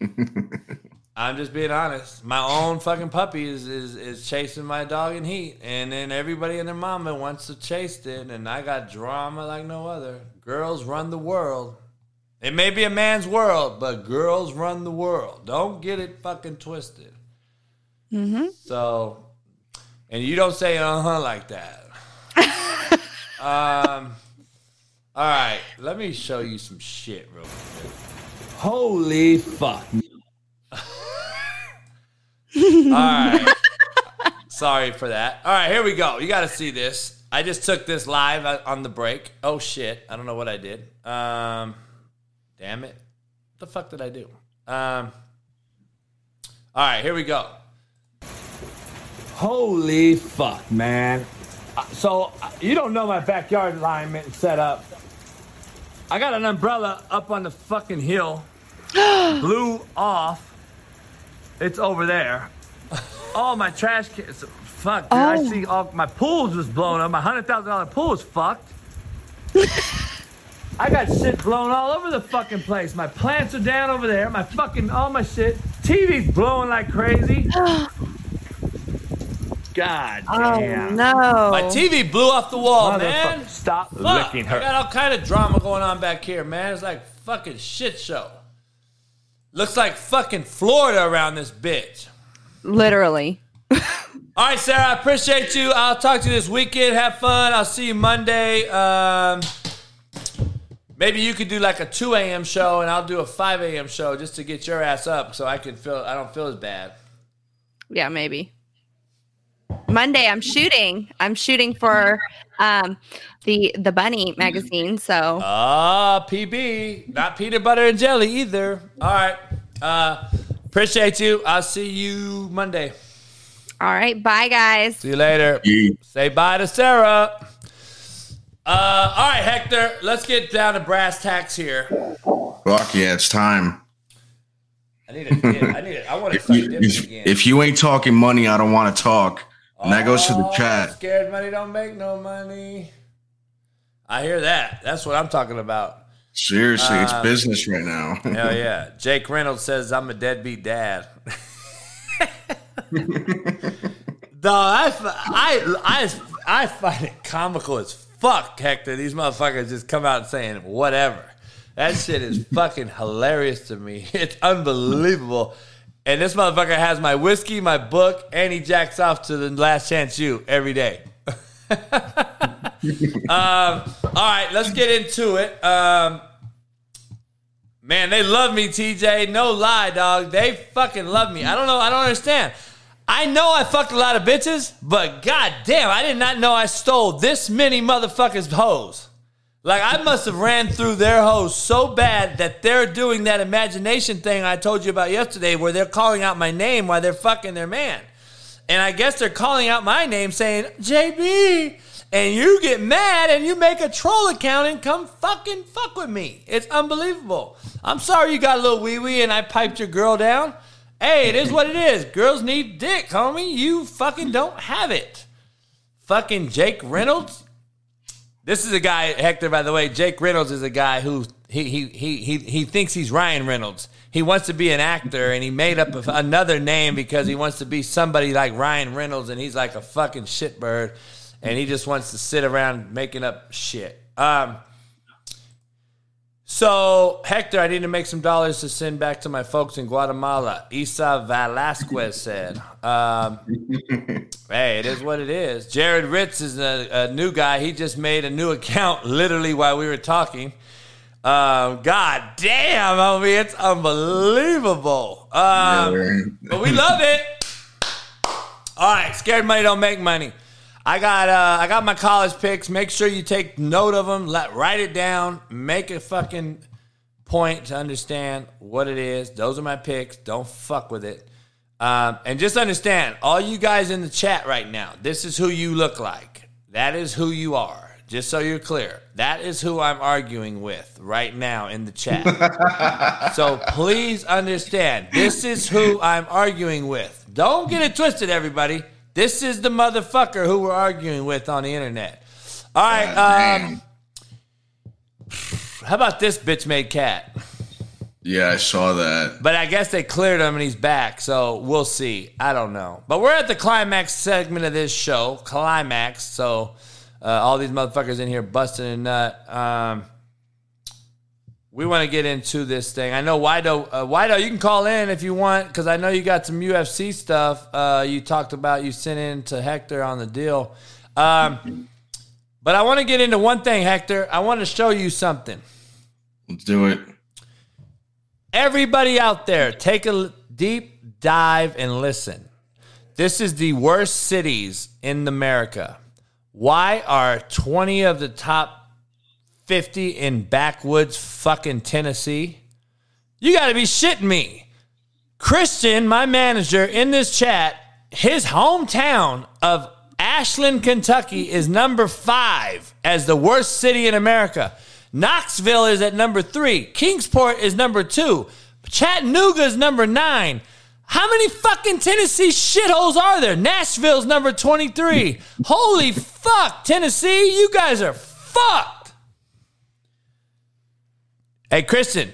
I'm just being honest. My own fucking puppy is, is is chasing my dog in heat, and then everybody and their mama wants to chase it, and I got drama like no other. Girls run the world. It may be a man's world, but girls run the world. Don't get it fucking twisted. Mm-hmm. So, and you don't say uh huh like that. um, all right, let me show you some shit real quick. Holy fuck. All right. Sorry for that. All right, here we go. You got to see this. I just took this live on the break. Oh shit! I don't know what I did. Um, damn it! What the fuck did I do? Um. All right, here we go. Holy fuck, man. Uh, So, uh, you don't know my backyard alignment and setup. I got an umbrella up on the fucking hill. Blew off. It's over there. All my trash cans. Fuck, dude. I Oh. see all my pool's was blown up. My $100,000 pool is fucked. I got shit blown all over the fucking place. My plants are down over there. My fucking all my shit. TV's blowing like crazy. God Oh damn. no. My TV blew off the wall, Motherfucker, man. Stop Fuck, licking I her. got all kind of drama going on back here, man. It's like fucking shit show. Looks like fucking Florida around this bitch. Literally. All right, Sarah, I appreciate you. I'll talk to you this weekend. Have fun. I'll see you Monday. Um, maybe you could do like a 2 a.m. show, and I'll do a 5 a.m. show just to get your ass up, so I can feel I don't feel as bad. Yeah, maybe. Monday I'm shooting. I'm shooting for um the the bunny magazine. So Ah, PB, not peanut butter and jelly either. All right. Uh, appreciate you. I'll see you Monday. all right, bye guys. See you later. Say bye to Sarah. Uh, all right, Hector. Let's get down to brass tacks here. Fuck yeah, it's time. I need a dip. I need. it. I want to If start you, if, again. if you ain't talking money, I don't want to talk. And that goes to the Oh, chat. Scared money don't make no money. I hear that. That's what I'm talking about. Seriously, it's Uh, business right now. Hell yeah. Jake Reynolds says I'm a deadbeat dad. no, I find it comical as fuck, Hector. These motherfuckers just come out saying whatever. That shit is fucking hilarious to me. It's unbelievable. And this motherfucker has my whiskey, my book, and he jacks off to the Last Chance U every day. um, all right, let's get into it. Um, man, they love me, TJ. No lie, dog. They fucking love me. I don't know. I don't understand. I know I fucked a lot of bitches, but god damn, I did not know I stole this many motherfuckers' hoes. Like I must have ran through their hoes so bad that they're doing that imagination thing I told you about yesterday where they're calling out my name while they're fucking their man. And I guess they're calling out my name saying, JB, and you get mad and you make a troll account and come fucking fuck with me. It's unbelievable. I'm sorry you got a little wee wee and I piped your girl down. Hey, it is what it is. Girls need dick, homie. You fucking don't have it. Fucking Jake Reynolds. This is a guy, Hector, by the way. Jake Reynolds is a guy who he he he he, he thinks he's Ryan Reynolds. He wants to be an actor and he made up another name because he wants to be somebody like Ryan Reynolds and he's like a fucking shitbird and he just wants to sit around making up shit. Um so, Hector, I need to make some dollars to send back to my folks in Guatemala. Isa Velasquez said. Um, hey, it is what it is. Jared Ritz is a, a new guy. He just made a new account literally while we were talking. Um, God damn, homie, it's unbelievable. Um, but we love it. All right, scared money don't make money. I got uh, I got my college picks. Make sure you take note of them. Let write it down. Make a fucking point to understand what it is. Those are my picks. Don't fuck with it. Um, and just understand, all you guys in the chat right now, this is who you look like. That is who you are. Just so you're clear, that is who I'm arguing with right now in the chat. so please understand, this is who I'm arguing with. Don't get it twisted, everybody. This is the motherfucker who we're arguing with on the internet. All right. Um, how about this bitch made cat? Yeah, I saw that. But I guess they cleared him and he's back, so we'll see. I don't know. But we're at the climax segment of this show. Climax. So uh, all these motherfuckers in here busting a nut. Um, we want to get into this thing. I know Wido. Uh, Wido, you can call in if you want because I know you got some UFC stuff. Uh, you talked about you sent in to Hector on the deal. Um, but I want to get into one thing, Hector. I want to show you something. Let's do it. Everybody out there, take a deep dive and listen. This is the worst cities in America. Why are 20 of the top 50 in backwoods fucking Tennessee? You got to be shitting me. Christian, my manager in this chat, his hometown of Ashland, Kentucky is number five as the worst city in America. Knoxville is at number three. Kingsport is number two. Chattanooga is number nine. How many fucking Tennessee shitholes are there? Nashville's number 23. Holy fuck, Tennessee, you guys are fucked. Hey, Kristen.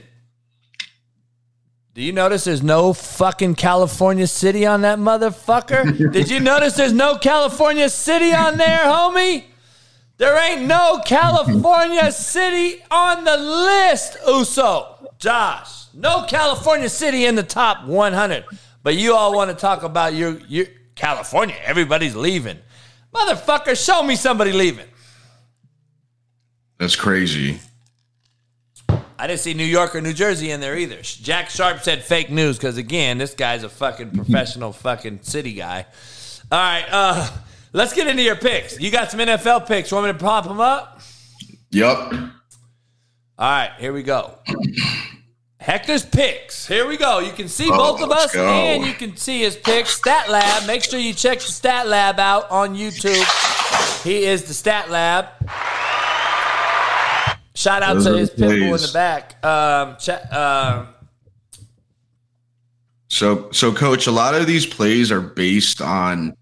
Do you notice there's no fucking California City on that motherfucker? Did you notice there's no California City on there, homie? There ain't no California City on the list, Uso. Josh, no California City in the top 100. But you all want to talk about your, your California. Everybody's leaving. Motherfucker, show me somebody leaving. That's crazy. I didn't see New York or New Jersey in there either. Jack Sharp said fake news because again, this guy's a fucking professional fucking city guy. All right, uh, let's get into your picks. You got some NFL picks. Want me to pop them up? Yep. All right, here we go. Hector's picks. Here we go. You can see Oh, both of let's us go. and you can see his picks. Stat Lab. Make sure you check the Stat Lab out on YouTube. He is the Stat Lab. Shout out Those to his the pitbull in the back. Um, cha- uh, So, so coach, a lot of these plays are based on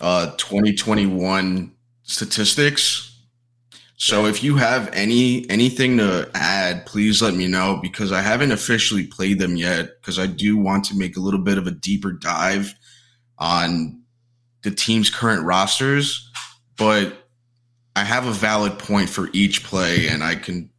uh 2021 statistics. So if you have any anything to add, please let me know because I haven't officially played them yet because I do want to make a little bit of a deeper dive on the team's current rosters, but I have a valid point for each play and I can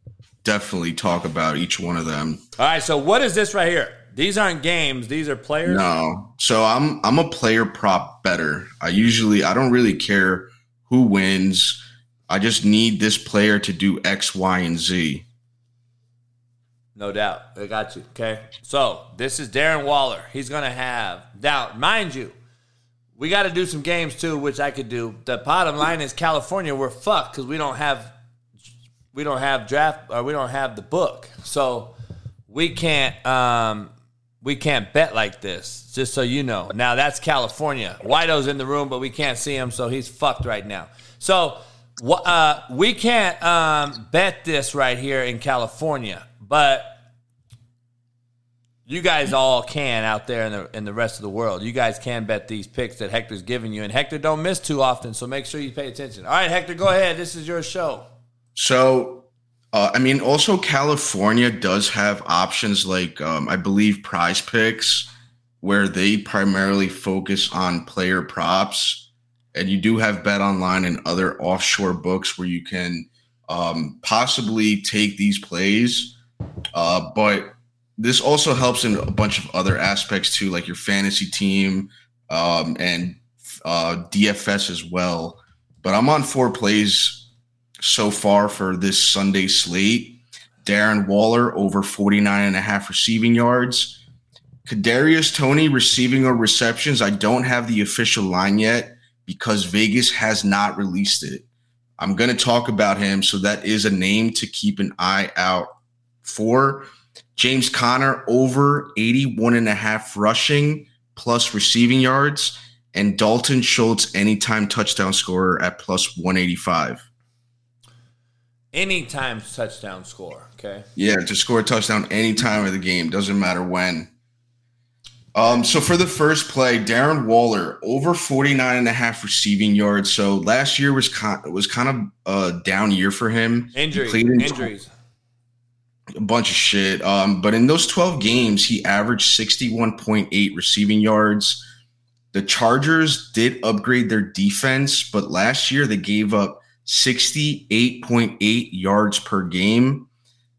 definitely talk about each one of them. all right, so what is this right here? These aren't games. These are players. No. So I'm I'm a player prop better. I usually I don't really care who wins. I just need this player to do X, Y, and Z. No doubt. I got you. Okay. So this is Darren Waller. He's going to have, now, mind you, we got to do some games too, which I could do. The bottom line is California, we're fucked because we don't have, we don't have draft or we don't have the book. So we can't, um, we can't bet like this, just so you know. Now that's California. Wido's in the room, but we can't see him, so he's fucked right now. So uh, we can't um, bet this right here in California, but you guys all can out there in the in the rest of the world. You guys can bet these picks that Hector's giving you, and Hector don't miss too often, so make sure you pay attention. All right, Hector, go ahead. This is your show. So uh, I mean, also California does have options like um, I believe PrizePicks, where they primarily focus on player props, and you do have Bet Online and other offshore books where you can um, possibly take these plays. Uh, but this also helps in a bunch of other aspects too, like your fantasy team um, and uh, DFS as well. But I'm on four plays so far for this Sunday slate. Darren Waller over 49 and a half receiving yards. Kadarius Toney receiving or receptions. I don't have the official line yet because Vegas has not released it. I'm going to talk about him, so that is a name to keep an eye out for. James Conner over 81 and a half rushing plus receiving yards, and Dalton Schultz anytime touchdown scorer at plus 185. Anytime touchdown score. Okay. Yeah, to score a touchdown any time of the game, doesn't matter when. Um, so for the first play, Darren Waller over 49 and a half receiving yards. So last year was kind was kind of a down year for him. Injuries. in Injuries. A bunch of shit. Um, but in those 12 games, he averaged 61.8 receiving yards. The Chargers did upgrade their defense, but last year they gave up 68.8 yards per game.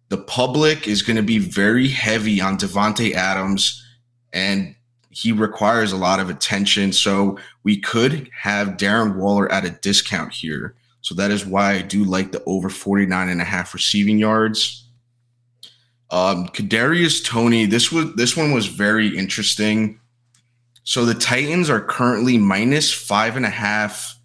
The public is going to be very heavy on Davante Adams, and he requires a lot of attention. So we could have Darren Waller at a discount here. So that is why I do like the over 49 and a half receiving yards. Um, Kadarius Toney, this was this one was very interesting. So the Titans are currently minus five and a half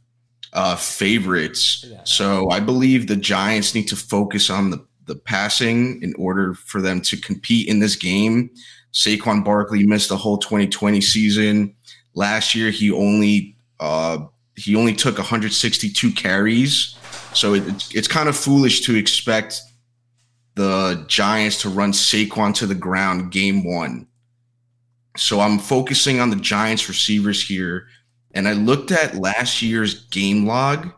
uh, favorites. So I believe the Giants need to focus on the the passing in order for them to compete in this game. Saquon Barkley missed the whole 2020 season. Last year, he only uh, he only took 162 carries. So it, it's, it's kind of foolish to expect the Giants to run Saquon to the ground game one. So I'm focusing on the Giants receivers here. And I looked at last year's game log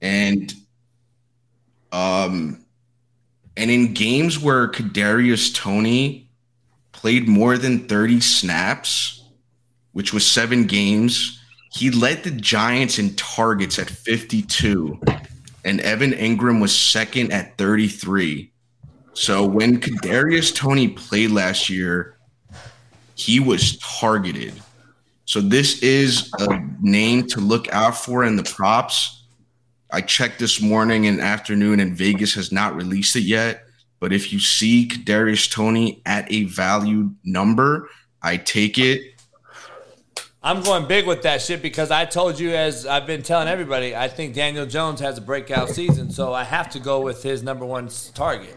and um And in games where Kadarius Toney played more than 30 snaps, which was seven games, he led the Giants in targets at 52. And Evan Engram was second at 33. So when Kadarius Toney played last year, he was targeted. So this is a name to look out for in the props. I checked this morning and afternoon, and Vegas has not released it yet. But if you see Kadarius Toney at a value number, I take it. I'm going big with that shit because I told you, as I've been telling everybody, I think Daniel Jones has a breakout season, so I have to go with his number one target.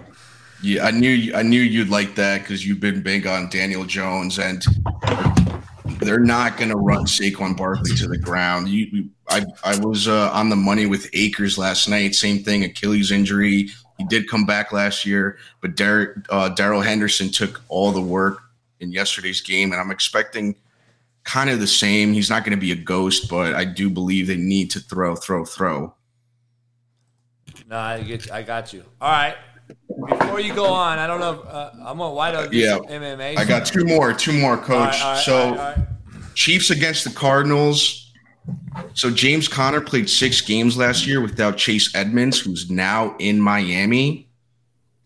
Yeah, I knew I knew you'd like that because you've been big on Daniel Jones, and they're not going to run Saquon Barkley to the ground. You, I, I was uh, on the money with Akers last night. Same thing, Achilles injury. He did come back last year, but uh, Darrell Henderson took all the work in yesterday's game, and I'm expecting kind of the same. He's not going to be a ghost, but I do believe they need to throw, throw, throw. No, I get. I got you. All right. Before you go on, I don't know. Uh, I'm on White Oak. Yeah, MMA. I got two more, two more, coach. All right, all right, so, all right, all right. Chiefs against the Cardinals. So James Conner played six games last year without Chase Edmonds, who's now in Miami.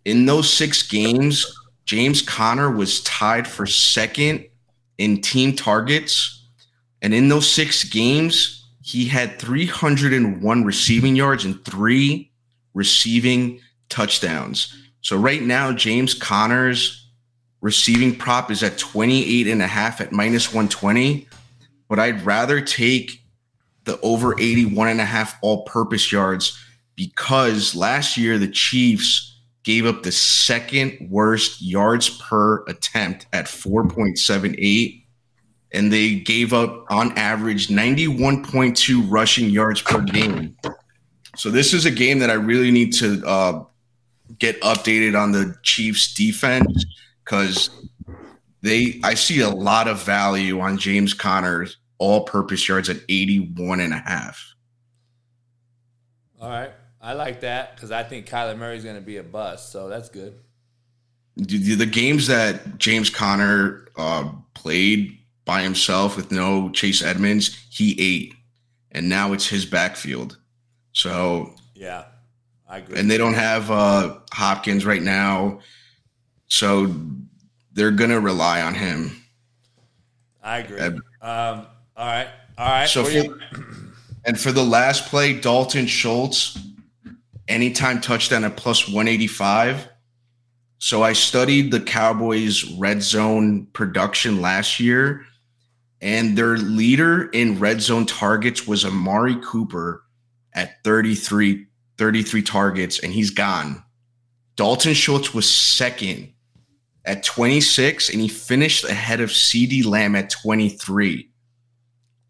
In those six games, James Conner was tied for second in team targets. And in those six games, he had 301 receiving yards and three receiving touchdowns. So right now, James Conner's receiving prop is at 28 and a half at minus 120. But I'd rather take the over 81 and a half all purpose yards because last year the Chiefs gave up the second worst yards per attempt at 4.78 and they gave up on average 91.2 rushing yards per game. So this is a game that I really need to uh, get updated on the Chiefs defense because they I see a lot of value on James Conner's all purpose yards at 81 and a half. All right. I like that because I think Kyler Murray's going to be a bust, so that's good. The, the games that James Conner uh, played by himself with no Chase Edmonds, he ate, and now it's his backfield. So Yeah, I agree. and they don't have uh, Hopkins right now, so they're gonna rely on him. I agree. Um, all right. All right. So for, you- and for the last play, Dalton Schultz, anytime touchdown at plus 185. So I studied the Cowboys red zone production last year, and their leader in red zone targets was Amari Cooper at 33, 33 targets, and he's gone. Dalton Schultz was second at 26, and he finished ahead of CeeDee Lamb at 23.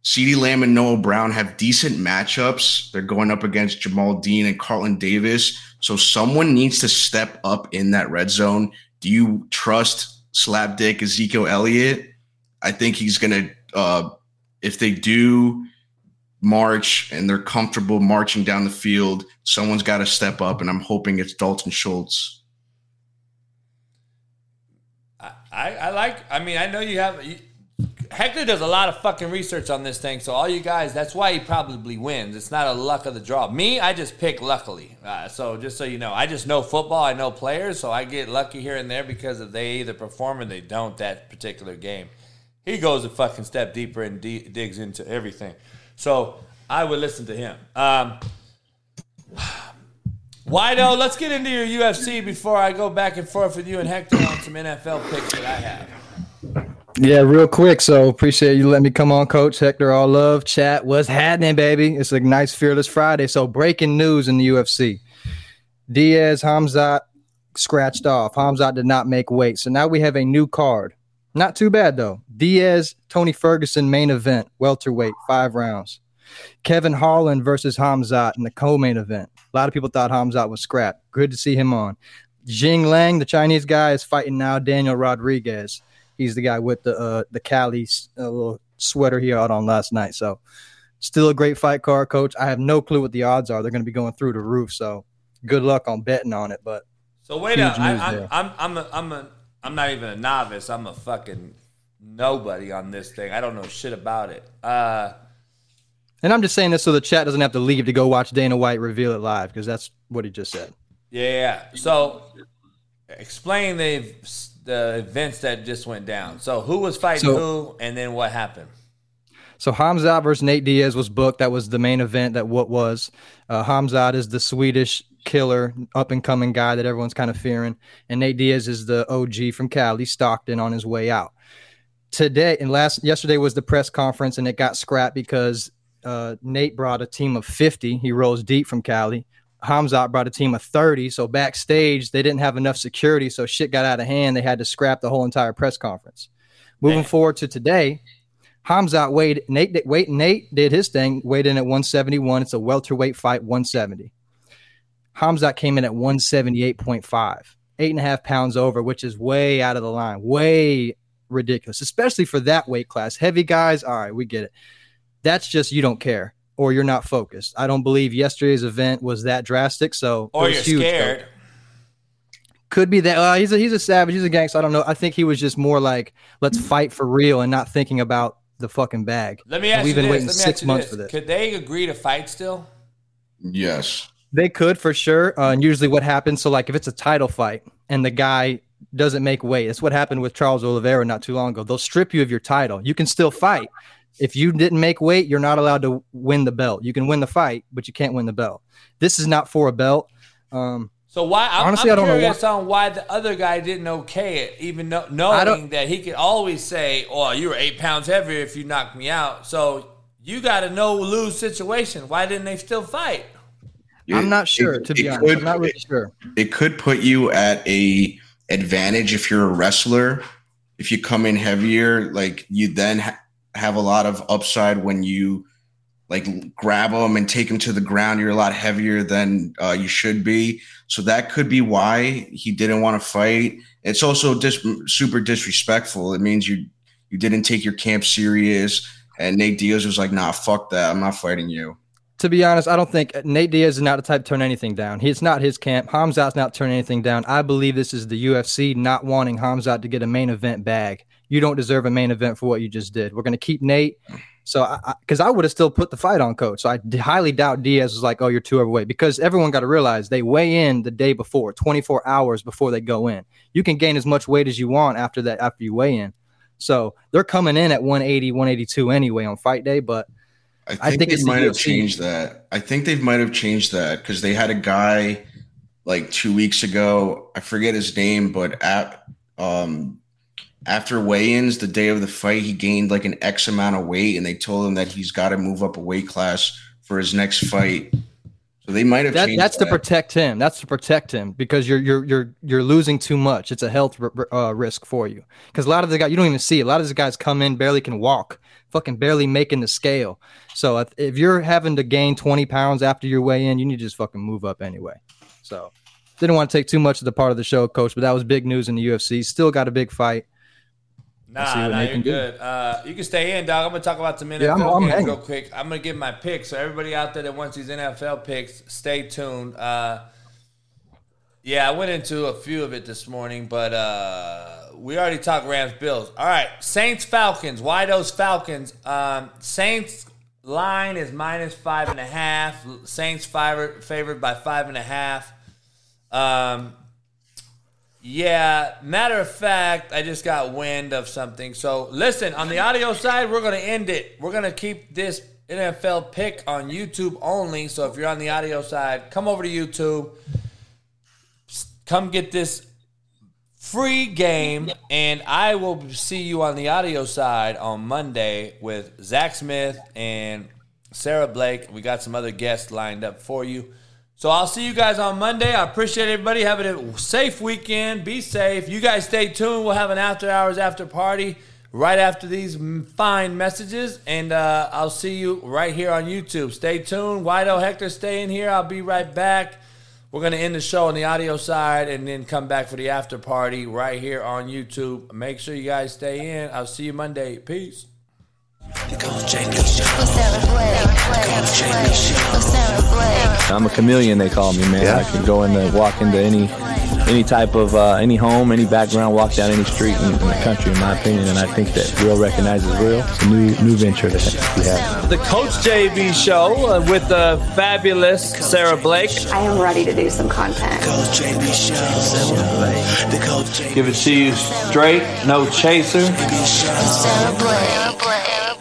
CeeDee Lamb and Noah Brown have decent matchups. They're going up against Jamel Dean and Carlton Davis. So someone needs to step up in that red zone. Do you trust slapdick Ezekiel Elliott? I think he's going to, uh, if they do march and they're comfortable marching down the field, someone's got to step up. And I'm hoping it's Dalton Schultz. I, I like. I mean, I know you have. You, Hector does a lot of fucking research on this thing, so all you guys, that's why he probably wins. It's not a luck of the draw. Me, I just pick luckily. Uh, so just so you know, I just know football. I know players, so I get lucky here and there because if they either perform or they don't that particular game. He goes a fucking step deeper and de- digs into everything. So I would listen to him. Um, Wido, let's get into your UFC before I go back and forth with you and Hector on some NFL picks that I have. Yeah, real quick. So appreciate you letting me come on, Coach Hector. All love, chat. What's happening, baby? It's a nice, fearless Friday. So breaking news in the UFC: Diaz Khamzat scratched off. Khamzat did not make weight, so now we have a new card. Not too bad though. Diaz Tony Ferguson main event, welterweight, five rounds. Kevin Holland versus Khamzat in the co-main event. A lot of people thought Khamzat was scrapped. Good to see him on. Jing Lang, the Chinese guy, is fighting now Daniel Rodriguez. He's the guy with the uh, the Cali uh, little sweater he had on last night. So still a great fight card, coach. I have no clue what the odds are. They're going to be going through the roof. So good luck on betting on it. But So wait up. I, news I'm. I'm I'm a, I'm a I'm not even a novice. I'm a fucking nobody on this thing. I don't know shit about it. Uh, And I'm just saying this so the chat doesn't have to leave to go watch Dana White reveal it live because that's what he just said. yeah. So explain the the events that just went down. So who was fighting So- who, and then what happened? So Khamzat versus Nate Diaz was booked. That was the main event. That what was. Uh, Khamzat is the Swedish killer, up and coming guy that everyone's kind of fearing, and Nate Diaz is the OG from Cali, Stockton, on his way out. Today and last yesterday was the press conference, and it got scrapped because uh, Nate brought a team of fifty. He rose deep from Cali. Khamzat brought a team of 30. So backstage, they didn't have enough security. So shit got out of hand. They had to scrap the whole entire press conference. Moving forward to today, Khamzat weighed Nate did- wait Nate did his thing, weighed in at 171. It's a welterweight fight, 170. Khamzat came in at 178.5, eight and a half pounds over, which is way out of the line, way ridiculous, especially for that weight class. Heavy guys, all right, we get it. That's just you don't care or you're not focused. I don't believe yesterday's event was that drastic. So Or it you're was huge, though. scared. Could be that. Uh, he's a he's a savage. He's a gangster. I don't know. I think he was just more like, let's fight for real and not thinking about the fucking bag. Let me And ask We've you been this. waiting six months this. for this. Could they agree to fight still? Yes. They could for sure. Uh, and usually, what happens? So, like, if it's a title fight and the guy doesn't make weight, it's what happened with Charles Oliveira not too long ago. They'll strip you of your title. You can still fight. If you didn't make weight, you're not allowed to win the belt. You can win the fight, but you can't win the belt. This is not for a belt. Um, So why? I'm, Honestly, I'm I don't know curious on why the other guy didn't okay it, even though knowing that he could always say, "Oh, you were eight pounds heavier if you knocked me out." So you got a no lose situation. Why didn't they still fight? I'm not sure, It- to be honest. could- I'm not really sure. It could put you at a advantage if you're a wrestler. If you come in heavier, like you then ha- have a lot of upside when you like grab them and take them to the ground. You're a lot heavier than uh, you should be. So that could be why he didn't want to fight. It's also dis- super disrespectful. It means you you didn't take your camp serious. And Nate Diaz was like, "Nah, fuck that. I'm not fighting you." To be honest, I don't think uh, Nate Diaz is not the type to turn anything down. It's not his camp. Khamzat's not turning anything down. I believe this is the UFC not wanting Khamzat to get a main event bag. You don't deserve a main event for what you just did. We're going to keep Nate. So, because I, would have still put the fight on coach. So I d- highly doubt Diaz was like, "Oh, you're too overweight," because everyone got to realize they weigh in the day before, 24 hours before they go in. You can gain as much weight as you want after that, after you weigh in. So they're coming in at 180, 182 anyway on fight day, but. I think, I think they the might have changed that. I think they might have changed that because they had a guy like two weeks ago. I forget his name, but at um after weigh-ins, the day of the fight, he gained like an X amount of weight, and they told him that he's got to move up a weight class for his next fight. So they might have That, changed that's that. to protect him. That's to protect him because you're you're you're you're losing too much. It's a health r- uh, risk for you. Because a lot of the guys you don't even see. A lot of these guys come in barely can walk, fucking barely making the scale. So if, if you're having to gain 20 pounds after your weigh in, you need to just fucking move up anyway. So didn't want to take too much of the part of the show, coach, but that was big news in the UFC. Still got a big fight. Nah, what nah, you're good. Uh, you can stay in, dog. I'm gonna talk about some NFL Yeah, I'm- I'm games real quick. I'm gonna give my picks. So everybody out there that wants these NFL picks, stay tuned. Uh, yeah, I went into a few of it this morning, but uh, we already talked Rams Bills. All right, Saints Falcons. Why those Falcons? Um, Saints line is minus five and a half. Saints favored favored by five and a half. Um, yeah, matter of fact, I just got wind of something. So listen, on the audio side, we're gonna end it. We're gonna keep this NFL pick on YouTube only. So if you're on the audio side, come over to YouTube. Come get this free game, and I will see you on the audio side on Monday with Zach Smith and Sarah Blake. We got some other guests lined up for you. So I'll see you guys on Monday. I appreciate everybody having a safe weekend. Be safe. You guys stay tuned. We'll have an after hours after party right after these fine messages, and uh, I'll see you right here on YouTube. Stay tuned. Wido Hector, stay in here. I'll be right back. We're going to end the show on the audio side and then come back for the after party right here on YouTube. Make sure you guys stay in. I'll see you Monday. Peace. I'm a chameleon, they call me, man. I can go into, walk into any any type of uh, any home, any background, walk down any street in, in the country, in my opinion. And I think that real recognizes real. It's a new new venture that we have. The Coach JB Show uh, with the fabulous Sarah Blake. I am ready to do some content. Give it to you straight, no chaser. Sarah Blake.